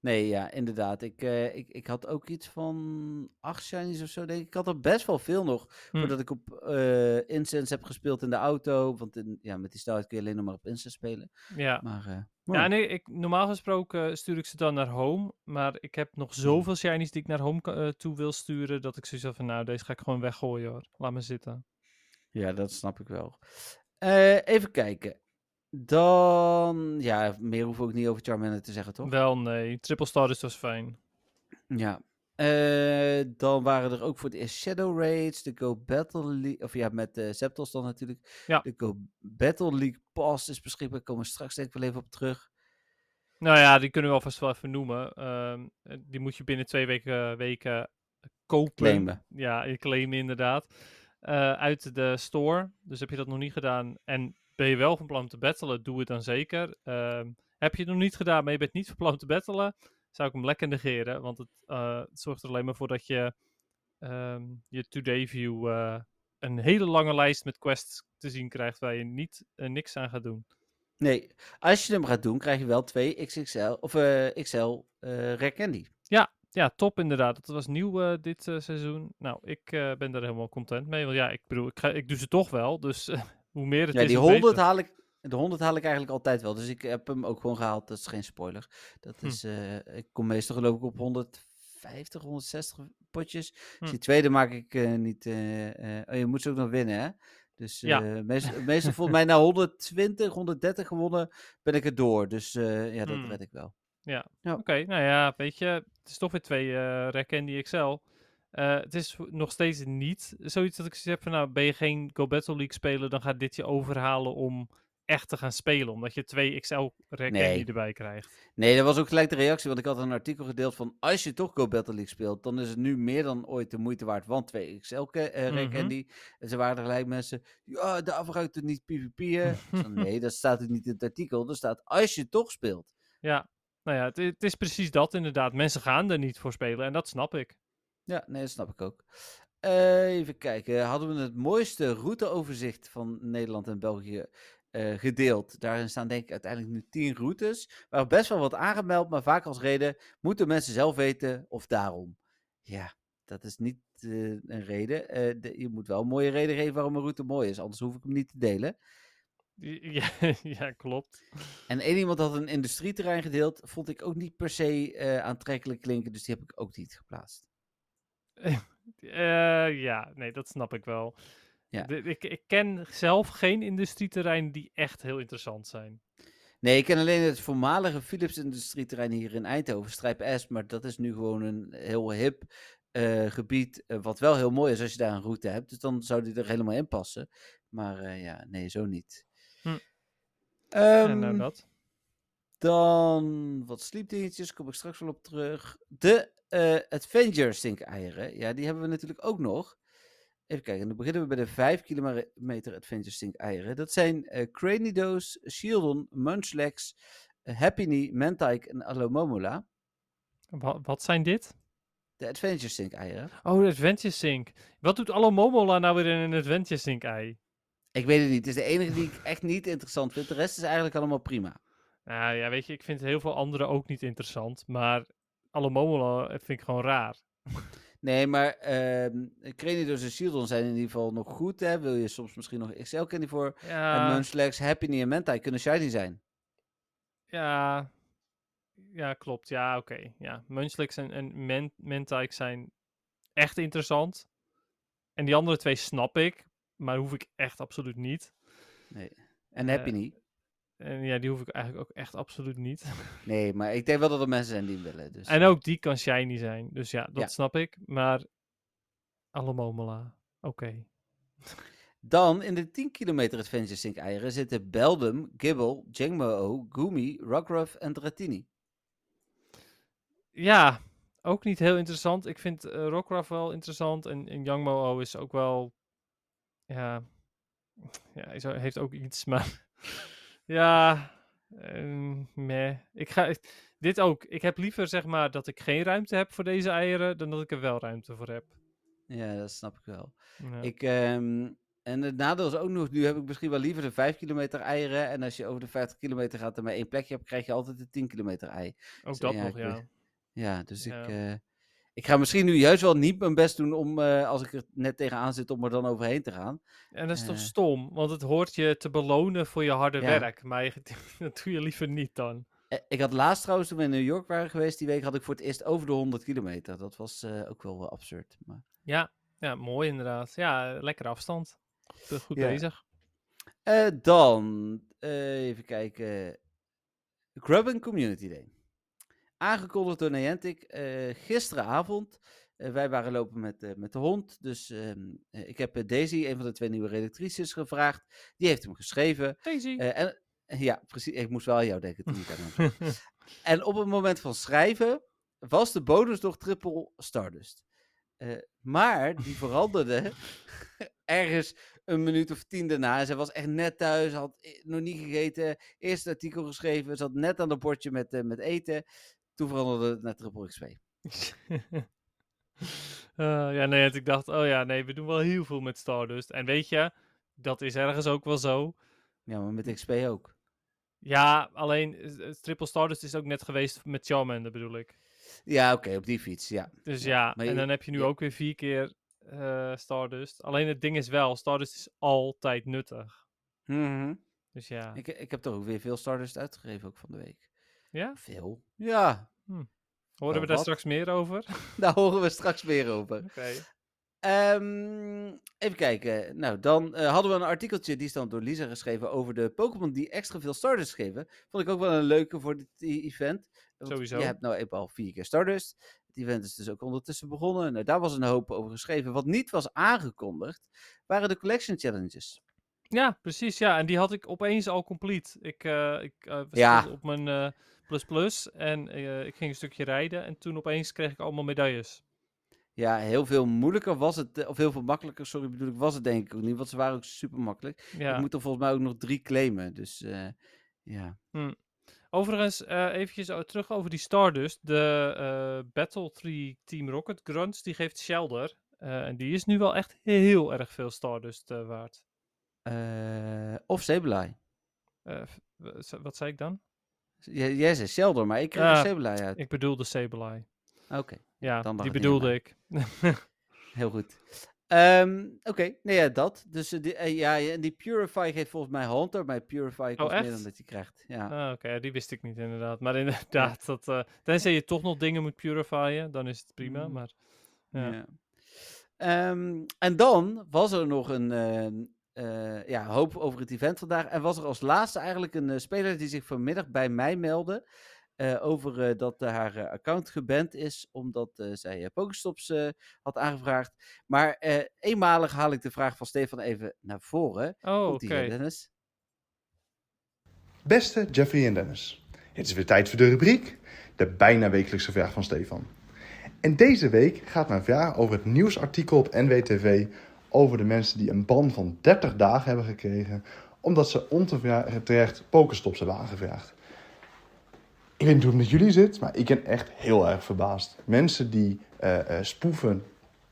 Nee, ja, inderdaad. Ik, eh, ik, ik had ook iets van acht shinies of zo, denk ik. Ik had er best wel veel nog, Hm. voordat ik op eh Incense heb gespeeld in de auto. Want in, ja, met die start kun je alleen nog maar op Incense spelen. Ja. Maar, eh, Ja, nee, ik, normaal gesproken stuur ik ze dan naar home. Maar ik heb nog Hmm. zoveel shinies die ik naar home toe wil sturen. Dat ik zoiets had van, nou, deze ga ik gewoon weggooien hoor. Laat me zitten. ja, dat snap ik wel. Even kijken. Dan, ja, meer hoef ik ook niet over Charmander te zeggen, toch? Wel, nee. Triple Star is dus fijn. Ja. Eh, dan waren er ook voor het eerst Shadow Raids, de Go Battle League, of ja, met de Septos dan natuurlijk. Ja. De Go Battle League Pass is beschikbaar, komen we straks denk ik wel even op terug. Nou ja, die kunnen we alvast wel even noemen. Ehm, eh, die moet je binnen twee weken, weken kopen. Claimen. Ja, je claimen inderdaad. Eh, uit de store. Dus heb je dat nog niet gedaan en ben je wel van plan te battelen, doe het dan zeker. Ehm, heb je het nog niet gedaan, maar je bent niet van plan te battelen, zou ik hem lekker negeren. Want het, eh, het zorgt er alleen maar voor dat je ehm, je Today View eh, een hele lange lijst met quests te zien krijgt waar je niet, eh, niks aan gaat doen. Nee, als je hem gaat doen, krijg je wel twee XXL, of XL Rare Candy. Ja, top inderdaad. Dat was nieuw dit seizoen. Nou, ik ben er helemaal content mee. Want ja, ik bedoel, ik, ga, ik doe ze toch wel. Dus hoe meer het Ja, is, die hoe 100 beter. haal ik. De 100 haal ik eigenlijk altijd wel. Dus ik heb hem ook gewoon gehaald. Dat is geen spoiler. Dat Hm. is, eh, ik kom meestal geloof ik op 150, 160 potjes. Dus Hm. die tweede maak ik eh, niet. eh, oh, je moet ze ook nog winnen, hè? Dus Ja. eh, meest- meestal volgens mij na 120, 130 gewonnen ben ik er door. Dus ja, dat Hm. red ik wel. Oké, nou ja, weet je, het is toch weer twee eh Rare Candy XL. Eh, het is nog steeds niet zoiets dat ik heb van, nou, ben je geen Go Battle League speler, dan gaat dit je overhalen om echt te gaan spelen. Omdat je twee XL Rare Nee. Erbij krijgt. Nee, dat was ook gelijk de reactie. Want ik had een artikel gedeeld van. Als je toch Go Battle League speelt. dan is het nu meer dan ooit de moeite waard. Want 2 XL ke- eh Mhm. En ze waren er gelijk mensen. Ja, daarvoor ga ik het niet PvP'en. Nee, dat staat ook niet in het artikel. Er staat. Als je toch speelt. Ja, nou ja, het, het is precies dat inderdaad. Mensen gaan er niet voor spelen en dat snap ik. Ja, nee, dat snap ik ook. Eh, even kijken. Hadden we het mooiste routeoverzicht van Nederland en België eh, gedeeld. Daarin staan denk ik uiteindelijk nu 10 routes. Waren best wel wat aangemeld, maar vaak als reden moeten mensen zelf weten of daarom. Ja, dat is niet eh, een reden. De- je moet wel een mooie reden geven waarom een route mooi is, anders hoef ik hem niet te delen. Ja, ja klopt. En één iemand had een industrieterrein gedeeld, vond ik ook niet per se aantrekkelijk klinken, dus die heb ik ook niet geplaatst. Eh, ja, nee, dat snap ik wel. Ja. De- ik, ik ken zelf geen industrieterreinen die echt heel interessant zijn. Nee, ik ken alleen het voormalige Philips industrieterrein hier in Eindhoven, Strijp S, maar dat is nu gewoon een heel hip eh, gebied, eh, wat wel heel mooi is als je daar een route hebt. Dus dan zou die er helemaal in passen. Maar ja, nee, zo niet. Hm. En nou dat. dan wat sliepdingetjes, kom ik straks wel op terug. De eh Adventure stinkeieren, ja, die hebben we natuurlijk ook nog. Even kijken, dan beginnen we bij de 5 kilometer Adventure stinkeieren. Dat zijn eh Cranidos, Shieldon, Munchlax, Happy Knee, Mantike en Alomomola. Wa- wat zijn dit? De Adventure stinkeieren. Oh, de Adventure Sync. Wat doet Allo Momola nou weer in een Adventure Sync ei? Ik weet het niet. Het is de enige die ik echt niet interessant vind. De rest is eigenlijk allemaal prima. Nou ja, weet je, ik vind heel veel andere ook niet interessant. Maar alle Momola vind ik gewoon raar. Nee, maar ehm Cranidos en Shieldon zijn in ieder geval nog goed. Hè? Wil je soms misschien nog XL Candy voor? En Ja, Munchlax, Happy en Mentai kunnen shiny zijn. ja, ja, klopt. Ja, oké. Ja, Munchlax en, en Men Mentike zijn echt interessant. En die andere twee snap ik, maar hoef ik echt absoluut niet. Nee. En Eh, Happy niet. En ja, die hoef ik eigenlijk ook echt absoluut niet. Nee, maar ik denk wel dat er mensen zijn die willen. Dus. En ook die kan shiny zijn. Dus ja, dat Ja. snap ik. Maar alle Momola, oké. Dan in de 10 kilometer Adventure Sync eieren zitten Beldum, Gibble, Jangmo-O, Gumi, Rockruff en Dratini. Ja, ook niet heel interessant. Ik vind eh Rockruff wel interessant. En, en is ook wel. Ja. Ja, heeft ook iets, maar. Ja. ehm, meh. Ik ga. Dit ook. Ik heb liever zeg maar dat ik geen ruimte heb voor deze eieren. dan dat ik er wel ruimte voor heb. Ja, dat snap ik wel. Ja. Ik, ehm, en het nadeel is ook nog, nu heb ik misschien wel liever de 5 kilometer eieren. En als je over de 50 kilometer gaat en maar één plekje hebt, krijg je altijd de 10 kilometer ei. ook zo, dat ja, nog, ja. Ja, dus Ja. ik, eh, ik ga misschien nu juist wel niet mijn best doen om, eh, als ik er net tegenaan zit, om er dan overheen te gaan. En dat is toch Eh. stom? Want het hoort je te belonen voor je harde Ja. werk. Maar je, dat doe je liever niet dan. Eh, Ik had laatst trouwens, toen we in New York waren geweest, die week had ik voor het eerst over de 100 kilometer. Dat was ook wel absurd. Maar... Ja, ja, mooi inderdaad. Ja, lekkere afstand. Goed- Ja. bezig. Dan, even kijken. Grub Community Day. Aangekondigd door Niantic eh, gisteravond. Eh, wij waren lopen met, eh, met de hond. Dus ehm, eh, ik heb Daisy, een van de twee nieuwe redactrices, gevraagd. Die heeft hem geschreven. Daisy. En, ja, precies. Ik moest wel aan jou denken aan hem. En op het moment van schrijven was de bonus nog triple Stardust. Maar die veranderde ergens een minuut of tien daarna. Ze was echt net thuis, had nog niet gegeten, eerst artikel geschreven, zat net aan het bordje met, met eten. Toen veranderde het naar triple XP. Eh, ja, nee, ik dacht, oh ja, nee, we doen wel heel veel met Stardust. En weet je, dat is ergens ook wel zo. Ja, maar met XP ook. Ja, alleen eh, eh, Triple Stardust is ook net geweest met Charmander, bedoel ik. Ja, oké, op die fiets, ja. Dus Ja, en je- dan heb je nu ook weer vier keer Stardust. Alleen het ding is wel, Stardust is altijd nuttig. Mhm. Dus ja. ik, ik heb toch ook weer veel Stardust uitgegeven ook van de week. Ja? Veel? Ja, Horen Wel we daar wat. straks meer over? daar horen we straks meer over. Oké. Ehm, even kijken. Nou, dan eh, hadden we een artikeltje, die is dan door Lisa geschreven, over de Pokémon die extra veel Stardust geven. Vond ik ook wel een leuke voor dit event. Want Sowieso. Je hebt nou eenmaal al vier keer Stardust. Het event is dus ook ondertussen begonnen. Nou, daar was een hoop over geschreven. Wat niet was aangekondigd, waren de Collection Challenges. Ja, precies. Ja, en die had ik opeens al complete. Ik, eh ik eh, Ja. op mijn plus plus en eh, ik ging een stukje rijden. En toen opeens kreeg ik allemaal medailles. Ja, heel veel moeilijker was het, eh, of heel veel makkelijker, sorry bedoel ik, was het denk ik ook niet. Want ze waren ook super makkelijk. Ja. Ik moet er volgens mij ook nog drie claimen. Dus eh, ja. Overigens, eh eventjes terug over die Stardust. De Battle 3 Team Rocket Grunts, die geeft Shelder. En die is nu wel echt heel erg veel Stardust waard. Of Sableye. Wat zei ik dan? Jij, jij zei Sheldon, maar ik kreeg een Sableye uit. Ik bedoelde Sableye. Oké, Ja, dan die bedoelde ik. heel goed. Ehm, Oké, nee ja, dat. Dus eh, die, eh, ja, en die Purify geeft volgens mij Hunter, maar Purify kost meer dan dat hij krijgt. Ja. Ah, Oké, die wist ik niet inderdaad. Maar inderdaad, dat, eh, tenzij je toch nog dingen moet purifyen, dan is het prima. Mm. Maar ja. Ja. Ehm, en dan was er nog een eh, ja, hoop over het event vandaag. En was er als laatste eigenlijk een eh, speler die zich vanmiddag bij mij meldde. eh, over eh, dat haar account geband is, omdat eh, zij Pokestops eh, had aangevraagd. Maar eh, eenmalig haal ik de vraag van Stefan even naar voren. Oh, oké. Hè, Dennis? Beste Jeffrey en Dennis, het is weer tijd voor de rubriek, de bijna wekelijkse vraag van Stefan. En deze week gaat mijn vraag over het nieuwsartikel op NWTV over de mensen die een ban van 30 dagen hebben gekregen omdat ze onterecht pokerstops hebben aangevraagd. Ik weet niet hoe het met jullie zit, maar ik ben echt heel erg verbaasd. Mensen die eh, eh, spoeven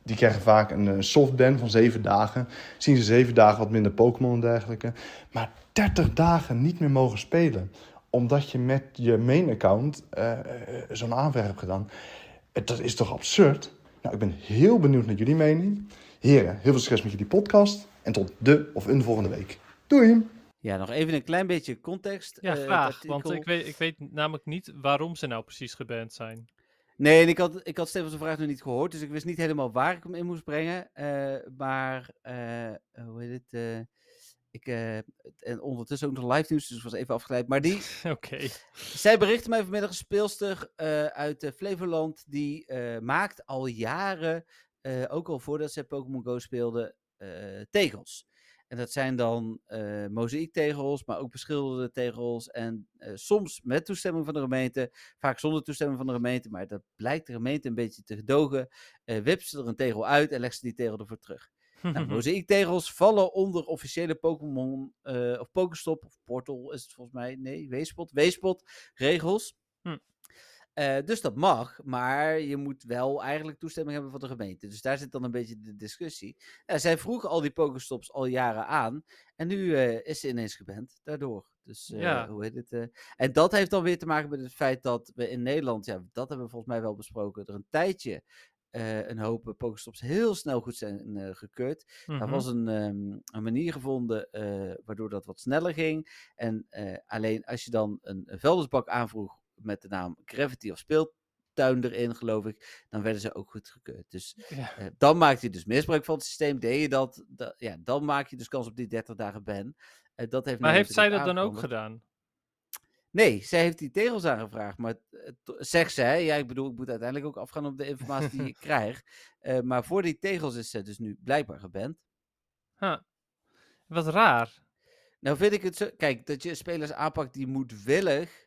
die krijgen vaak een uh, softban van zeven dagen. Zien ze zeven dagen wat minder Pokémon en dergelijke. Maar 30 dagen niet meer mogen spelen. Omdat je met je main account uh, zo'n aanvraag hebt gedaan. Dat is toch absurd? Nou, ik ben heel benieuwd naar jullie mening. Heren, heel veel succes met jullie podcast. En tot de of een volgende week. Doei! Ja, nog even een klein beetje context. Ja, graag. want ik weet, ik weet namelijk niet waarom ze nou precies geband zijn. Nee, en ik had, ik had Stefans vraag nog niet gehoord, dus ik wist niet helemaal waar ik hem in moest brengen. Uh, maar, uh, hoe heet het? Uh, ik, en ondertussen ook nog live nieuws, dus ik was even afgeleid. Maar die, Oké. zij berichtte mij vanmiddag een speelster uit Flevoland. Die maakt al jaren, ook al voordat ze Pokémon Go speelde, tegels. En dat zijn dan uh, mozaïektegels, maar ook beschilderde tegels. En uh, soms met toestemming van de gemeente, vaak zonder toestemming van de gemeente. Maar dat blijkt de gemeente een beetje te gedogen. Uh, wipt ze er een tegel uit en legt ze die tegel ervoor terug. nou, mozaïektegels vallen onder officiële Pokémon of Pokestop of Portal is het volgens mij. Nee, Weespot. Weespot regels. Uh, dus dat mag, maar je moet wel eigenlijk toestemming hebben van de gemeente. Dus daar zit dan een beetje de discussie. Uh, zij vroegen al die pokestops al jaren aan. En nu uh, is ze ineens geband daardoor. Dus ja. hoe heet het? en dat heeft dan weer te maken met het feit dat we in Nederland, ja, dat hebben we volgens mij wel besproken, er een tijdje een hoop pokestops heel snel goed zijn gekeurd. Mm -hmm. Daar was een, um, een manier gevonden waardoor dat wat sneller ging. En alleen als je dan een, een vuilnisbak aanvroeg met de naam Gravity of speeltuin erin, geloof ik, dan werden ze ook goedgekeurd. Dus ja. uh, dan maak je dus misbruik van het systeem. Deed je dat, dat, ja, dan maak je dus kans op die 30 dagen ban. Uh, dat heeft maar heeft zij dat dan ook gedaan? Nee, zij heeft die tegels aangevraagd. Maar uh, zegt ze, ja, ik bedoel, ik moet uiteindelijk ook afgaan op de informatie die ik krijg. maar voor die tegels is ze dus nu blijkbaar geband. Huh. Wat raar. Nou vind ik het zo... Kijk, dat je spelers aanpakt die moedwillig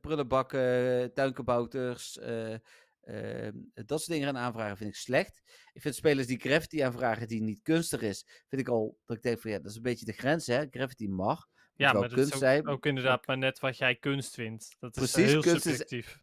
prullenbakken, tuinkabouters, uh, uh, dat soort dingen gaan aanvragen vind ik slecht. Ik vind spelers die Gravity aanvragen die niet kunstig is, vind ik al, dat ik denk van ja, dat is een beetje de grens hè. Gravity mag. Ja, maar dat is ook, zijn. ook inderdaad maar net wat jij kunst vindt. Dat is precies, heel kunst subjectief. Is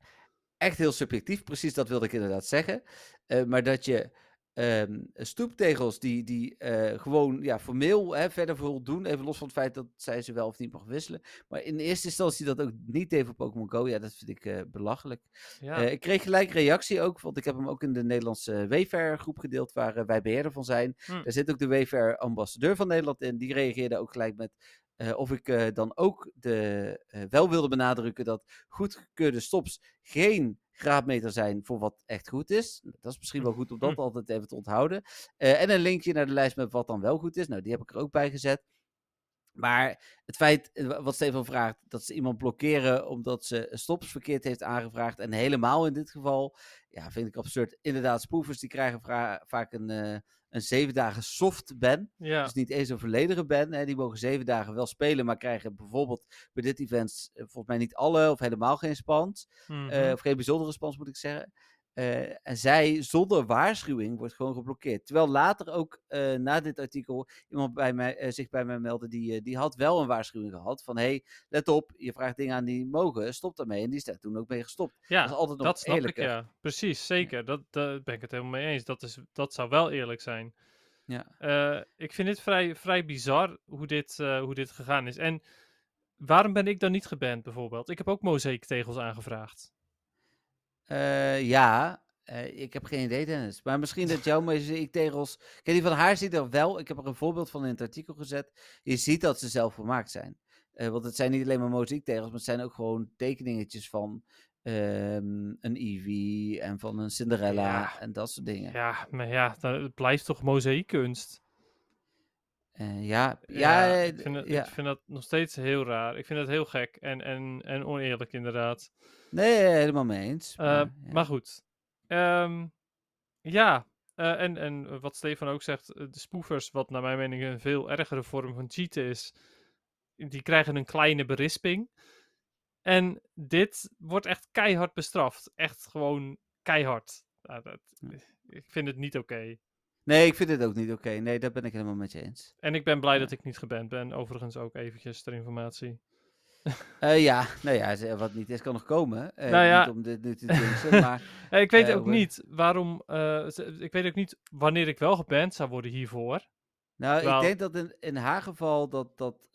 echt heel subjectief, precies dat wilde ik inderdaad zeggen. Uh, maar dat je um, stoeptegels die, die uh, gewoon ja, formeel hè, verder voldoen. Even los van het feit dat zij ze wel of niet mag wisselen. Maar in eerste instantie dat ook niet deed voor Pokémon Go. Ja, dat vind ik uh, belachelijk. Ja. Uh, ik kreeg gelijk reactie ook, want ik heb hem ook in de Nederlandse Wayfair groep gedeeld waar wij beheerder van zijn. Hm. Daar zit ook de Wayfair ambassadeur van Nederland in. Die reageerde ook gelijk met uh, of ik uh, dan ook de, uh, wel wilde benadrukken dat goedgekeurde stops geen graadmeter zijn voor wat echt goed is. Dat is misschien wel goed om dat altijd even te onthouden. en een linkje naar de lijst met wat dan wel goed is. Nou, die heb ik er ook bij gezet. Maar het feit, wat Stefan vraagt, dat ze iemand blokkeren omdat ze stops verkeerd heeft aangevraagd. En helemaal in dit geval, ja, vind ik absurd. Inderdaad, spoefers die krijgen vaak een, uh, een zeven dagen soft ban. Ja. Dus niet eens een volledige ban. Hè. Die mogen zeven dagen wel spelen, maar krijgen bijvoorbeeld bij dit event volgens mij niet alle of helemaal geen spans. Mm -hmm. uh, of geen bijzondere spans moet ik zeggen. Uh, en zij zonder waarschuwing wordt gewoon geblokkeerd. Terwijl later ook uh, na dit artikel iemand bij mij, uh, zich bij mij meldde die, die had wel een waarschuwing gehad. Van hey, let op, je vraagt dingen aan die mogen, stop daarmee. En die is daar toen ook mee gestopt. Ja, dat, is altijd nog dat snap eerlijker. ik, ja. Precies, zeker. Dat, daar ben ik het helemaal mee eens. Dat, is, dat zou wel eerlijk zijn. Ja. ik vind dit vrij, vrij bizar hoe dit, hoe dit gegaan is. En waarom ben ik dan niet geband bijvoorbeeld? Ik heb ook mozaïektegels aangevraagd. Uh, ja, uh, ik heb geen idee, Dennis. Maar misschien dat jouw tegels. Kijk, die van haar ziet er wel. Ik heb er een voorbeeld van in het artikel gezet. Je ziet dat ze zelf gemaakt zijn. Uh, want het zijn niet alleen maar mozaïektegels, maar het zijn ook gewoon tekeningetjes van um, een Eevee en van een Cinderella ja. en dat soort dingen. Ja, maar ja, het blijft toch mozaïekkunst? Uh, ja, ja, ja, ik, vind het, ja. ik vind dat nog steeds heel raar. Ik vind dat heel gek en, en, en oneerlijk inderdaad. Nee, helemaal mee eens. Maar, uh, ja. maar goed. Um, ja, uh, en, en wat Stefan ook zegt, de spoofers, wat naar mijn mening een veel ergere vorm van cheaten is, die krijgen een kleine berisping. En dit wordt echt keihard bestraft. Echt gewoon keihard. Nou, dat, ik vind het niet oké. Okay. Nee, ik vind het ook niet oké. Okay. Nee, daar ben ik helemaal met je eens. En ik ben blij ja. dat ik niet geband ben. Overigens ook eventjes ter informatie. Eh, ja, nou ja, wat niet is, kan nog komen. Eh, Nou ja. Niet om dit nu te jinxen, maar... Eh, ik weet ook niet waarom. ik weet ook niet wanneer ik wel geband zou worden hiervoor. Nou, ik denk dat in, in haar geval dat, dat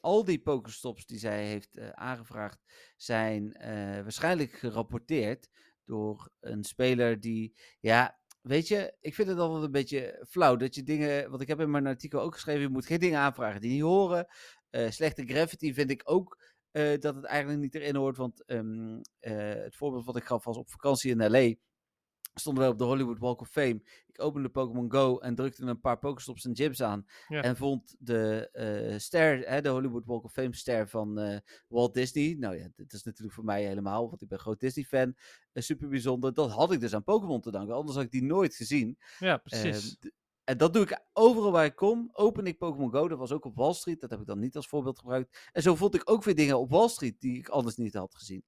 al die pokerstops die zij heeft aangevraagd, zijn waarschijnlijk gerapporteerd door een speler die, ja, weet je, ik vind het altijd een beetje flauw dat je dingen, want ik heb in mijn artikel ook geschreven, je moet geen dingen aanvragen die niet horen. Eh, slechte gravity vind ik ook eh, dat het eigenlijk niet erin hoort, want ehm, eh, het voorbeeld wat ik gaf was op vakantie in L.A., stonden we op de Hollywood Walk of Fame. Ik opende Pokémon Go en drukte een paar Pokestops en gyms aan. Ja. En vond de eh ster, hè, de Hollywood Walk of Fame ster van eh, Walt Disney. Nou ja, dit is natuurlijk voor mij helemaal, want ik ben groot Disney fan. super bijzonder. Dat had ik dus aan Pokémon te danken. Anders had ik die nooit gezien. Ja, Ehm, precies. en dat doe ik overal waar ik kom. Open ik Pokémon Go. Dat was ook op Wall Street. Dat heb ik dan niet als voorbeeld gebruikt. En zo vond ik ook weer dingen op Wall Street die ik anders niet had gezien.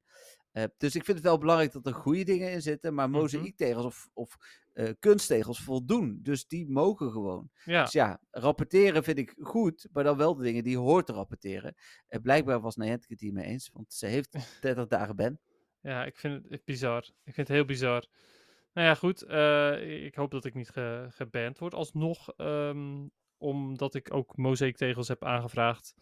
Eh, dus ik vind het wel belangrijk dat er goede dingen in zitten. Maar Mhm. mozaïektegels of, of eh, kunsttegels voldoen. Dus die mogen gewoon. ja. Dus ja, rapporteren vind ik goed. Maar dan wel de dingen die je hoort te rapporteren. En blijkbaar was Niantic het hiermee eens. Want ze heeft 30 dagen ben. Ja, ik vind het bizar. Ik vind het heel bizar. Nou ja, goed. eh, ik hoop dat ik niet ge geband word. Alsnog, ehm, omdat ik ook mozaïektegels heb aangevraagd.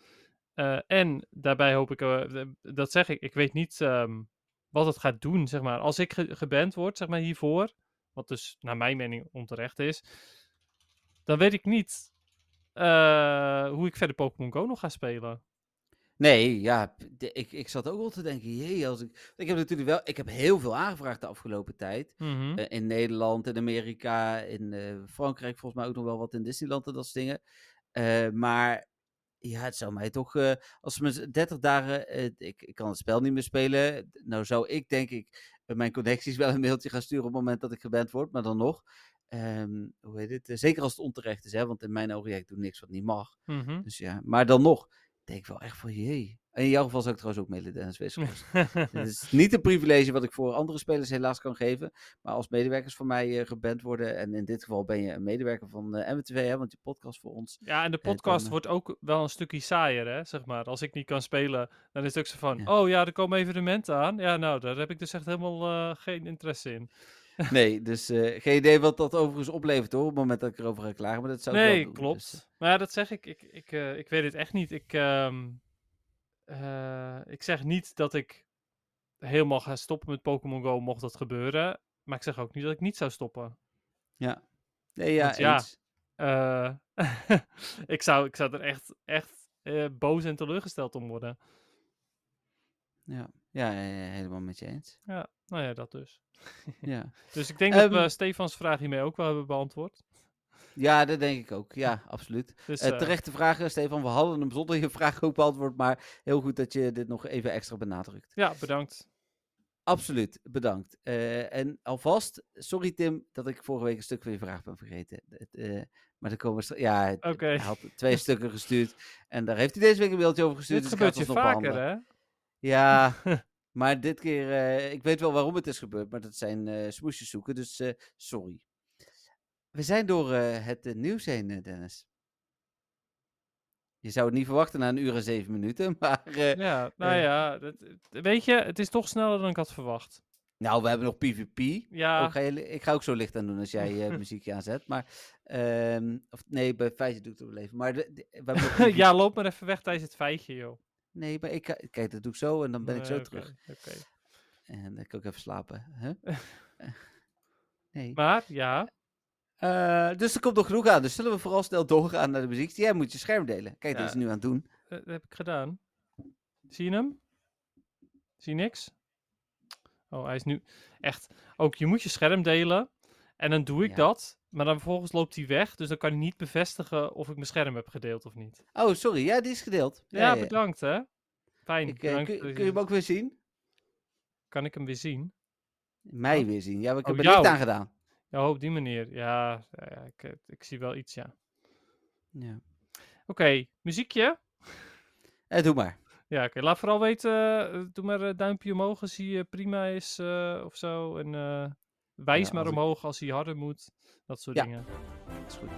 En daarbij hoop ik, dat zeg ik, ik weet niet ehm, wat het gaat doen, zeg maar. Als ik ge geband word, zeg maar, hiervoor, wat dus naar mijn mening onterecht is, dan weet ik niet eh, hoe ik verder Pokémon Go nog ga spelen. Nee, ja, de- ik, ik zat ook wel te denken, jee, als ik... Ik heb natuurlijk wel, ik heb heel veel aangevraagd de afgelopen tijd. Mhm. Eh, in Nederland, in Amerika, in eh, Frankrijk volgens mij ook nog wel wat in Disneyland en dat soort dingen. Maar ja, het zou mij toch, eh, als ze me 30 dagen, eh, ik, ik kan het spel niet meer spelen. Nou zou ik denk ik eh, mijn connecties wel een mailtje gaan sturen op het moment dat ik geband word, maar dan nog. ehm, hoe heet het? Zeker als het onterecht is, hè, want in mijn ogen, ja, ik doe niks wat niet mag. Mhm. Dus ja, maar dan nog, denk ik wel echt van, jee. In jouw geval zou ik trouwens ook mailen, Dennis Wisselers. Het is niet een privilege wat ik voor andere spelers helaas kan geven. Maar als medewerkers van mij eh, geband worden. En in dit geval ben je een medewerker van eh MWTV, hè, want je podcast voor ons. Ja, en de dan, podcast eh, wordt ook wel een stukje saaier, hè, zeg maar. Als ik niet kan spelen, dan is het ook zo van... Ja. Oh ja, er komen evenementen aan. Ja, nou, daar heb ik dus echt helemaal eh, geen interesse in. Nee, dus eh, geen idee wat dat overigens oplevert hoor. Op het moment dat ik erover ga klagen. Maar dat zou nee, wel doen. klopt. Dus, eh, Maar ja, dat zeg ik. Ik, ik, eh, ik weet het echt niet. Ik, ehm, eh, ik zeg niet dat ik helemaal ga stoppen met Pokémon Go, mocht dat gebeuren. Maar ik zeg ook niet dat ik niet zou stoppen. ja. Nee, ja, Want ja. Eh, ik, zou, ik zou er echt, echt eh, boos en teleurgesteld om worden. Ja, ja, helemaal met je eens. Ja, nou ja, dat dus. Ja. Dus ik denk dat we Ehm, Stefans vraag hiermee ook wel hebben beantwoord. Ja, dat denk ik ook. Ja, absoluut. Dus, eh, terechte vragen, Stefan. We hadden hem zonder je vraag ook beantwoord. Maar heel goed dat je dit nog even extra benadrukt. ja, bedankt. Absoluut, bedankt. Eh, en alvast, sorry Tim dat ik vorige week een stuk van je vraag ben vergeten. Maar dan komen we Ja, hij had twee stukken gestuurd. En daar heeft hij deze week een mailtje over gestuurd. Dit dus gebeurt je vaker, hè? Ja, maar dit keer, ik weet wel waarom het is gebeurd, maar dat zijn smoesjes zoeken, dus sorry. We zijn door eh, het eh, nieuws heen, eh, Dennis. Je zou het niet verwachten na een uur en zeven minuten, maar Ja, nou ja, dat, weet je, het is toch sneller dan ik had verwacht. nou, we hebben nog PvP. Ja, ga je, li- ik ga ook zo licht aan doen als jij muziekje aanzet. Maar, ehm, of nee, bij feitje doe ik het wel even. Maar de, de- we hebben ja, loop maar even weg tijdens het feitje, joh. Nee, maar ik, kijk, dat doe ik zo en dan ben ik zo terug. oké. En dan kan ik even slapen. Eh, nee. Maar, ja, Eh, dus er komt nog genoeg aan. Dus zullen we vooral snel doorgaan naar de muziek. Jij moet je scherm delen. Kijk, Ja. dat is nu aan het doen. eh, dat heb ik gedaan. Zie je hem? Zie je niks? Oh, hij is nu echt... Ook, je moet je scherm delen. En dan doe ik Ja. dat. Maar dan vervolgens loopt hij weg. Dus dan kan hij niet bevestigen of ik mijn scherm heb gedeeld of niet. Oh, sorry. Ja, die is gedeeld. Ja, bedankt hè. Fijn. Ik, eh, kun, je- kun je hem ook weer zien? Kan ik hem weer zien? Mij Oh. weer zien. Ja, ik heb Oh, er licht jou. aan gedaan. Ja, op die manier. Ja, ik, eh, ik zie wel iets, ja. Ja. Oké, muziekje. Eh, doe maar. Ja, oké. Laat vooral weten, eh, doe maar een duimpje omhoog als hij eh, prima is eh, of zo. En wijs Ja, maar ik- omhoog als hij harder moet. Dat soort Ja. dingen. is goed.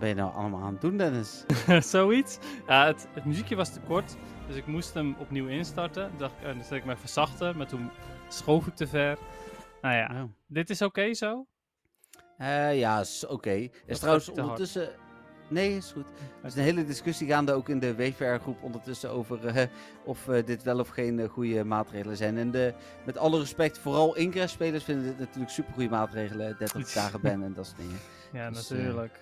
Ben je nou allemaal aan het doen, Dennis? Zoiets. Ja, het, het muziekje was te kort, dus ik moest hem opnieuw instarten. Toen dacht ik, eh, dan zet ik me even zachter, maar toen schoof ik te ver. Nou ja, Oh. dit is oké zo? Eh, ja, is oké. Is trouwens hard. ondertussen... Nee, is goed. Er is een hele discussie gaande ook in de WVR-groep ondertussen over eh, of dit wel of geen goede maatregelen zijn. En de, met alle respect, vooral Ingress-spelers vinden dit natuurlijk super goede maatregelen. 30 dagen ban en dat soort dingen. Ja, Dus, natuurlijk.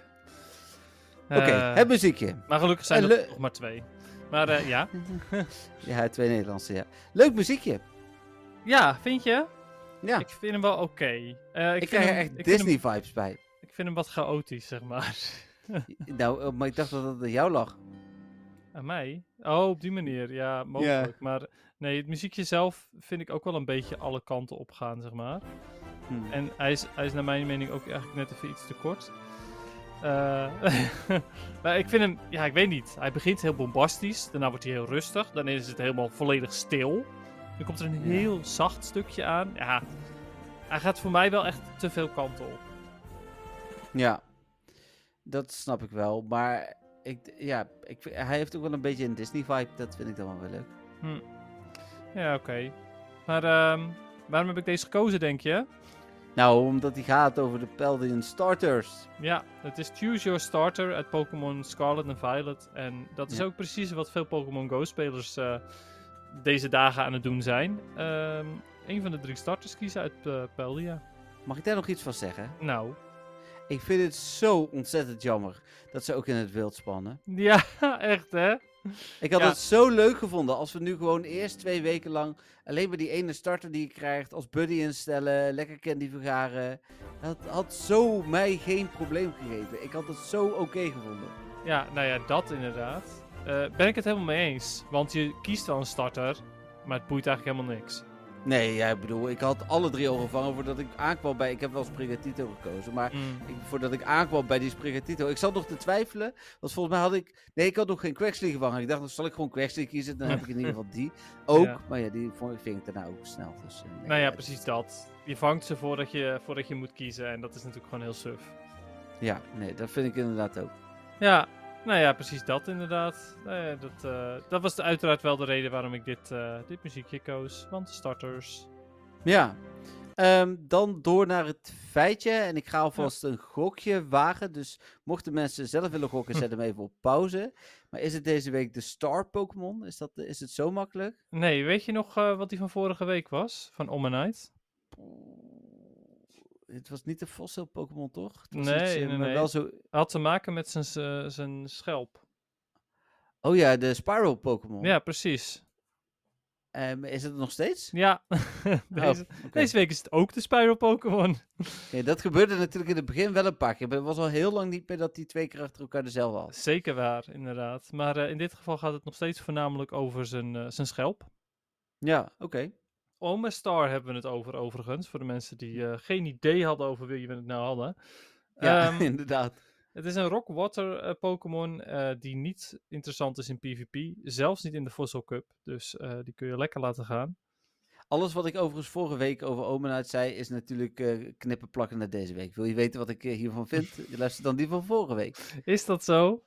Oké, Eh, het muziekje. Maar gelukkig zijn er nog maar twee. Maar eh, ja. Ja, twee Nederlandse, ja. Leuk muziekje. Ja, vind je? Ja, Ik vind hem wel oké. Eh, ik, vind krijg er echt ik Disney-vibes bij. Ik vind hem wat chaotisch, zeg maar. nou, maar ik dacht dat het aan jou lag. Aan mij? Oh, op die manier. Ja, mogelijk. Maar nee, het muziekje zelf vind ik ook wel een beetje alle kanten op gaan, zeg maar. Hm. En hij is, hij is naar mijn mening ook eigenlijk net even iets te kort. Eh, maar ik vind hem, ja, ik weet niet. Hij begint heel bombastisch, daarna wordt hij heel rustig, dan is het helemaal volledig stil. Dan komt er een Ja. heel zacht stukje aan. Ja, hij gaat voor mij wel echt te veel kanten op. Ja, dat snap ik wel. Maar ik, ja, ik, hij heeft ook wel een beetje een Disney-vibe. Dat vind ik dan wel weer leuk. Ja, oké. Maar ehm, waarom heb ik deze gekozen, denk je? Nou, omdat hij gaat over de Paldean Starters. Ja, het is Choose Your Starter uit Pokémon Scarlet en Violet. En dat is Ja. ook precies wat veel Pokémon Go-spelers eh, deze dagen aan het doen zijn. Ehm een van de drie starters kiezen uit uh, Paldia. Mag ik daar nog iets van zeggen? Nou, Ik vind het zo ontzettend jammer dat ze ook in het wild spannen. ja, echt hè? Ik had Ja. het zo leuk gevonden als we nu gewoon eerst twee weken lang alleen maar die ene starter die je krijgt als buddy instellen, lekker candy vergaren. Dat had zo mij geen probleem gegeven. Ik had het zo oké gevonden. Ja, nou ja, dat inderdaad. Eh, ben ik het helemaal mee eens. Want je kiest wel een starter, maar het boeit eigenlijk helemaal niks. Nee, ja, ik bedoel, ik had alle drie al gevangen voordat ik aankwam bij... Ik heb wel Sprigatito gekozen, maar Mm. ik, voordat ik aankwam bij die Sprigatito... Ik zat nog te twijfelen, want volgens mij had ik... Nee, ik had nog geen Quaxley gevangen. Ik dacht, dan zal ik gewoon Quaxley kiezen, dan heb ik in ieder geval die ook. Ja. Maar ja, die vond, ik daarna ook snel. Dus, eh, nee, Nou ja, het- precies dat. Je vangt ze voordat je, voordat je moet kiezen en dat is natuurlijk gewoon heel suf. Ja, nee, dat vind ik inderdaad ook. Ja, nou ja, precies dat inderdaad. Nou ja, dat, eh, dat was uiteraard wel de reden waarom ik dit, eh, dit muziekje koos. Want starters. Ja, Ehm, dan door naar het feitje. En ik ga alvast een gokje wagen. Dus mochten mensen zelf willen gokken, zet hem even op pauze. Maar is het deze week de Star Pokémon? Is, dat, is het zo makkelijk? Nee, weet je nog eh, wat die van vorige week was? Van Omanite? Het was niet de fossil Pokémon, toch? Het was Nee, iets, eh, nee, maar nee. wel zo... Had te maken met zijn, z- zijn schelp. Oh ja, de Spiral Pokémon. Ja, precies. Ehm, is het nog steeds? Ja, deze, Oh, oké. deze week is het ook de Spiral Pokémon. Ja, dat gebeurde natuurlijk in het begin wel een paar keer. Maar het was al heel lang niet meer dat die twee keer achter elkaar dezelfde had. Zeker waar, inderdaad. Maar eh, in dit geval gaat het nog steeds voornamelijk over zijn, eh, zijn schelp. Ja, oké. Omastar hebben we het over, overigens. Voor de mensen die eh, geen idee hadden over wie we het nou hadden. Ja, Ehm, inderdaad. Het is een Rock-Water eh, Pokémon eh, die niet interessant is in PvP. Zelfs niet in de Fossil Cup. Dus die kun je lekker laten gaan. Alles wat ik overigens vorige week over Omenuit zei, is natuurlijk eh, knippen plakken naar deze week. Wil je weten wat ik hiervan vind? Je luistert dan die van vorige week. Is dat zo?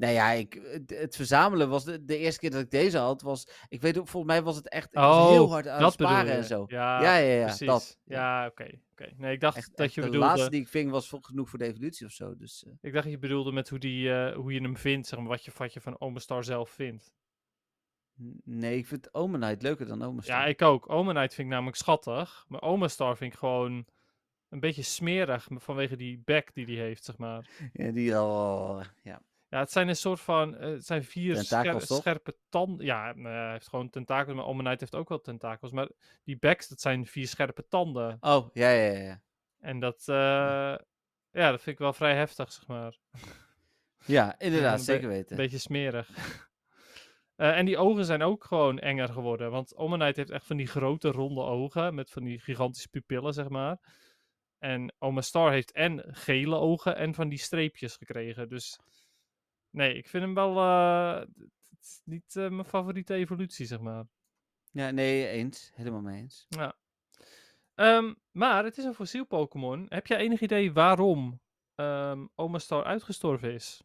Nou ja, ik, het, het verzamelen was de, de eerste keer dat ik deze had, was, ik weet ook, volgens mij was het echt, ik was Oh, heel hard aan het sparen en zo. Ja, Ja, ja, ja, precies. dat. Ja, oké. oké. Nee, ik dacht Echt, dat echt je de bedoelde... laatste die ik ving was genoeg voor de evolutie of zo. Dus, eh, Ik dacht dat je bedoelde met hoe, die, eh, hoe je hem vindt, zeg maar, wat je, wat je van Omastar zelf vindt. nee, ik vind Omenite leuker dan Omenite. Ja, ik ook. Omanite vind ik namelijk schattig. Maar Omastar vind ik gewoon een beetje smerig vanwege die bek die hij heeft, zeg maar. Ja, die al, ja. Ja, het zijn een soort van, eh, het zijn vier scher- scherpe tanden. Ja, ja, hij heeft gewoon tentakels, maar Omanite heeft ook wel tentakels. Maar die backs, dat zijn vier scherpe tanden. Oh, ja, ja, ja. En dat, eh, ja, dat vind ik wel vrij heftig, zeg maar. Ja, inderdaad, zeker weten. Een beetje smerig. Eh, en die ogen zijn ook gewoon enger geworden. Want Omanite heeft echt van die grote ronde ogen. Met van die gigantische pupillen, zeg maar. En Omastar heeft en gele ogen en van die streepjes gekregen. Dus nee, ik vind hem wel eh, het is niet eh, mijn favoriete evolutie, zeg maar. Ja, nee, eens. Helemaal mee eens. Ehm, maar het is een fossiel Pokémon. Heb jij enig idee waarom ehm Oma Star uitgestorven is?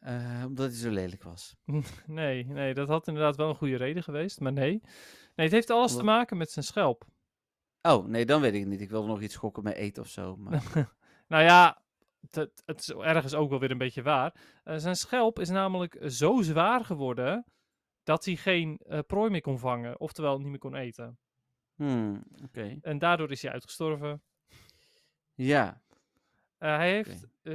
Eh, omdat hij zo lelijk was. Nee, nee, dat had inderdaad wel een goede reden geweest, maar nee. Nee, het heeft alles te maken met zijn schelp. Oh, nee, dan weet ik het niet. Ik wilde nog iets gokken met eten of zo. Maar... Nou ja, het, het is ergens ook wel weer een beetje waar. Eh, zijn schelp is namelijk zo zwaar geworden dat hij geen eh, prooi meer kon vangen, oftewel niet meer kon eten. Hmm, oké. En daardoor is hij uitgestorven. Ja. Eh, hij heeft, eh,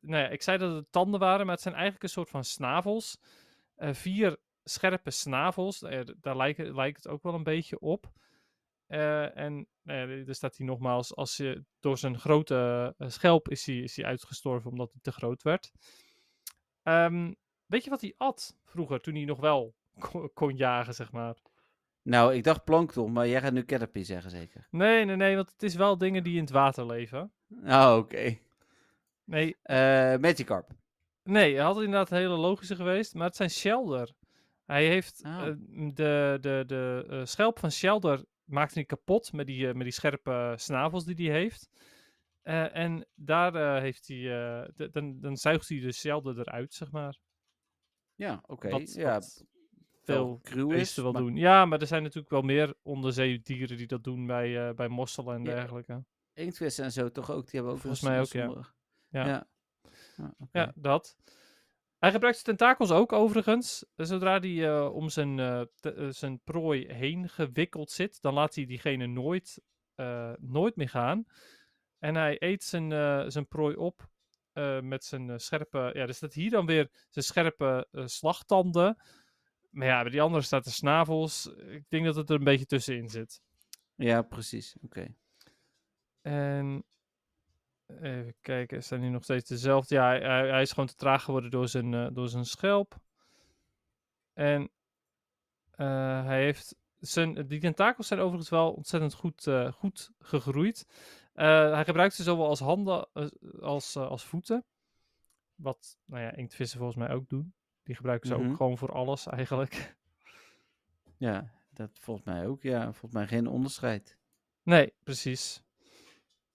nou ja, ik zei dat het tanden waren, maar het zijn eigenlijk een soort van snavels. Vier scherpe snavels, d- daar lijkt, lijkt het ook wel een beetje op. Eh, en nou er staat hier nogmaals, als je, door zijn grote eh, schelp is hij, is hij uitgestorven omdat hij te groot werd. Ehm, weet je wat hij at vroeger, toen hij nog wel kon, kon jagen, zeg maar? Nou, ik dacht plankton, maar jij gaat nu caterpie zeggen zeker? Nee, nee, nee, want het is wel dingen die in het water leven. Oh, oké. Nee, Eh Magikarp. Nee, hij had inderdaad een hele logische geweest, maar het zijn Shelder. Hij heeft Oh. eh, de, de, de schelp van Shelder maakt hij kapot met die, eh, met die scherpe snavels die hij heeft. Eh, en daar eh, heeft hij, dan, dan zuigt hij de Shelder eruit, zeg maar. Ja, oké. Wat- Ja, wat veel beesten wel maar- doen. Ja, maar er zijn natuurlijk wel meer onderzeedieren die dat doen bij, bij mosselen en Ja, dergelijke. Inktvissen en zo toch ook? Die hebben ook Volgens mij ook, ja. sommige- Ja. Ja. Ja, dat. Hij gebruikt zijn tentakels ook overigens. Zodra hij eh, om zijn, eh, eh, zijn prooi heen gewikkeld zit, dan laat hij diegene nooit, nooit meer gaan. En hij eet zijn, zijn prooi op met zijn scherpe... Ja, er staat hier dan weer zijn scherpe slagtanden. Maar ja, bij die andere staat de snavels. Ik denk dat het er een beetje tussenin zit. Ja, precies. Oké. En even kijken, zijn die nog steeds dezelfde? Ja, hij, hij- hij is gewoon te traag geworden door zijn, eh, door zijn schelp. En eh, hij heeft zijn, die tentakels zijn overigens wel ontzettend goed, eh, goed gegroeid. Hij gebruikt ze zowel als handen als, als voeten. Wat, nou ja, inktvissen volgens mij ook doen. Die gebruiken ze Mhm. ook gewoon voor alles eigenlijk. Ja, dat volgens mij ook. Ja, volgens mij geen onderscheid. Nee, precies.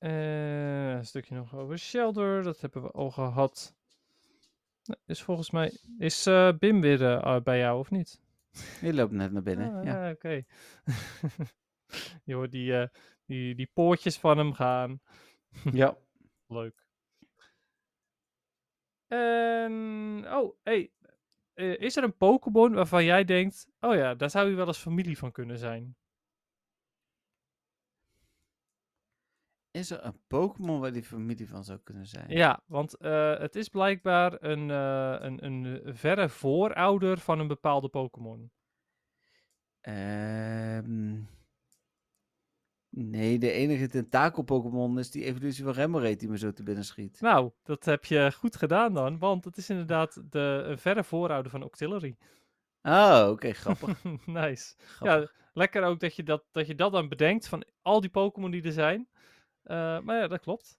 Eh, een stukje nog over Shelter, dat hebben we al gehad. Nee, Is volgens mij. Is eh, Bim weer eh, bij jou of niet? Die loopt net naar binnen. Ah, ja. ja, oké. Je hoort die, die, die poortjes van hem gaan. ja. Leuk. En. Oh, hey. is er een Pokémon waarvan jij denkt. Oh ja, daar zou je wel eens familie van kunnen zijn? Is er een Pokémon waar die familie van zou kunnen zijn? Ja, want eh, het is blijkbaar een, eh, een, een verre voorouder van een bepaalde Pokémon. Ehm, nee, de enige tentakel-Pokémon is die evolutie van Remoraid die me zo te binnen schiet. Nou, dat heb je goed gedaan dan, want het is inderdaad de een verre voorouder van Octillery. Oh, oké, grappig. nice. grappig. Ja, lekker ook dat je dat, dat je dat dan bedenkt van al die Pokémon die er zijn. Eh, maar ja, dat klopt.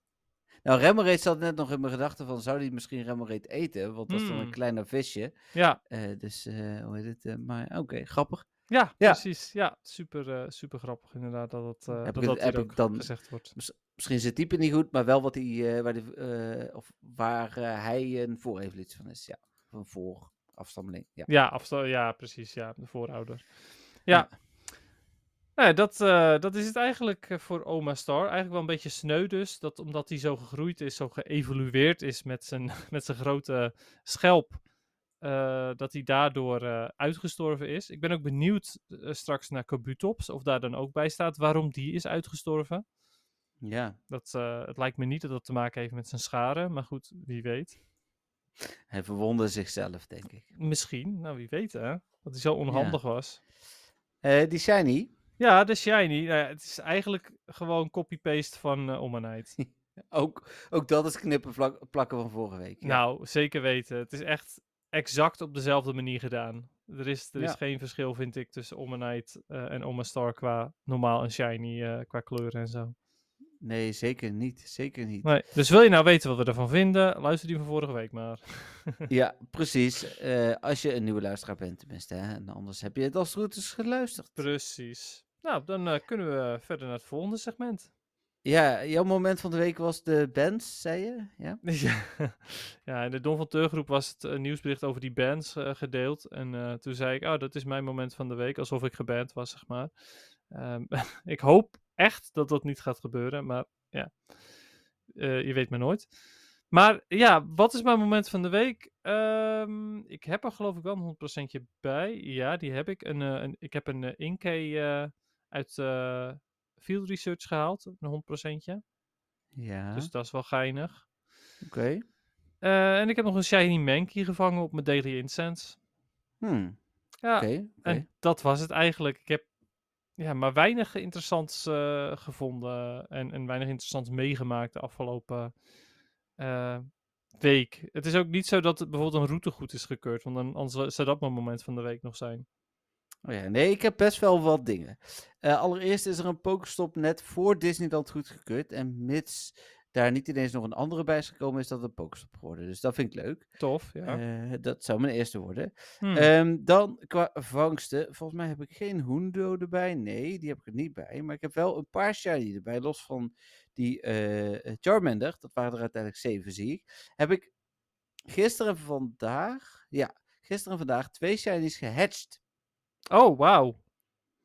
Nou, Remoraid zat net nog in mijn gedachten van, zou die misschien Remoraid eten? Want dat is dan een Hmm. kleiner visje. Ja, Eh, dus, eh, hoe heet het? maar oké, grappig. ja, Ja. precies. Ja, super, super grappig inderdaad dat dat, Heb dat, ik dat heb ik dan- gezegd wordt. Misschien is het type niet goed, maar wel wat hij, waar, eh, of waar hij een voorevolutie van is. Ja, een voorafstammeling. Ja. Ja, afsta- ja, precies. Ja, de voorouder. Ja. Nou ja, dat, eh, dat is het eigenlijk eh, voor Oma Star. Eigenlijk wel een beetje sneu dus. Dat omdat hij zo gegroeid is, zo geëvolueerd is met zijn, met zijn grote schelp. eh, dat hij daardoor eh, uitgestorven is. Ik ben ook benieuwd eh, straks naar Kabutops. Of daar dan ook bij staat waarom die is uitgestorven. ja, Dat, eh, het lijkt me niet dat dat te maken heeft met zijn scharen. Maar goed, wie weet. hij verwonderde zichzelf, denk ik. Misschien, nou wie weet hè. Dat hij zo onhandig was. Eh, die Shiny, Ja, de Shiny. Nou ja, het is eigenlijk gewoon copy-paste van Omanite. ook, ook dat is knippen plakken van vorige week. Ja. Nou, zeker weten. Het is echt exact op dezelfde manier gedaan. Er is, er is geen verschil, vind ik, tussen Omanite eh en Omastar qua normaal en Shiny, eh, qua kleuren en zo. Nee, zeker niet. Zeker niet. Nee. Dus wil je nou weten wat we ervan vinden, luister die van vorige week maar. Ja, precies. Als je een nieuwe luisteraar bent, tenminste. Hè? En anders heb je het als het goed is geluisterd. Precies. Nou, dan eh, kunnen we verder naar het volgende segment. Ja, jouw moment van de week was de bands, zei je? Ja? Ja, in de Don van Teurgroep was het een nieuwsbericht over die bands eh, gedeeld. En eh, toen zei ik, oh, dat is mijn moment van de week, alsof ik geband was, zeg maar. Ehm, ik hoop echt dat dat niet gaat gebeuren, maar ja, eh, je weet maar nooit. Maar ja, wat is mijn moment van de week? Ehm, ik heb er geloof ik wel een 100% bij. Ja, die heb ik. Een, eh, een, ik heb een eh, Inkey eh, uit eh, Field Research gehaald, een 100%. Ja, Dus dat is wel geinig. oké. Eh, en ik heb nog een Shiny Mankey gevangen op mijn Daily Incense. Hmm, Ja, oké, oké. en dat was het eigenlijk. Ik heb ja, maar weinig interessants eh, gevonden en, en weinig interessants meegemaakt de afgelopen week. Het is ook niet zo dat het bijvoorbeeld een route goed is gekeurd, want dan, anders zou dat mijn moment van de week nog zijn. Oh ja, nee, ik heb best wel wat dingen. Eh, allereerst is er een Pokestop net voor Disneyland goedgekeurd. En mits daar niet ineens nog een andere bij is gekomen, is dat een Pokestop geworden. Dus dat vind ik leuk. Tof, ja. Eh, dat zou mijn eerste worden. Hmm. Ehm, dan qua vangsten. Volgens mij heb ik geen Hundo erbij. Nee, die heb ik er niet bij. Maar ik heb wel een paar shiny erbij. Los van die eh, Charmander. Dat waren er uiteindelijk zeven, zie ik. Heb ik gisteren en vandaag. Ja, gisteren en vandaag twee shinies gehatcht. Oh, wauw.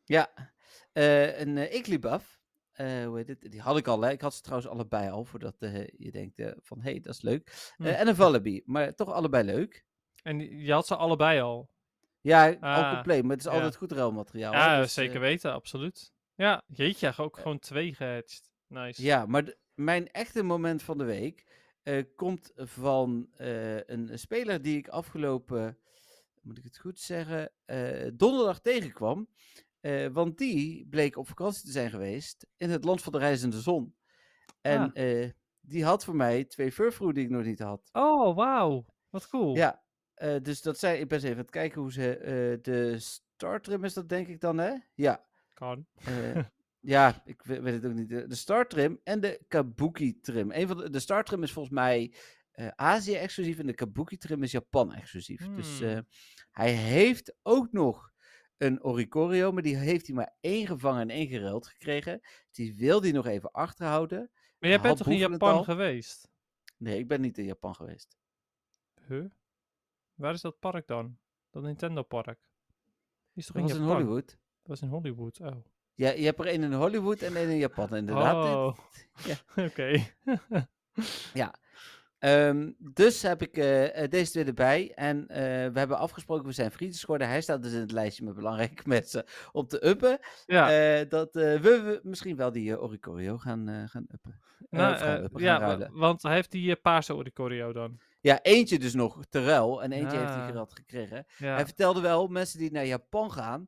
Ja, eh, een uh, Igglybuff. Eh, hoe heet het? Die had ik al, hè. Ik had ze trouwens allebei al, voordat eh, je denkt eh, van, hé, hey, dat is leuk. Hm. Eh, en een Vullaby, maar toch allebei leuk. En je had ze allebei al. Ja, al Ah, compleet, maar het is ja. altijd goed ruilmateriaal. Ja, dus, zeker eh, weten, absoluut. Ja, jeetje, ook gewoon twee gehatcht. Nice. Ja, maar mijn echte moment van de week eh, komt van eh, een speler die ik afgelopen, moet ik het goed zeggen, eh, donderdag tegenkwam. Eh, want die bleek op vakantie te zijn geweest in het land van de reizende zon. En Ah. eh, die had voor mij twee furfrou die ik nog niet had. Oh, wauw. Wat cool. Ja, dus dat zijn, ik ben eens even aan het kijken hoe ze, de startrim is dat denk ik dan hè? Ja, Kan. ja, ik we- weet het ook niet. De, de Star Trim en de Kabuki Trim. Een van de, de Star Trim is volgens mij eh, Azië-exclusief en de Kabuki Trim is Japan-exclusief. Dus Hmm. eh, hij heeft ook nog een Oricorio, maar die heeft hij maar één gevangen en één geruild gekregen. Die wil hij nog even achterhouden. Maar jij bent toch in Japan geweest? Nee, ik ben niet in Japan geweest. Huh? Waar is dat park dan? Dat Nintendo park? Is toch Dat in was in Japan? Hollywood. Dat was in Hollywood, oh. Ja, je hebt er één in Hollywood en één in Japan, inderdaad. Oh, ja. oké. Ehm, dus heb ik eh, eh, deze twee erbij. En eh, we hebben afgesproken, we zijn vrienden geworden. Hij staat dus in het lijstje met belangrijke mensen om te uppen. ja, dat we, misschien wel die Oricorio gaan, gaan uppen. Nou, gaan uppen, ja gaan wa- ruilen. want hij heeft die paarse Oricorio dan. Ja, eentje dus nog te ruil en eentje heeft hij gerad gekregen. Ja. Hij vertelde wel, mensen die naar Japan gaan,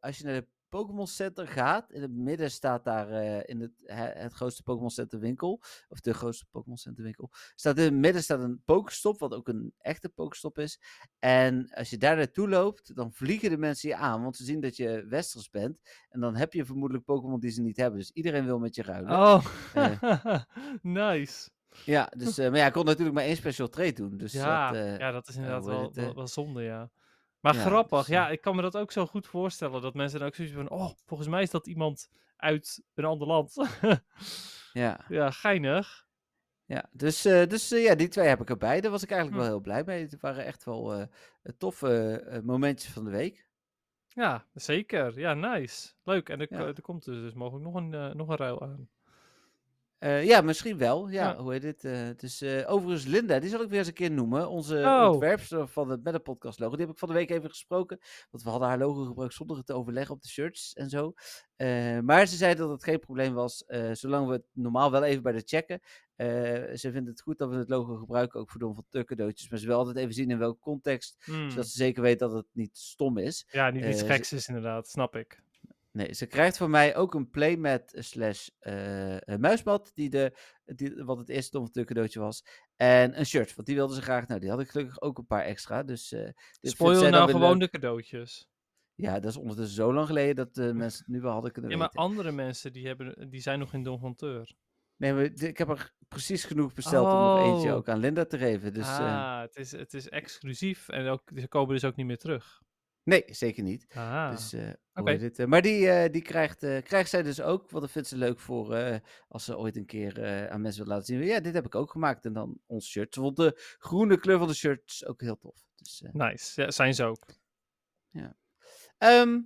als je naar de Pokémon Center gaat, in het midden staat daar eh, in het, he- het grootste Pokémon Center winkel, of de grootste Pokémon Center winkel, staat in het midden staat een Pokestop, wat ook een echte Pokestop is. En als je daar naartoe loopt, dan vliegen de mensen je aan, want ze zien dat je Westers bent. En dan heb je vermoedelijk Pokémon die ze niet hebben. Dus iedereen wil met je ruilen. Oh, Eh. nice. Ja, dus, eh, maar ja, ik kon natuurlijk maar één special trade doen. Dus ja, dat, ja, dat is inderdaad wel, wel, wel zonde, ja. Maar Ja, grappig, dus, ja, eh, ik kan me dat ook zo goed voorstellen. Dat mensen dan ook zoiets van, oh, volgens mij is dat iemand uit een ander land. ja. ja, geinig. Ja, dus, eh, dus eh, ja, die twee heb ik erbij. Daar was ik eigenlijk Hm. wel heel blij mee. Het waren echt wel toffe momentjes van de week. Ja, zeker. Ja, nice. Leuk. En er, Ja. er komt dus, dus mogelijk nog een, nog een ruil aan. Eh, ja, misschien wel. Ja, Ja. hoe heet dit? eh dus eh, overigens Linda, die zal ik weer eens een keer noemen. Onze Oh. ontwerpster van het Meta Podcast logo. Die heb ik van de week even gesproken. Want we hadden haar logo gebruikt zonder het te overleggen op de shirts en zo. Eh, maar ze zei dat het geen probleem was. eh, zolang we het normaal wel even bij de checken. Eh, ze vindt het goed dat we het logo gebruiken. Ook voor Don van Tuk cadeautjes. Maar ze wil altijd even zien in welke context. Hmm. Zodat ze zeker weet dat het niet stom is. Ja, niet iets eh, geks is inderdaad, snap ik. Nee, ze krijgt van mij ook een playmat slash een muismat, die de, die, wat het eerste Tuk cadeautje was. En een shirt, want die wilde ze graag. Nou, die had ik gelukkig ook een paar extra. Dus, dit Spoil dan nou gewoon leuk. de cadeautjes. Ja, dat is ondertussen zo lang geleden dat de mensen het nu wel hadden kunnen Ja, maar andere mensen die, hebben, die zijn nog in Don Vanteur. Nee, maar ik heb er precies genoeg besteld om nog eentje Oh. ook aan Linda te geven. Dus eh, ah, het, is, het is exclusief en ook, ze komen dus ook niet meer terug. Nee, zeker niet. Ah, Dus, heet het, eh, maar die, eh, die krijgt, eh, krijgt zij dus ook. Want dat vindt ze leuk voor eh, als ze ooit een keer aan mensen wil laten zien. Ja, dit heb ik ook gemaakt. En dan ons shirt. Vond de groene kleur van de shirt ook heel tof. Dus, Nice. Ja, zijn ze ook. ehm,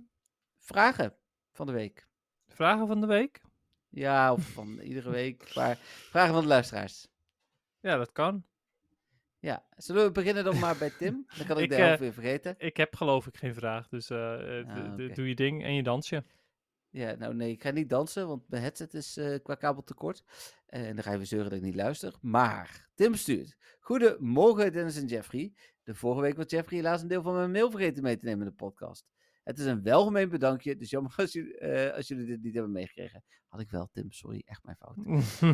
vragen van de week. Vragen van de week? Ja, of van iedere week. Maar vragen van de luisteraars. Ja, dat kan. Ja, zullen we beginnen dan maar bij Tim? Dan kan ik, Ik, de helft eh, weer vergeten. Ik heb geloof ik geen vraag, dus eh, eh, Ah, doe je ding en je dansje. Ja, nou nee, ik ga niet dansen, want mijn headset is qua kabel tekort. En dan ga je weer zeuren dat ik niet luister. Maar Tim stuurt. Goedemorgen Dennis en Jeffrey. De vorige week was Jeffrey helaas een deel van mijn mail vergeten mee te nemen in de podcast. Het is een welgemeend bedankje, dus jammer als jullie, eh, als jullie dit niet hebben meegekregen. Had ik wel, Tim, sorry, echt mijn fout.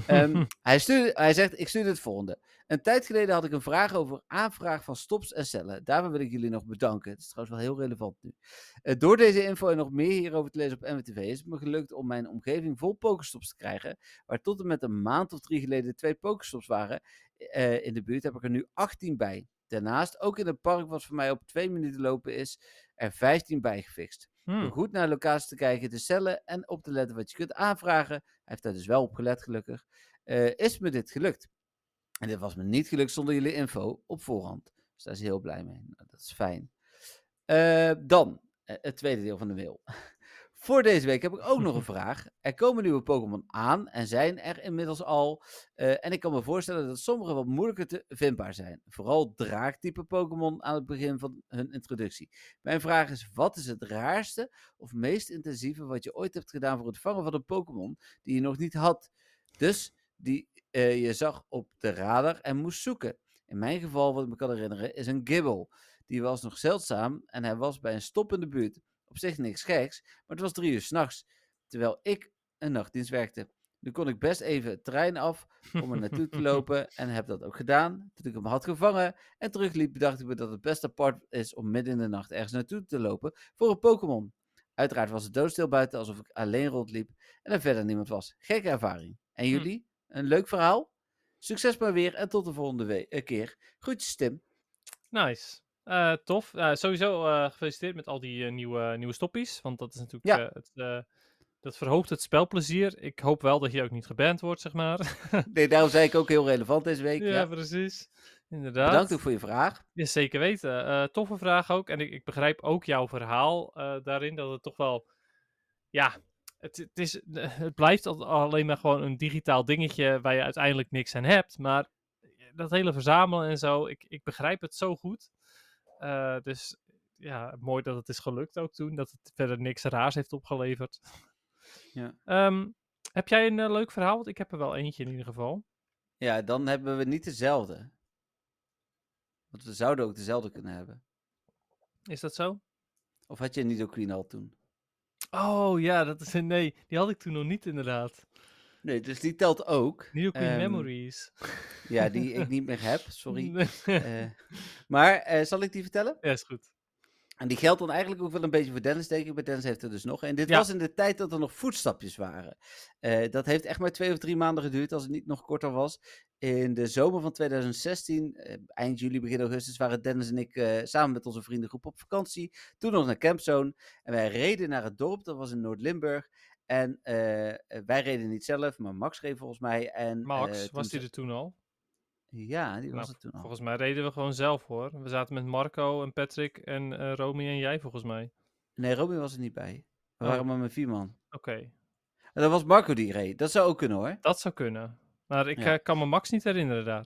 Ehm, hij, stuurde, hij zegt, ik stuurde het volgende. Een tijd geleden had ik een vraag over aanvraag van stops en cellen. Daarvoor wil ik jullie nog bedanken. Het is trouwens wel heel relevant nu. Eh, door deze info en nog meer hierover te lezen op MWTV is het me gelukt om mijn omgeving vol pokerstops te krijgen. Waar tot en met een maand of drie geleden twee pokerstops waren. eh, in de buurt heb ik er nu 18 bij. Daarnaast, ook in het park wat voor mij op twee minuten lopen is, er 15 bij gefixt. Hmm. Door goed naar de locatie te kijken, de cellen en op te letten wat je kunt aanvragen. Hij heeft daar dus wel op gelet, gelukkig. eh, is me dit gelukt. En dit was me niet gelukt zonder jullie info op voorhand. Dus daar is hij heel blij mee. Nou, dat is fijn. Eh, dan, eh, het tweede deel van de mail. Voor deze week heb ik ook nog een vraag. Er komen nieuwe Pokémon aan en zijn er inmiddels al. Eh, en ik kan me voorstellen dat sommige wat moeilijker te vindbaar zijn. Vooral draaktype Pokémon aan het begin van hun introductie. Mijn vraag is: wat is het raarste of meest intensieve wat je ooit hebt gedaan voor het vangen van een Pokémon die je nog niet had? Dus die eh, je zag op de radar en moest zoeken. In mijn geval, wat ik me kan herinneren, is een gibbel. Die was nog zeldzaam en hij was bij een stop in de buurt. Op zich niks geks, maar het was drie uur s'nachts, terwijl ik een nachtdienst werkte. Nu kon ik best even het trein af om er naartoe te lopen en heb dat ook gedaan. Toen ik hem had gevangen en terugliep, bedacht ik me dat het best apart is om midden in de nacht ergens naartoe te lopen voor een Pokémon. Uiteraard was het doodstil buiten, alsof ik alleen rondliep en er verder niemand was. Gekke ervaring. En Hm. jullie? Een leuk verhaal? Succes maar weer en tot de volgende eh, keer. Groetjes Tim. Nice. Eh, tof. Eh, sowieso eh, gefeliciteerd met al die nieuwe, nieuwe stoppies. Want dat is natuurlijk. Ja. het, dat verhoogt het spelplezier. Ik hoop wel dat je ook niet geband wordt, zeg maar. Nee, daarom zei ik ook heel relevant deze week. ja, Ja. precies. Inderdaad. Bedankt ook voor je vraag. Ja, zeker weten. Toffe vraag ook. En ik, ik begrijp ook jouw verhaal daarin. Dat het toch wel. Ja, het, het, is, het blijft al- alleen maar gewoon een digitaal dingetje waar je uiteindelijk niks aan hebt. Maar dat hele verzamelen en zo, ik, ik begrijp het zo goed. Eh, dus ja, mooi dat het is gelukt ook toen. Dat het verder niks raars heeft opgeleverd. Ja. Ehm, heb jij een eh, leuk verhaal? Want ik heb er wel eentje in ieder geval. Ja, dan hebben we niet dezelfde. Want we zouden ook dezelfde kunnen hebben. Is dat zo? Of had je niet ook Queen al toen? Oh ja, dat is een nee. Die had ik toen nog niet inderdaad. Nee, dus die telt ook. New Queen Ehm, Memories. Ja, die ik niet meer heb, sorry. Eh, maar eh, zal ik die vertellen? ja, is goed. En die geldt dan eigenlijk ook wel een beetje voor Dennis, denk ik. Maar Dennis heeft er dus nog. En dit Ja. was in de tijd dat er nog voetstapjes waren. Eh, dat heeft echt maar twee of drie maanden geduurd, als het niet nog korter was. In de zomer van 2016, eh, eind juli, begin augustus, waren Dennis en ik samen met onze vriendengroep op vakantie. Toen nog naar Campzone. En wij reden naar het dorp, dat was in Noord-Limburg. En eh, eh, wij reden niet zelf, maar Max reed volgens mij. En, Max, eh, was die er toen al? Ja, die was Nou, het toen al. Volgens mij reden we gewoon zelf hoor. We zaten met Marco en Patrick en eh Romy en jij volgens mij. Nee, Robin was er niet bij. We Oh. waren maar met vier man. Oké, En dat was Marco die reed. Dat zou ook kunnen hoor. dat zou kunnen. Maar ik Ja. kan me Max niet herinneren daar.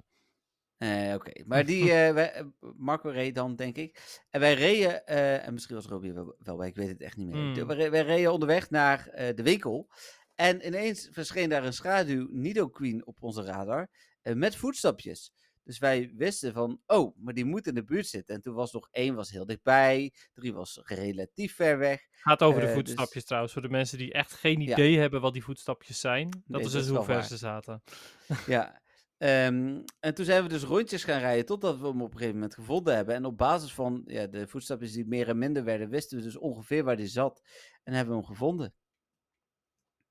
Eh, Oké, maar die, wij, eh, Marco reed dan, denk ik. En wij reden, en misschien was Robin wel, wel bij, ik weet het echt niet meer. Hmm. Wij, re- wij reden onderweg naar de winkel. En ineens verscheen daar een schaduw Nido Queen op onze radar. met voetstapjes. Dus wij wisten van, oh, maar die moet in de buurt zitten. En toen was nog één was heel dichtbij, drie was relatief ver weg. Gaat over de dus- voetstapjes trouwens. Voor de mensen die echt geen Ja. idee hebben wat die voetstapjes zijn. Dat Nee, is dus hoe ver ze zaten. Ja. Ehm, en toen zijn we dus rondjes gaan rijden totdat we hem op een gegeven moment gevonden hebben. En op basis van ja, de voetstapjes die meer en minder werden, wisten we dus ongeveer waar die zat. En hebben we hem gevonden.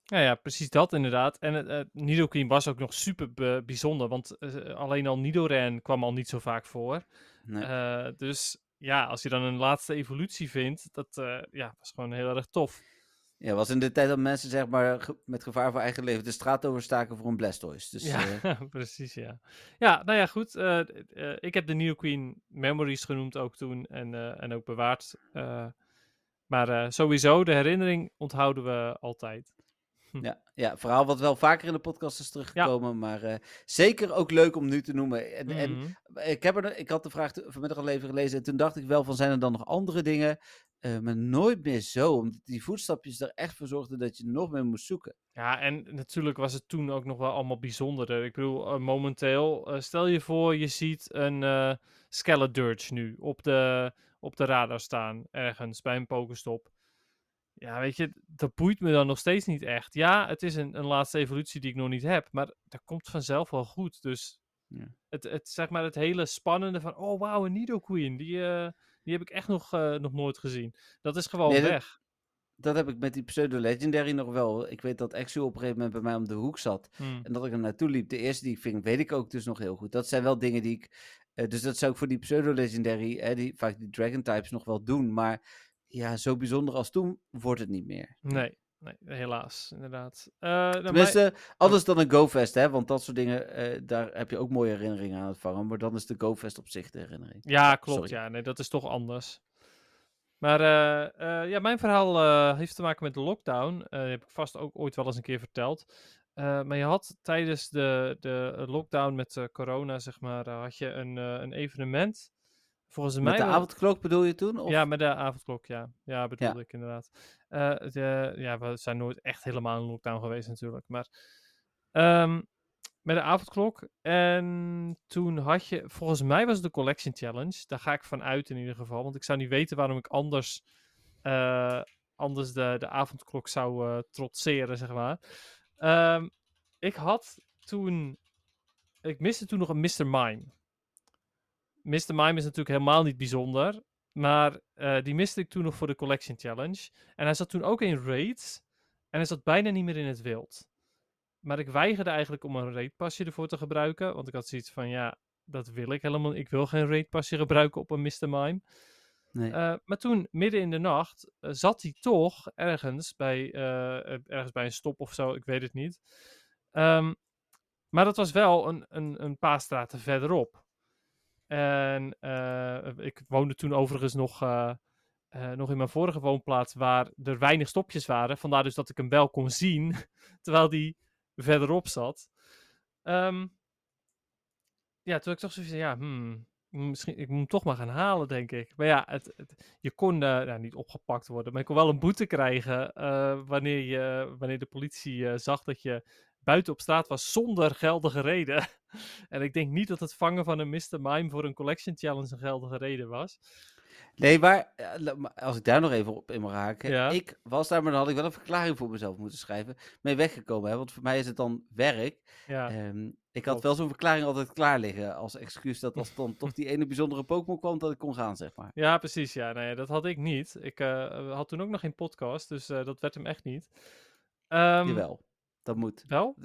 Ja, ja, precies dat inderdaad. En het Nidoqueen was ook nog super bijzonder. Want eh, alleen al Nidoran kwam al niet zo vaak voor. Nee. Eh, dus ja, als je dan een laatste evolutie vindt, dat eh, ja, was gewoon heel erg tof. Ja, was in de tijd dat mensen zeg maar ge- met gevaar voor eigen leven de straat overstaken voor een Blastoise. Dus Ja, eh, precies, ja. Ja, nou ja, goed. eh, eh, ik heb de Neo Queen Memories genoemd ook toen en, en ook bewaard. maar sowieso, de herinnering onthouden we altijd. ja, ja, een verhaal wat wel vaker in de podcast is teruggekomen, maar zeker ook leuk om nu te noemen. En, en Mhm. ik, heb er, ik had de vraag vanmiddag al even gelezen en toen dacht ik wel van zijn er dan nog andere dingen, Eh, maar nooit meer zo, omdat die voetstapjes er echt voor zorgden dat je nog meer moest zoeken. Ja, en natuurlijk was het toen ook nog wel allemaal bijzonderder. Ik bedoel, eh, momenteel, eh, stel je voor, je ziet een eh Skeledirge nu op de, op de radar staan, ergens bij een pokestop. Ja, weet je, dat boeit me dan nog steeds niet echt. Ja, het is een, een laatste evolutie die ik nog niet heb, maar dat komt vanzelf wel goed. Dus Ja. het, het, zeg maar, het hele spannende van, oh wauw, een Nidoqueen, die, die heb ik echt nog, eh, nog nooit gezien. Dat is gewoon Nee, weg. Dat heb ik met die pseudo-legendary nog wel. Ik weet dat Exu op een gegeven moment bij mij om de hoek zat. Hmm. En dat ik er naartoe liep. De eerste die ik ving, weet ik ook dus nog heel goed. Dat zijn wel dingen die ik... eh, dus dat zou ik voor die pseudo-legendary, die, vaak die dragon types nog wel doen. Maar ja, zo bijzonder als toen wordt het niet meer. Nee, nee, helaas, inderdaad. Mijn- Tenminste, anders dan een GoFest, hè. Want dat soort dingen, eh, daar heb je ook mooie herinneringen aan het vangen. Maar dan is de GoFest op zich de herinnering. Ja, klopt. Sorry. Ja, nee, dat is toch anders. Maar eh, ja, mijn verhaal heeft te maken met de lockdown. Heb ik vast ook ooit wel eens een keer verteld. Maar je had tijdens de, de lockdown met corona, zeg maar, had je een, een evenement. Volgens mij Met de avondklok bedoel je toen? Of? Ja, met de avondklok, ja. Ja, bedoelde ik inderdaad. Eh, de, ja, we zijn nooit echt helemaal in lockdown geweest natuurlijk. Maar ehm, met de avondklok. En toen had je, volgens mij was het de Collection Challenge. Daar ga ik van uit in ieder geval. Want ik zou niet weten waarom ik anders, eh, anders de, de avondklok zou eh, trotseren, zeg maar. Ehm, ik had toen, ik miste toen nog een Mr. Mime. Mr. Mime is natuurlijk helemaal niet bijzonder. Maar eh, die miste ik toen nog voor de Collection Challenge. En hij zat toen ook in raids. En hij zat bijna niet meer in het wild. Maar ik weigerde eigenlijk om een raidpasje ervoor te gebruiken. Want ik had zoiets van, ja, dat wil ik helemaal Ik wil geen raidpasje gebruiken op een Mr. Mime. Nee. Eh, maar toen, midden in de nacht, eh, zat hij toch ergens bij, ergens bij een stop of zo. Ik weet het niet. Ehm, maar dat was wel een, een, een paar straten verderop. En eh, ik woonde toen overigens nog, eh, eh, nog in mijn vorige woonplaats waar er weinig stopjes waren. Vandaar dus dat ik hem wel kon zien, terwijl die verderop zat. Ehm, ja, toen ik toch zoiets ja, hmm, misschien, ik moet hem toch maar gaan halen, denk ik. Maar ja, het, je kon nou, niet opgepakt worden, maar je kon wel een boete krijgen wanneer, je, wanneer de politie zag dat je buiten op straat was zonder geldige reden. en ik denk niet dat het vangen van een Mr. Mime voor een Collection Challenge een geldige reden was. Nee, maar eh, als ik daar nog even op in mag haken. Ja. Ik was daar, maar dan had ik wel een verklaring voor mezelf moeten schrijven. Mee weggekomen, hè? want voor mij is het dan werk. Ja, Ehm, ik had wel zo'n verklaring altijd klaar liggen als excuus dat als dan toch die ene bijzondere Pokémon kwam, dat ik kon gaan, zeg maar. ja precies. Ja, nee, dat had ik niet. Ik eh, had toen ook nog geen podcast, dus eh, dat werd hem echt niet. Ehm, Jawel, dat moet. Wel?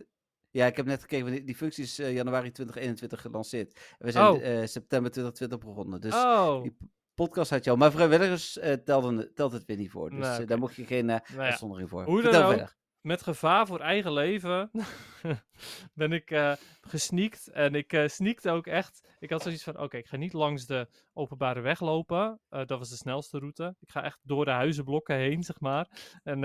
Ja, ik heb net gekeken, die, die functie is eh, januari 2021 gelanceerd. We zijn Oh. eh, september 2020 begonnen, dus oh, die podcast had al. Maar vrijwilligers eh telden, telt het weer niet voor, dus Nee, oké. daar mocht je geen nou ja. uitzondering voor. Hoe dan ook. Met gevaar voor eigen leven ben ik eh gesneakt. En ik eh sneakte ook echt. Ik had zoiets van: oké, ik ga niet langs de openbare weg lopen. Eh, dat was de snelste route. Ik ga echt door de huizenblokken heen, zeg maar. En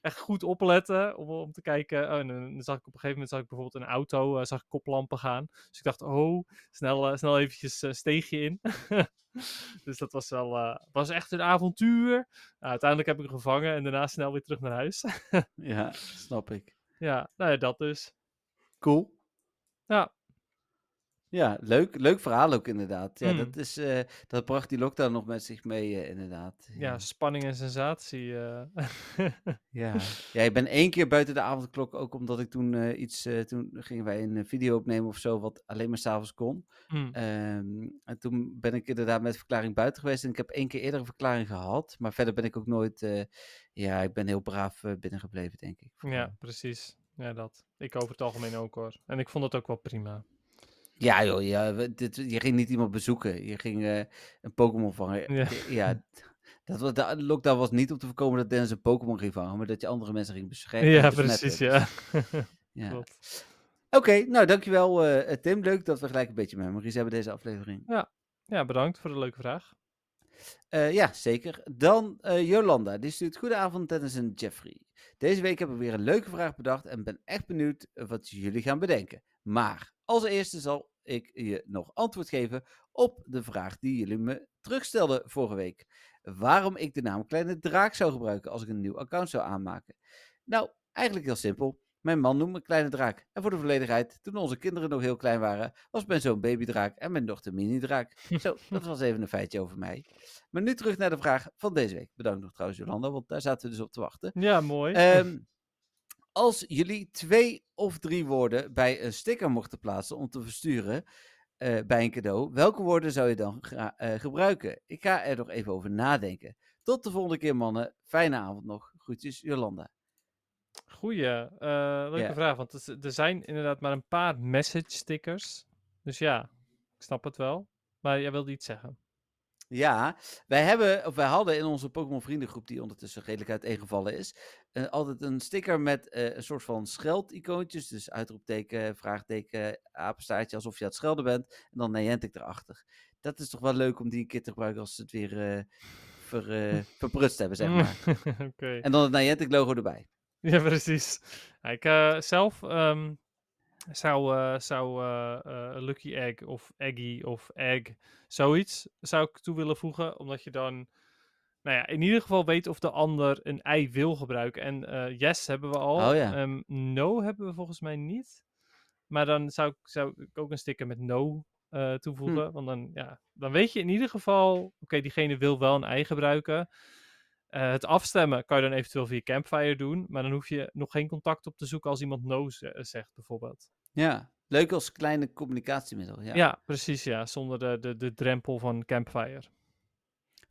echt goed opletten om, om te kijken. Oh, en dan zag ik op een gegeven moment zag ik bijvoorbeeld een auto, zag ik koplampen gaan. Dus ik dacht: oh, snel, snel eventjes steegje in. dus dat was wel eh, was echt een avontuur. Nou, uiteindelijk heb ik hem gevangen en daarna snel weer terug naar huis. Ja, snap ik. Ja, nou ja, dat dus. Cool. Ja. Ja, leuk, leuk verhaal ook inderdaad. Ja, Mm. dat, is, eh, dat bracht die lockdown nog met zich mee, eh, inderdaad. Ja, spanning en sensatie. eh. Ja. ja, ik ben één keer buiten de avondklok, ook omdat ik toen iets, toen gingen wij een video opnemen of zo, wat alleen maar s'avonds kon. Ehm, en toen ben ik inderdaad met verklaring buiten geweest en ik heb één keer eerder een verklaring gehad, maar verder ben ik ook nooit, ja, ik ben heel braaf binnengebleven, denk ik. Ja, precies. Ja, dat. Ik over het algemeen ook hoor. En ik vond het ook wel prima. Ja joh, ja, dit, je ging niet iemand bezoeken. Je ging eh, een Pokémon vangen. Ja. Ja, ja dat was, de lockdown was niet om te voorkomen dat Dennis een Pokémon ging vangen, maar dat je andere mensen ging beschermen. Ja, precies, ja. ja. Oké, nou dankjewel eh Tim. Leuk dat we gelijk een beetje memories hebben deze aflevering. Ja, bedankt voor de leuke vraag. Eh, ja, zeker. Dan eh, Jolanda, die stuurt Goedenavond Dennis en Jeffrey. Deze week hebben we weer een leuke vraag bedacht en ben echt benieuwd eh, wat jullie gaan bedenken. Maar als eerste zal ik je nog antwoord geven op de vraag die jullie me terugstelden vorige week. Waarom ik de naam Kleine Draak zou gebruiken als ik een nieuw account zou aanmaken. Nou, eigenlijk heel simpel. Mijn man noemt me Kleine Draak. En voor de volledigheid, toen onze kinderen nog heel klein waren, was mijn zoon Babydraak en mijn dochter Mini-draak. Zo, dat was even een feitje over mij. Maar nu terug naar de vraag van deze week. Bedankt nog trouwens, Jolanda, want daar zaten we dus op te wachten. Ja, mooi. Ehm, als jullie twee of drie woorden bij een sticker mochten plaatsen om te versturen eh, bij een cadeau, welke woorden zou je dan gra- eh, gebruiken? Ik ga er nog even over nadenken. Tot de volgende keer, mannen. Fijne avond nog. Groetjes, Jolanda. Goeie, eh, leuke vraag. Want er- er zijn inderdaad maar een paar message stickers. Dus ja, ik snap het wel. Maar jij wilde iets zeggen. Ja, wij, hebben, of wij hadden in onze Pokémon vriendengroep, die ondertussen redelijk uiteengevallen is, eh, altijd een sticker met eh, een soort van scheld-icoontjes. Dus uitroepteken, vraagteken, apenstaartje, alsof je aan het schelden bent. En dan Niantic erachter. Dat is toch wel leuk om die een keer te gebruiken als ze het weer eh, ver, verprutst hebben, zeg maar. Oké. En dan het Niantic-logo erbij. Ja, precies. Ik zelf ehm, zou, eh, zou eh, eh, Lucky Egg of Eggy of Egg, zoiets zou ik toe willen voegen. Omdat je dan, nou ja, in ieder geval weet of de ander een ei wil gebruiken. En yes hebben we al. Oh ja. Ehm, no hebben we volgens mij niet. Maar dan zou ik, zou ik ook een sticker met no eh, toevoegen. Hm. Want dan, ja, dan weet je in ieder geval, oké, diegene wil wel een ei gebruiken. Eh, het afstemmen kan je dan eventueel via Campfire doen, maar dan hoef je nog geen contact op te zoeken als iemand no ze- zegt, bijvoorbeeld. Ja, leuk als kleine communicatiemiddel. Ja. Ja, precies, ja, zonder de, de, de drempel van Campfire.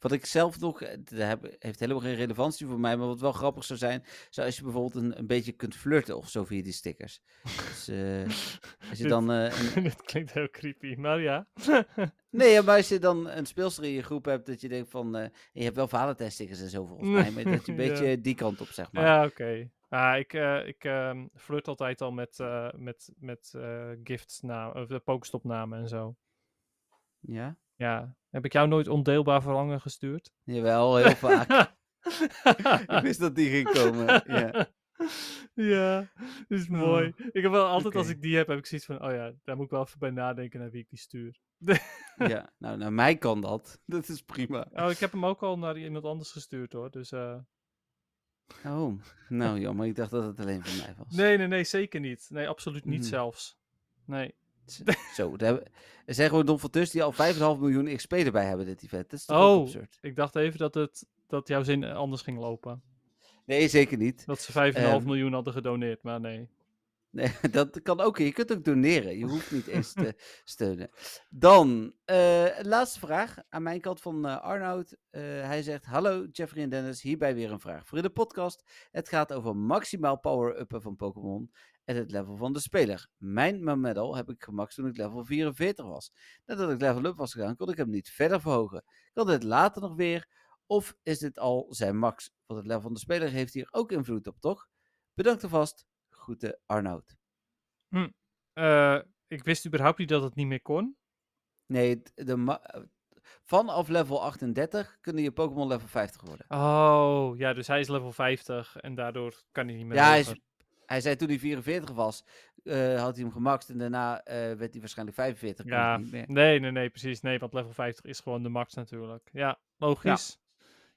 Wat ik zelf nog, eh, dat heb- heeft helemaal geen relevantie voor mij, maar wat wel grappig zou zijn, zou als je bijvoorbeeld een, een beetje kunt flirten of zo via die stickers. Dus eh, als je dan eh, een, Dit klinkt heel creepy, maar ja. Nee, maar als je dan een speelster in je groep hebt, dat je denkt van, je hebt wel Valentijnstickers en zo volgens mij, maar dat je een Ja. beetje die kant op, zeg maar. Ja, oké. Ah, ik ik ehm, flirt altijd al met, met, met eh gifts namen, of de Pokestop-namen en zo. Ja? Ja, heb ik jou nooit ondeelbaar verlangen gestuurd? Jawel, heel vaak. ik wist dat die ging komen. Ja. ja, dat is mooi. Ik heb wel altijd als ik die heb, heb ik zoiets van, oh ja, daar moet ik wel even bij nadenken naar wie ik die stuur. ja, nou, naar mij kan dat. Dat is prima. Oh, ik heb hem ook al naar iemand anders gestuurd hoor. Dus eh, Oh, nou jammer, ik dacht dat het alleen voor mij was. nee, nee, nee, zeker niet. Nee, absoluut niet Mhm. zelfs. Nee. Zo, er zijn gewoon Don die al 5,5 miljoen XP erbij hebben, dit event. Dat is toch Oh, absurd? ik dacht even dat, het, dat jouw zin anders ging lopen. Nee, zeker niet. Dat ze 5,5 Ehm. miljoen hadden gedoneerd, maar nee. Nee, dat kan ook. Je kunt ook doneren. Je hoeft niet eens te steunen. Dan, eh, laatste vraag aan mijn kant van eh, Arnoud. Eh, hij zegt, hallo Jeffrey en Dennis, hierbij weer een vraag voor in de podcast. Het gaat over maximaal power-uppen van Pokémon en het level van de speler. Mijn Mamedal heb ik gemaxt toen ik level 44 was. Nadat ik level up was gegaan, kon ik hem niet verder verhogen. Kan dit later nog weer? Of is dit al zijn max? Want het level van de speler heeft hier ook invloed op, toch? Bedankt alvast. Groeten Arnoud. Eh, ik wist überhaupt niet dat het niet meer kon. Nee, de vanaf level 38 kunnen je Pokémon level 50 worden. Oh, ja, dus hij is level 50 en daardoor kan hij niet meer Ja, hij, is, hij zei toen hij 44 was, eh, had hij hem gemaxt en daarna eh, werd hij waarschijnlijk 45. kon Ja, nee, nee, nee, precies. Nee, want level 50 is gewoon de max natuurlijk. Ja, logisch.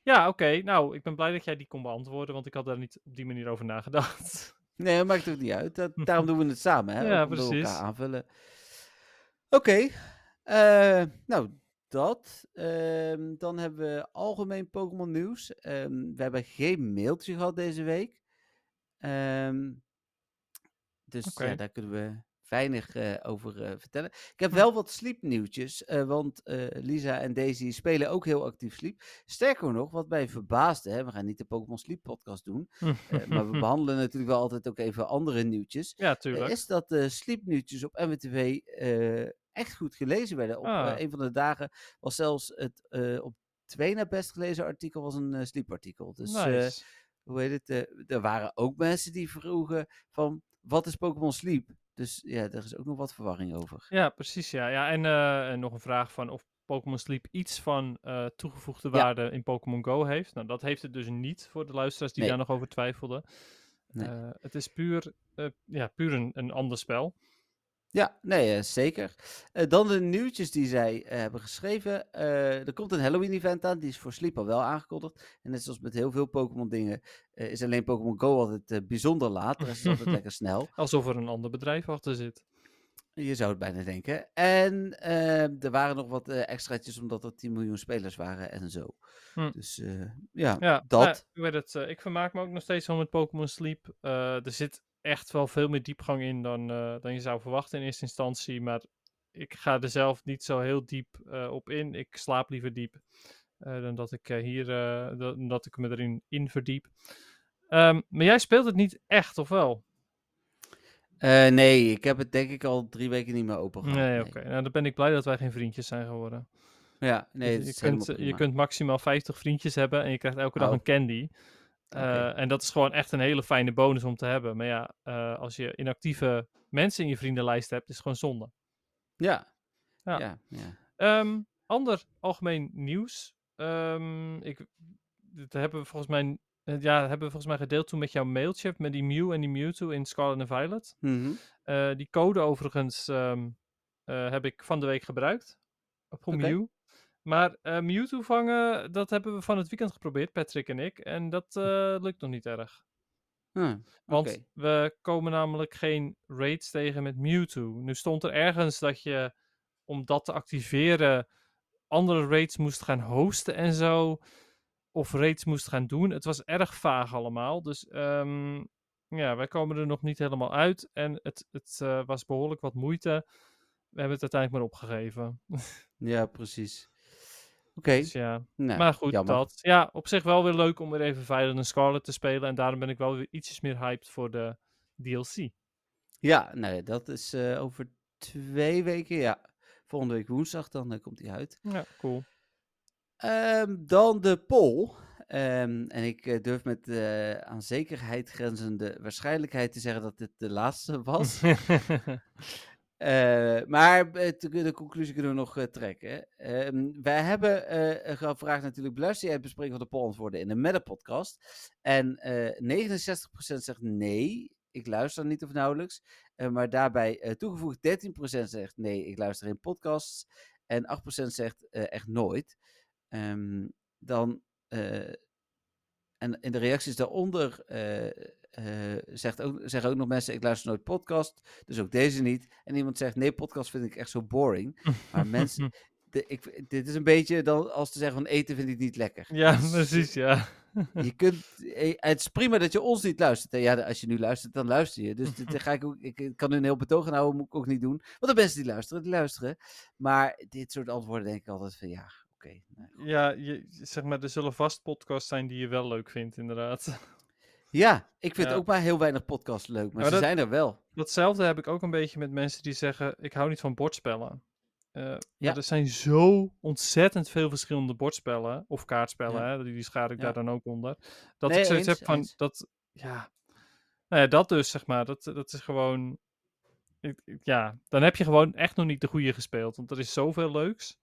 Ja, oké. Nou, ik ben blij dat jij die kon beantwoorden, want ik had daar niet op die manier over nagedacht. Nee, dat maakt ook niet uit. Dat, daarom doen we het samen, hè? Ja, precies. elkaar aanvullen. Oké, eh, nou dat. Ehm, dan hebben we algemeen Pokémon nieuws. Ehm, we hebben geen mailtje gehad deze week. Ehm, dus ja, daar kunnen we weinig eh, over eh, vertellen. Ik heb wel wat sleepnieuwtjes, eh, want Lisa en Daisy spelen ook heel actief Sleep. Sterker nog, wat mij verbaasde, hè, we gaan niet de Pokémon Sleep podcast doen, maar we behandelen natuurlijk wel altijd ook even andere nieuwtjes. ja, tuurlijk. is dat de sleepnieuwtjes op MWTV echt goed gelezen werden. Op Ah. een van de dagen was zelfs het op twee na best gelezen artikel was een sleepartikel. Dus nice. hoe heet het? er waren ook mensen die vroegen van wat is Pokémon Sleep? Dus ja, er is ook nog wat verwarring over. Ja, precies. Ja. Ja, en, eh, en nog een vraag van of Pokémon Sleep iets van eh, toegevoegde Ja. waarde in Pokémon Go heeft. Nou, dat heeft het dus niet voor de luisteraars die Nee. daar nog over twijfelden. Nee. Eh, het is puur, ja, puur een, een ander spel. Ja, nee, eh, zeker. Eh, dan de nieuwtjes die zij eh, hebben geschreven. Er komt een Halloween-event aan, die is voor Sleep al wel aangekondigd. En net zoals met heel veel Pokémon-dingen is alleen Pokémon Go altijd bijzonder laat. De rest is altijd lekker snel. Alsof er een ander bedrijf achter zit. Je zou het bijna denken. En er waren nog wat eh, extraatjes omdat er 10 miljoen spelers waren en zo. Hm. Dus ja, Ja, dat. nou, ik, weet het, ik vermaak me ook nog steeds wel met Pokémon Sleep. Er zit echt wel veel meer diepgang in dan, eh, dan je zou verwachten in eerste instantie. Maar ik ga er zelf niet zo heel diep eh, op in. Ik slaap liever diep eh, dan dat ik hier dat ik me erin in verdiep. Ehm, maar jij speelt het niet echt, of wel? Nee, ik heb het denk ik al drie weken niet meer open gehad. Nee, oké. Nou, dan ben ik blij dat wij geen vriendjes zijn geworden. Ja, nee, Dus je, is kunt, je kunt maximaal 50 vriendjes hebben en je krijgt elke dag Oh. een candy. Eh, en dat is gewoon echt een hele fijne bonus om te hebben. Maar ja, eh, als je inactieve mensen in je vriendenlijst hebt, is het gewoon zonde. Ja. Ja. Ja. ja. Ehm, ander algemeen nieuws. Ehm, ik, dat hebben we volgens mij, eh, ja, hebben we volgens mij gedeeld toen met jouw mailtje met die Mew en die Mewtwo in Scarlet and Violet. Mhm. Die code overigens ehm, eh, heb ik van de week gebruikt. Voor Oké. Mew. Maar eh, Mewtwo vangen, dat hebben we van het weekend geprobeerd, Patrick en ik. En dat eh, lukt nog niet erg. Huh, Want we komen namelijk geen raids tegen met Mewtwo. Nu stond er ergens dat je, om dat te activeren, andere raids moest gaan hosten en zo. Of raids moest gaan doen. Het was erg vaag allemaal. Dus ehm, ja, wij komen er nog niet helemaal uit. En het, het eh, was behoorlijk wat moeite. We hebben het uiteindelijk maar opgegeven. Ja, precies. Oké. Dus ja, nou, maar goed, jammer. dat. Ja, op zich wel weer leuk om weer even Violet en Scarlet te spelen. En daarom ben ik wel weer ietsjes meer hyped voor de DLC. Ja, nee, dat is eh, over twee weken. Ja, volgende week woensdag dan eh, komt die uit. Ja, cool. Ehm, dan de poll. Ehm, en ik eh, durf met aan zekerheid grenzende waarschijnlijkheid te zeggen dat dit de laatste was. Eh, maar eh, de conclusie kunnen we nog eh, trekken. Ehm, wij hebben gevraagd natuurlijk, beluister jij het bespreken van de poll-antwoorden in de Meta-podcast? En eh 69% zegt nee, ik luister niet of nauwelijks. Maar daarbij toegevoegd 13% zegt nee, ik luister geen podcasts. En 8% zegt echt nooit. Ehm, dan, en in de reacties daaronder eh, zegt ook, zeggen ook nog mensen, ik luister nooit podcast, dus ook deze niet. En iemand zegt, nee, podcast vind ik echt zo boring. Maar mensen, de, ik, dit is een beetje dan als te zeggen van eten vind ik niet lekker. Ja, Dus, precies, ja. Je kunt, eh, het is prima dat je ons niet luistert. En ja, als je nu luistert, dan luister je. Dus dit ga ik ook, ik kan nu een heel betoog gaan houden, moet ik ook niet doen. Want de mensen die luisteren, die luisteren. Maar dit soort antwoorden denk ik altijd van ja, oké. nou. Ja, je, zeg maar, er zullen vast podcasts zijn die je wel leuk vindt, inderdaad. Ja, ik vind Ja. ook maar heel weinig podcasts leuk, maar, ze dat- zijn er wel. Datzelfde heb ik ook een beetje met mensen die zeggen, ik hou niet van bordspellen. Eh, Ja. Er zijn zo ontzettend veel verschillende bordspellen, of kaartspellen, Ja. hè, die schaar ik Ja. daar dan ook onder. Dat Nee, ik zoiets eens, heb van, eens. dat, ja, nou ja, dat dus, zeg maar, dat, dat is gewoon, ik- ik- ja, dan heb je gewoon echt nog niet de goede gespeeld, want er is zoveel leuks.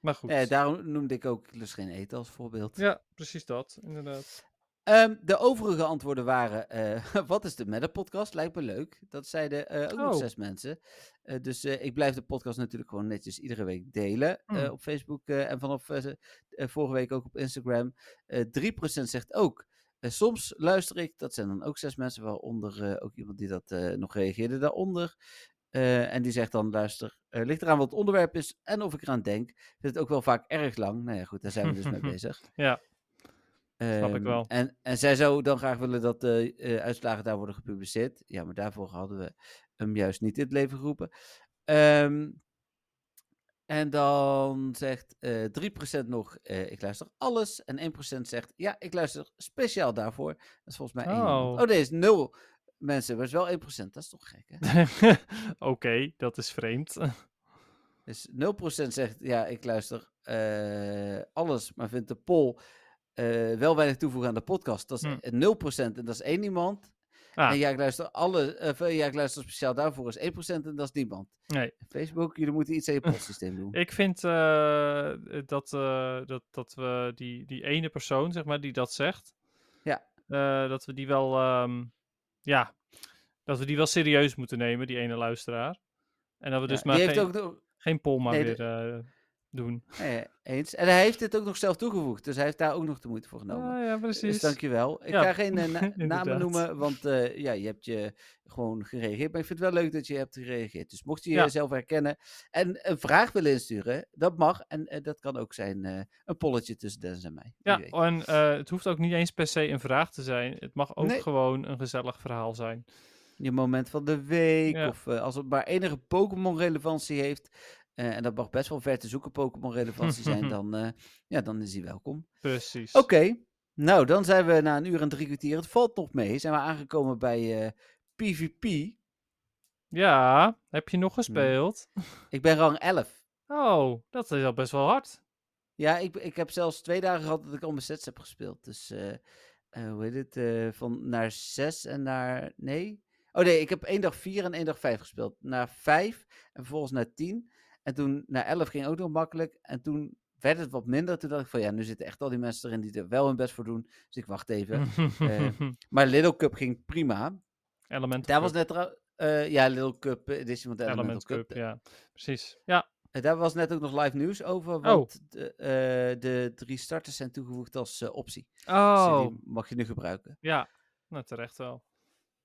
Maar goed. Eh, daarom noemde ik ook lust geen eten als voorbeeld. Ja, precies dat, inderdaad. Ehm, de overige antwoorden waren: eh, wat is de Meta-podcast? Lijkt me leuk. Dat zeiden eh, ook nog Oh. zes mensen. Eh, dus ik blijf de podcast natuurlijk gewoon netjes iedere week delen Hmm. op Facebook en vanaf vorige week ook op Instagram. Eh 3% zegt ook. soms luister ik, dat zijn dan ook zes mensen, waaronder ook iemand die dat nog reageerde daaronder. Eh, en die zegt dan: luister, ligt eraan wat het onderwerp is en of ik eraan denk. Vind het ook wel vaak erg lang. Nou ja, goed, daar zijn we dus mee bezig. Ja, Snap ik Ehm, wel. En, en zij zou dan graag willen dat de eh, uitslagen daar worden gepubliceerd. Ja, maar daarvoor hadden we hem juist niet in het leven geroepen. Ehm, en dan zegt eh 3% nog, eh, ik luister alles. En 1% zegt, ja, ik luister speciaal daarvoor. Dat is volgens mij één iemand. Oh. Oh, nee, is nul mensen, maar is wel 1%. Dat is toch gek, hè? Oké, dat is vreemd. Dus 0% zegt, ja, ik luister alles, maar vind de poll eh, wel weinig toevoegen aan de podcast. Dat is Hm. eh, 0% en dat is één iemand. Ah, En ja, ik luister alle, eh, ja, ik luister speciaal daarvoor is 1% en dat is niemand. nee. Facebook, jullie moeten iets aan je postsysteem doen. Ik vind eh, dat, dat, dat we die, die ene persoon, zeg maar, die dat zegt, Ja. dat we die wel, ehm, ja, dat we die wel serieus moeten nemen, die ene luisteraar. En dat we dus Ja, maar geen, ook nog, geen poll maar Nee, weer doen. eens. En hij heeft het ook nog zelf toegevoegd, dus hij heeft daar ook nog de moeite voor genomen. Ah, ja, precies. Dus dankjewel. Ik Ja, ga geen eh, na- namen noemen, want eh, ja, je hebt je gewoon gereageerd. Maar ik vind het wel leuk dat je hebt gereageerd. Dus mocht je jezelf herkennen en een vraag willen insturen, dat mag. En eh, dat kan ook zijn een polletje tussen Dennis en mij. Ja, en het hoeft ook niet eens per se een vraag te zijn. Het mag ook Nee. gewoon een gezellig verhaal zijn. Je moment van de week, Ja. of als het maar enige Pokémon-relevantie heeft. Eh, en dat mag best wel ver te zoeken Pokémon-relevantie zijn, dan, eh, ja, dan is hij welkom. Precies. Oké, nou dan zijn we na een uur en drie kwartier, het valt nog mee, zijn we aangekomen bij eh, PvP. Ja, heb je nog gespeeld? Ik ben rang 11. Oh, dat is al best wel hard. Ja, ik, ik heb zelfs twee dagen gehad dat ik al mijn sets heb gespeeld. Dus, eh, eh, hoe heet het, eh, van naar 6 en naar, nee? Oh nee, ik heb één dag 4 en één dag 5 gespeeld. Naar 5 en vervolgens naar 10. En toen naar 11 ging ook nog makkelijk. En toen werd het wat minder. Toen dacht ik van ja, nu zitten echt al die mensen erin die er wel hun best voor doen. Dus ik wacht even. eh, Maar Little Cup ging prima. Element Daar was net eh, ja, Little Cup edition van de Element Cup. Cup, ja. Precies. Ja, Eh, Daar was net ook nog live nieuws over, Oh. want de, eh, de drie starters zijn toegevoegd als eh, optie. Dus oh, die mag je nu gebruiken. ja. Nou, terecht wel.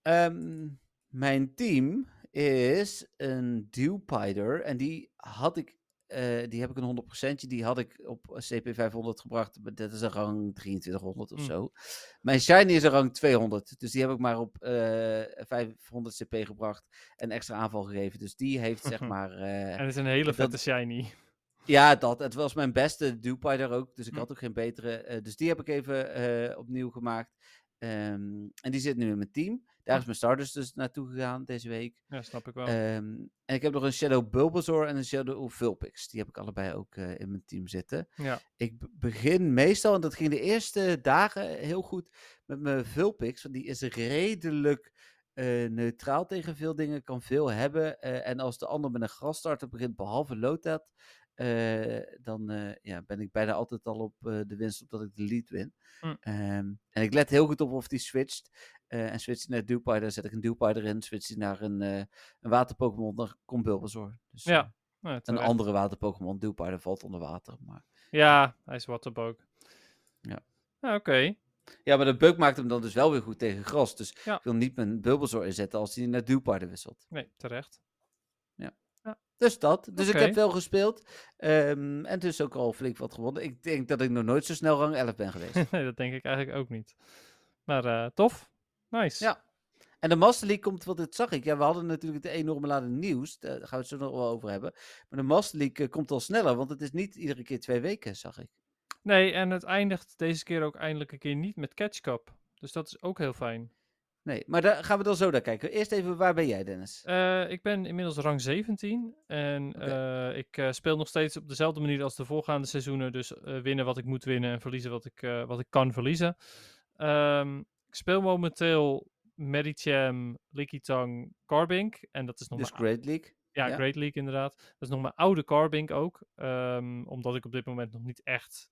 Ehm, mijn team is een Dewpider en die had ik, eh, die heb ik een 100%, die had ik op CP 500 gebracht. Dat is een rang 2300 of Hm. zo. Mijn Shiny is een rang 200, dus die heb ik maar op eh 500 CP gebracht en extra aanval gegeven. Dus die heeft zeg maar... eh, En het is een hele dat- vette shiny. Ja, dat. Het was mijn beste Dewpider ook, dus ik Hm. had ook geen betere. eh, dus die heb ik even opnieuw gemaakt. Ehm, en die zit nu in mijn team. Daar is mijn starters dus naartoe gegaan deze week. Ja, snap ik wel. Ehm, en ik heb nog een Shadow Bulbasaur en een Shadow Vulpix. Die heb ik allebei ook eh, in mijn team zitten. ja. Ik begin meestal, en dat ging de eerste dagen heel goed, met mijn Vulpix. Want die is redelijk eh, neutraal tegen veel dingen, kan veel hebben. eh, en als de ander met een grasstarter begint, behalve Lotat, eh, dan ja, ben ik bijna altijd al op de winst op dat ik de lead win. Hm. Ehm, en ik let heel goed op of die switcht. Eh, en switcht hij naar Dewpider, zet ik een Dewpider in. Switcht hij naar een, eh een water-Pokémon, dan komt Bulbasaur. Dus, Ja, eh, een terecht. andere water-Pokémon, Dewpider, valt onder water. Maar... Ja, hij is waterbook. Ja. Ja, Oké. Ja, maar de bug maakt hem dan dus wel weer goed tegen gras. Dus Ja. ik wil niet mijn Bulbasaur inzetten als hij naar Dewpider wisselt. Nee, terecht. Dus dat. Dus ik heb wel gespeeld. ehm, en dus ook al flink wat gewonnen. Ik denk dat ik nog nooit zo snel rang 11 ben geweest. nee, dat denk ik eigenlijk ook niet. Maar tof. Nice. Ja. en de Master League komt, want dit zag ik. Ja, we hadden natuurlijk het enorme laden nieuws. Daar gaan we het zo nog wel over hebben. Maar de Master League eh, komt al sneller, want het is niet iedere keer twee weken, zag ik. Nee, en het eindigt deze keer ook eindelijk een keer niet met Catch Cup. Dus dat is ook heel fijn. Nee, maar daar gaan we dan zo naar kijken. Eerst even, waar ben jij, Dennis? Eh, ik ben inmiddels rang 17 en eh, ik speel nog steeds op dezelfde manier als de voorgaande seizoenen. Dus winnen wat ik moet winnen en verliezen wat ik, wat ik kan verliezen. Ehm, ik speel momenteel Medicham, Lickitung, Carbink. En dat is nog Dus Great League. Ja, Ja. Great League inderdaad. Dat is nog mijn oude Carbink ook. ehm, omdat ik op dit moment nog niet echt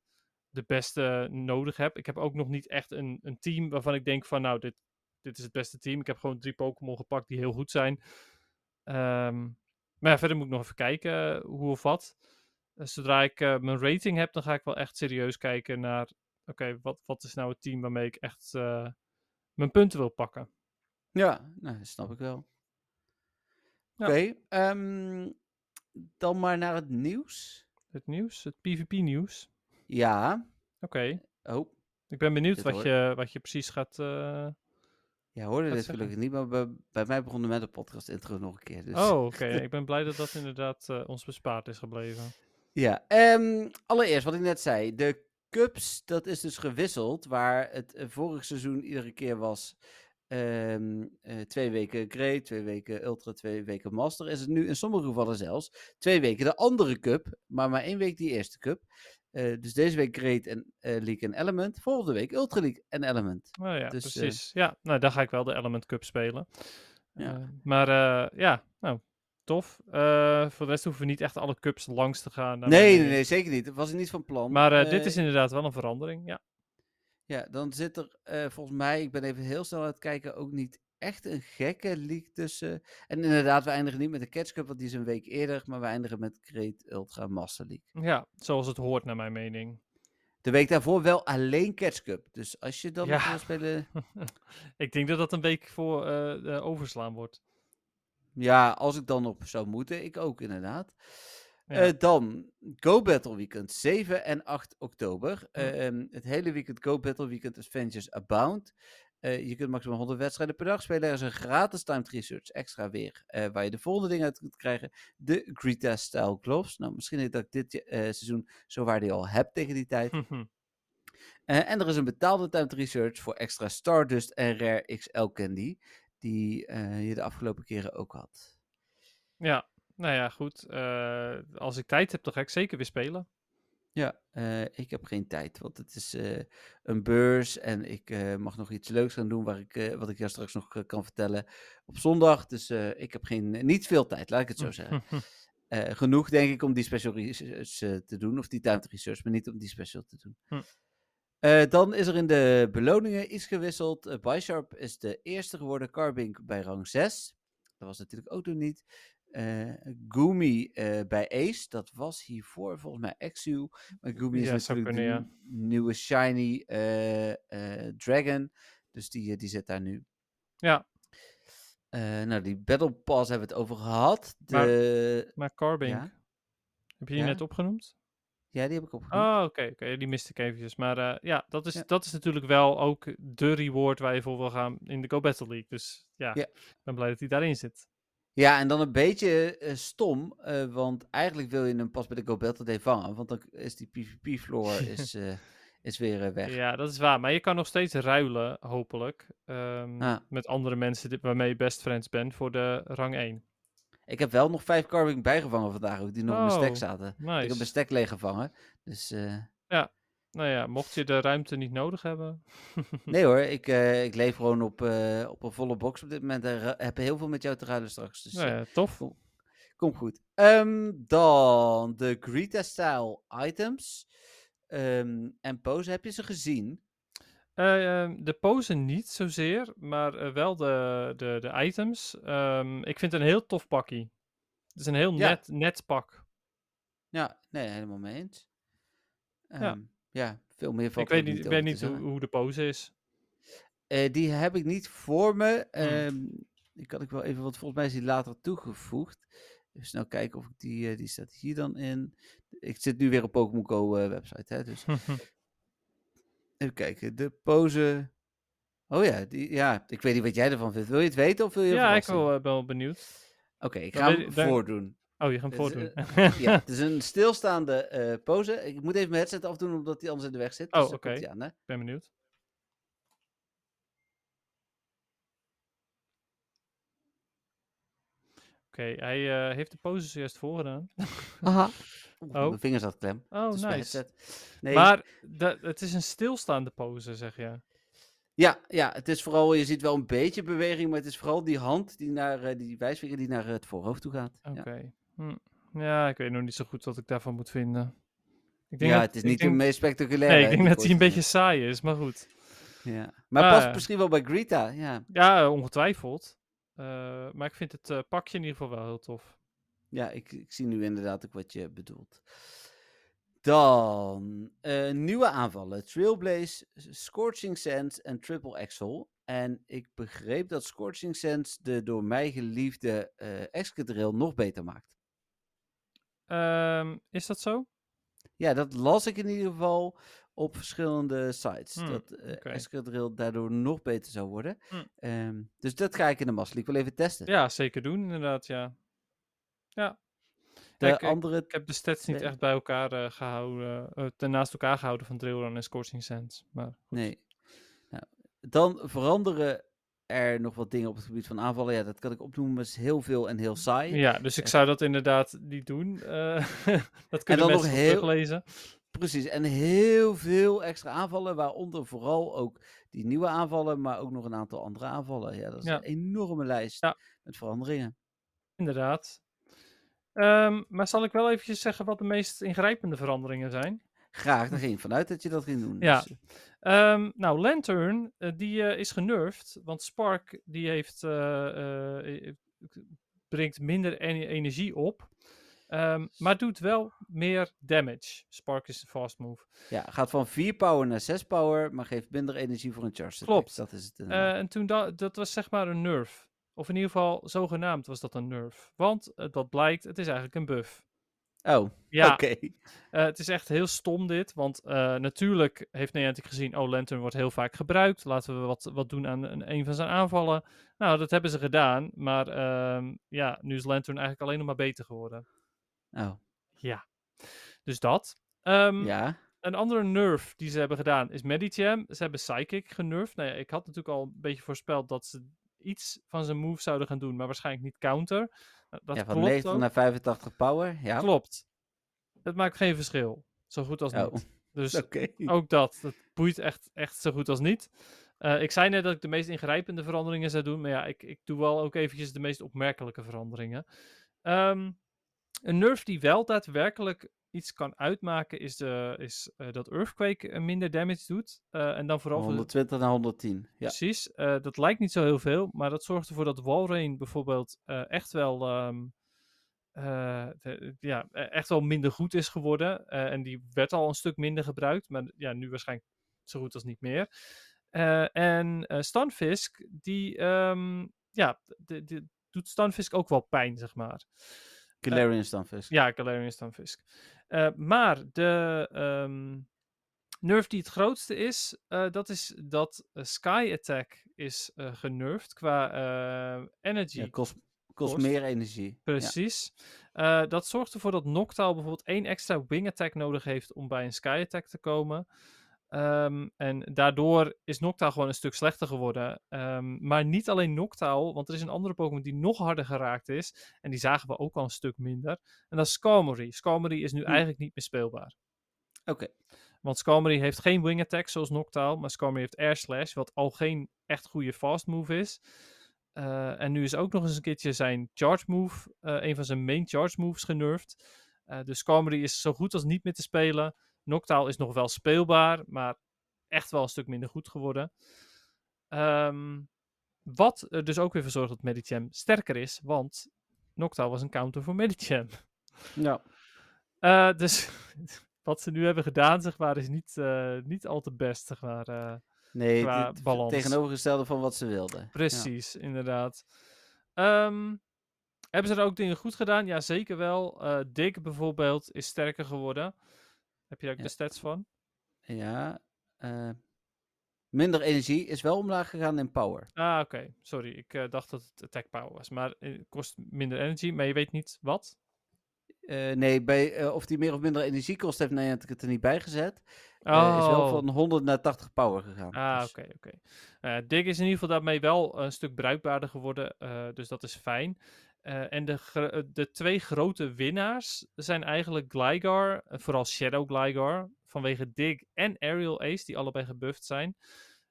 de beste nodig heb. Ik heb ook nog niet echt een, een team waarvan ik denk van nou, dit, dit is het beste team. Ik heb gewoon drie Pokémon gepakt die heel goed zijn. Ehm, maar ja, verder moet ik nog even kijken eh, hoe of wat. Eh, zodra ik eh, mijn rating heb, dan ga ik wel echt serieus kijken naar... Oké, wat, wat is nou het team waarmee ik echt mijn punten wil pakken? Ja, nou, dat snap ik wel. Ja. Oké, ehm, dan maar naar het nieuws. Het nieuws, het PvP-nieuws. Ja. Oké, Oh, ik ben benieuwd wat hoor- je, wat je precies gaat... eh, ja, hoorde dit zeggen? gelukkig niet, maar bij, bij mij begon de met de podcast intro nog een keer. Dus. Oh, oké. ik ben blij dat dat inderdaad eh, ons bespaard is gebleven. Ja, ehm, allereerst wat ik net zei. De cups, dat is dus gewisseld. Waar het eh, vorig seizoen iedere keer was ehm, eh, twee weken Great, twee weken Ultra, twee weken Master. Is het nu in sommige gevallen zelfs twee weken de andere cup, maar maar één week die eerste cup. Eh, dus deze week Great en League en Element. Volgende week Ultra League en Element. Oh ja, Dus, precies. Ja, nou, dan ga ik wel de Element Cup spelen. Ja. Maar ja, nou, tof. Eh, voor de rest hoeven we niet echt alle cups langs te gaan. Nee, nee, nee, zeker niet. Dat was ik niet van plan. Maar eh, dit Eh, is inderdaad wel een verandering, ja. Ja, dan zit er volgens mij, ik ben even heel snel aan het kijken, ook niet echt een gekke league tussen. En inderdaad, we eindigen niet met de Catch Cup, want die is een week eerder, maar we eindigen met Great Ultra Master League. Ja, zoals het hoort naar mijn mening. De week daarvoor wel alleen Catch Cup. Dus als je dan Ja. wil spelen, ik denk dat dat een week voor overslaan wordt. Ja, als ik dan op zou moeten, ik ook inderdaad. Ja. Eh, dan Go Battle Weekend, 7 en 8 oktober. Hm. Ehm, het hele weekend Go Battle Weekend Adventures Abound. Eh, je kunt maximaal 100 wedstrijden per dag spelen. Er is een gratis timed research extra weer, eh, waar je de volgende dingen uit kunt krijgen. De Greta Style Gloves. Nou, misschien dat ik dit seizoen zo waarde al heb tegen die tijd. Eh, en er is een betaalde timed research voor extra Stardust en Rare XL Candy. Die eh, je de afgelopen keren ook had. ja, nou ja, goed. Eh, als ik tijd heb, dan ga ik zeker weer spelen. Ja, eh, ik heb geen tijd, want het is een beurs en ik mag nog iets leuks gaan doen waar ik, wat ik jou straks nog kan vertellen op zondag. Dus ik heb geen, niet veel tijd, laat ik het zo zeggen. Genoeg denk ik om die special research te doen, of die timed research, maar niet om die special te doen. Hm. Eh, dan is er in de beloningen iets gewisseld. Uh, Bysharp is de eerste geworden, Carbink bij rang 6. Dat was natuurlijk ook nog niet. Eh Gumi bij Ace, dat was hiervoor volgens mij Exu. Maar Gumi is Ja, natuurlijk kunnen, de nieuwe shiny dragon. Dus die, die zit daar nu. ja, nou, die Battle Pass hebben we het over gehad. Maar- De... maar Carbink, Ja? heb je die net opgenoemd? Ja, die heb ik opgenomen. Oh, oké, oké, die miste ik eventjes. Maar eh, ja, dat is, Ja. dat is natuurlijk wel ook de reward waar je voor wil gaan in de Go Battle League. Dus ja, Ja. ik ben blij dat hij daarin zit. Ja, en dan een beetje eh, stom, eh, want eigenlijk wil je hem pas bij de Go Battle Day vangen, want dan is die PvP-floor is, is weer weg. Ja, dat is waar. Maar je kan nog steeds ruilen, hopelijk, Ah. met andere mensen waarmee je best friends bent voor de rang 1. Ik heb wel nog vijf carving bijgevangen vandaag ook, die nog in mijn stek Oh, zaten. Ik heb mijn stek leeg gevangen, dus eh, Nou ja, mocht je de ruimte niet nodig hebben. nee hoor, ik, eh, ik leef gewoon op, eh, op een volle box op dit moment en heb heel veel met jou te ruilen straks, dus nou ja, tof. Komt goed. Ehm, dan de Greta-style items. Ehm, en pose, heb je ze gezien? Eh, ehm, de pose niet zozeer, maar eh, wel de, de, de items. Ehm, ik vind het een heel tof pakkie. Het is een heel Ja. net, net pak. Ja, nee, helemaal mee eens. Ja. Ehm, ja, veel meer valt Ik weet niet, ik over weet te niet hoe, zeggen. hoe de pose is. Eh, die heb ik niet voor me. Hmm. Ehm, die kan ik wel even, want volgens mij is die later toegevoegd. Even snel kijken of ik die, eh, die staat hier dan in. Ik zit nu weer op Pokémon Go eh, website, hè, dus even kijken. De pose. Oh ja, die, ja, ik weet niet wat jij ervan vindt. Wil je het weten of wil je ja, ik wil, eh, ben wel benieuwd. Oké, ik ga hem voordoen. Oh, je gaat hem voordoen. eh, Ja, het is een stilstaande eh, pose. Ik moet even mijn headset afdoen, omdat die anders in de weg zit. Oh, Dus komt oké. hè? Ik ben benieuwd. Oké, hij eh, heeft de pose zojuist voorgedaan. Aha. Oeh, Oh. Mijn vinger zat klem. Oh, nice. Nee, Maar de- het is een stilstaande pose, zeg je. ja, ja, het is vooral, je ziet wel een beetje beweging, maar het is vooral die hand, die naar, eh, die wijsvinger die naar het voorhoofd toe gaat. Oké. Ja, Hm. Ja, ik weet nog niet zo goed wat ik daarvan moet vinden. Ik denk ja dat- het is niet denk- de meest spectaculaire. Nee, ik denk dat hij een beetje saai is, maar goed. Ja. Maar Ah, past ja. misschien wel bij Greta, ja. Ja, ongetwijfeld. Eh, maar ik vind het eh, pakje in ieder geval wel heel tof. Ja, ik, ik zie nu inderdaad ook wat je bedoelt. Dan eh, nieuwe aanvallen. Trailblaze, Scorching Sands en Triple Axel. En ik begreep dat Scorching Sands de door mij geliefde eh Excadrill nog beter maakt. Ehm, is dat zo? Ja, dat las ik in ieder geval op verschillende sites. Hmm, dat eh oké. Excadrill daardoor nog beter zou worden. Hmm. Ehm, dus dat ga ik in de Master League wel even testen. Ja, zeker doen, inderdaad, ja. Ja. de Ja, ik, andere ik heb de stats niet echt bij elkaar eh, gehouden, eh, ten naast elkaar gehouden van Drillrun en Scorching Sands. Maar goed. Nee. Nou, dan veranderen er nog wat dingen op het gebied van aanvallen. Ja, dat kan ik opnoemen, maar is heel veel en heel saai. Ja, dus ik zou dat inderdaad niet doen. Eh, dat kunnen mensen nog heel- teruglezen. Precies, en heel veel extra aanvallen, waaronder vooral ook die nieuwe aanvallen, maar ook nog een aantal andere aanvallen. Ja, dat is Ja. een enorme lijst Ja. met veranderingen. Inderdaad. Ehm, maar zal ik wel eventjes zeggen wat de meest ingrijpende veranderingen zijn? Graag, daar ging ik vanuit dat je dat ging doen. Ja. Dus, eh, Ehm, nou, Lantern, eh, die eh, is genervd, want Spark die heeft, brengt minder en- energie op, Ehm, maar doet wel meer damage. Spark is een fast move. ja, gaat van 4 power naar 6 power, maar geeft minder energie voor een charge. Klopt. Dat is het. En toen da- dat was zeg maar een nerf. Of in ieder geval, zogenaamd was dat een nerf. Want eh, dat blijkt, het is eigenlijk een buff. oh, Ja, oké. Eh, het is echt heel stom dit, want eh, natuurlijk heeft Niantic gezien, oh, Lantern wordt heel vaak gebruikt, laten we wat, wat doen aan een, een van zijn aanvallen. Nou, dat hebben ze gedaan, maar ehm, ja, nu is Lantern eigenlijk alleen nog maar beter geworden. Oh, Ja, dus dat. Ehm, ja. Een andere nerf die ze hebben gedaan is Medicham. Ze hebben Psychic genervd. Nou ja, ik had natuurlijk al een beetje voorspeld dat ze iets van zijn move zouden gaan doen, maar waarschijnlijk niet counter. Nou, dat ja, van klopt 90 ook. naar 85 power. Ja, Klopt. Het maakt geen verschil. Zo goed als Oh. niet. Dus ook dat. Dat boeit echt, echt zo goed als niet. Eh, ik zei net dat ik de meest ingrijpende veranderingen zou doen. Maar ja, ik, ik doe wel ook eventjes de meest opmerkelijke veranderingen. Ehm, een nerf die wel daadwerkelijk iets kan uitmaken is, de, is eh, dat Earthquake eh, minder damage doet. Eh, en dan vooral Van voor de- 120 naar 110. Ja. Precies. dat lijkt niet zo heel veel, maar dat zorgt ervoor dat Walrein bijvoorbeeld echt wel. ehm, eh, de- ja, e- echt wel minder goed is geworden. En die werd al een stuk minder gebruikt, maar ja, nu waarschijnlijk zo goed als niet meer. En Stunfisk, die ehm, ja, de, de, doet Stunfisk ook wel pijn, zeg maar. Galarian Stunfisk. Ja, Galarian Stunfisk. Eh maar de ehm, nerf die het grootste is, eh, dat is dat eh, Sky Attack is genervd qua energy. Ja, kost, kost Kost. meer energie. Precies. Dat zorgt ervoor dat Noctowl bijvoorbeeld één extra wing attack nodig heeft om bij een sky attack te komen. Ehm, en daardoor is Noctowl gewoon een stuk slechter geworden. Ehm, maar niet alleen Noctowl, want er is een andere Pokémon die nog harder geraakt is. En die zagen we ook al een stuk minder. En dat is Skarmory. Skarmory is nu Hm. eigenlijk niet meer speelbaar. Oké. Want Skarmory heeft geen wing attack zoals Noctowl, maar Skarmory heeft air slash, wat al geen echt goede fast move is. Eh, en nu is ook nog eens een keertje zijn charge move, eh, een van zijn main charge moves genervd. Eh, dus Skarmory is zo goed als niet meer te spelen. Noctowl is nog wel speelbaar, maar echt wel een stuk minder goed geworden. Ehm, wat er dus ook weer voor zorgt dat Medicham sterker is, want Noctowl was een counter voor Medicham. Ja. Eh, dus wat ze nu hebben gedaan, zeg maar, is niet, eh, niet al te best, zeg maar. eh. Nee, Qua het balans. tegenovergestelde van wat ze wilden. Ja. Precies, inderdaad. Ehm, hebben ze er ook dingen goed gedaan? Ja, zeker wel. Dick bijvoorbeeld is sterker geworden. Heb je daar ook Ja. de stats van? Ja. eh, minder energie is wel omlaag gegaan in power. Ah, oké. Sorry, ik eh, dacht dat het attack power was. Maar het kost minder energy, maar je weet niet wat. Eh, nee, bij, eh, of die meer of minder energie kost, heeft Niantic het er niet bij gezet. Eh, is wel Oh. van 100 naar 80 power gegaan. Ah, Dus- oké, oké. Eh, Dig is in ieder geval daarmee wel een stuk bruikbaarder geworden, eh, dus dat is fijn. Eh, en de, eh, de twee grote winnaars zijn eigenlijk Gligar, eh, vooral Shadow Gligar, vanwege Dig en Aerial Ace, die allebei gebufft zijn.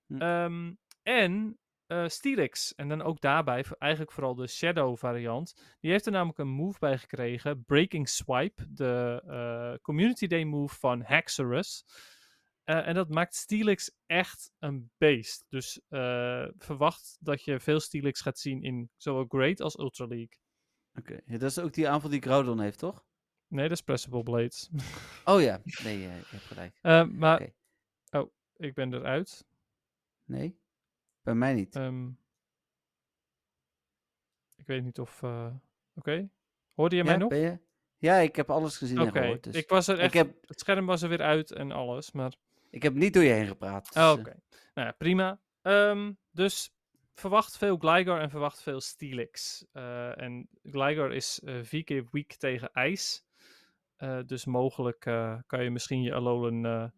Hm. Ehm, en Steelix, en dan ook daarbij eigenlijk vooral de Shadow variant. Die heeft er namelijk een move bij gekregen, Breaking Swipe, de Community Day move van Haxorus. En dat maakt Steelix echt een beest. Dus verwacht dat je veel Steelix gaat zien in zowel Great als Ultra League. Oké, ja, dat is ook die aanval die Groudon heeft, toch? Nee, dat is Pressable Blades. Oh ja, nee, je hebt gelijk. Eh, maar. Oké. Oh, ik ben eruit. Nee, bij mij niet. Ehm, ik weet niet of. eh, Oké. Hoorde je mij nog? ben je? Ja, ik heb alles gezien en gehoord. Dus Ik was er echt. ik, heb, Het scherm was er weer uit en alles. Maar. ik heb niet door je heen gepraat. dus, Oh, eh, Oké. Nou ja, prima. Ehm, dus verwacht veel Gligar en verwacht veel Steelix. Eh, en Gligar is eh, vier keer weak tegen ijs. Eh, dus mogelijk kan je misschien je Alolan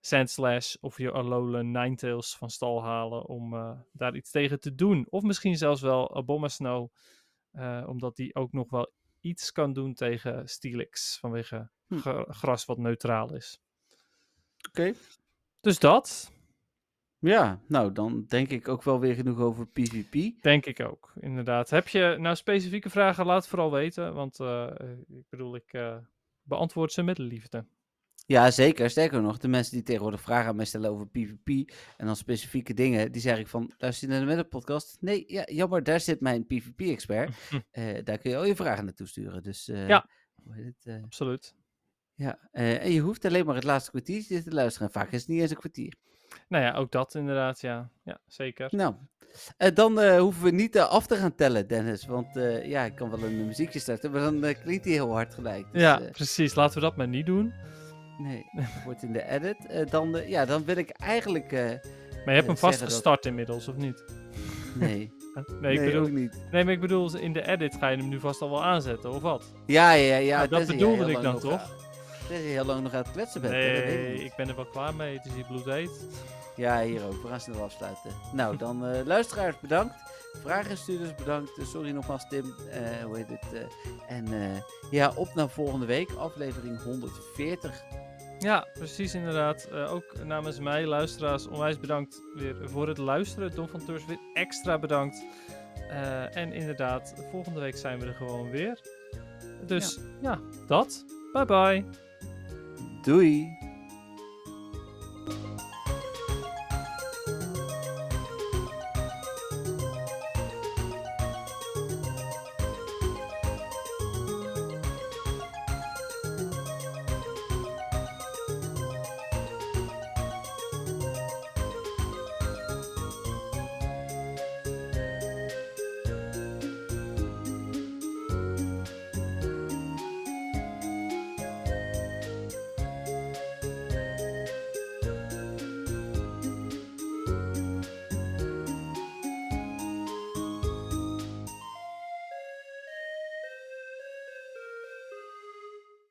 Sandslash of je Alolan Ninetales van stal halen om daar iets tegen te doen. Of misschien zelfs wel Abomasnow, omdat die ook nog wel iets kan doen tegen Steelix vanwege Hm. gra- gras wat neutraal is. Oké. Dus dat Ja, nou dan denk ik ook wel weer genoeg over PvP. denk ik ook, inderdaad. Heb je nou specifieke vragen, laat het vooral weten, want eh, ik bedoel, ik eh, beantwoord ze met liefde. Ja, zeker. Sterker nog, de mensen die tegenwoordig vragen aan mij stellen over PvP en dan specifieke dingen, die zeg ik van, luister je naar de Meta podcast? Nee, ja, jammer, daar zit mijn PvP-expert. Eh, daar kun je al je vragen naartoe sturen. Dus Ja. het, Absoluut. ja. en je hoeft alleen maar het laatste kwartiertje te luisteren. En vaak is het niet eens een kwartier. Nou ja, ook dat inderdaad, ja. Ja, zeker. Nou, eh, dan eh, hoeven we niet eh, af te gaan tellen, Dennis. Want ja, ik kan wel een muziekje starten, maar dan klinkt die heel hard gelijk. Dus, Ja, precies. Laten we dat maar niet doen. nee, dat wordt in de edit. Dan, ja, dan wil ik eigenlijk... Maar je hebt hem vast zeggen dat- gestart inmiddels, of niet? nee, Nee, ik nee, bedoel, ook niet. nee, maar ik bedoel, in de edit ga je hem nu vast al wel aanzetten, of wat? Ja, ja, ja. Nou, dat bedoelde ik dan toch? Tenzij je heel lang nog aan het kletsen bent. dat ik Nee, ik ben er wel klaar mee. Het is hier bloedheet. Ja, hier ook. We gaan snel afsluiten. Nou, dan eh, luisteraars bedankt. Vragenstuurders bedankt. Eh, sorry nogmaals Tim. Eh, hoe heet het? en ja, op naar volgende week. Aflevering 140. Ja, precies inderdaad. Ook namens mij, luisteraars, onwijs bedankt weer voor het luisteren. Don van Teurs weer extra bedankt. En inderdaad, volgende week zijn we er gewoon weer. Dus ja, dat. Bye bye. Doei!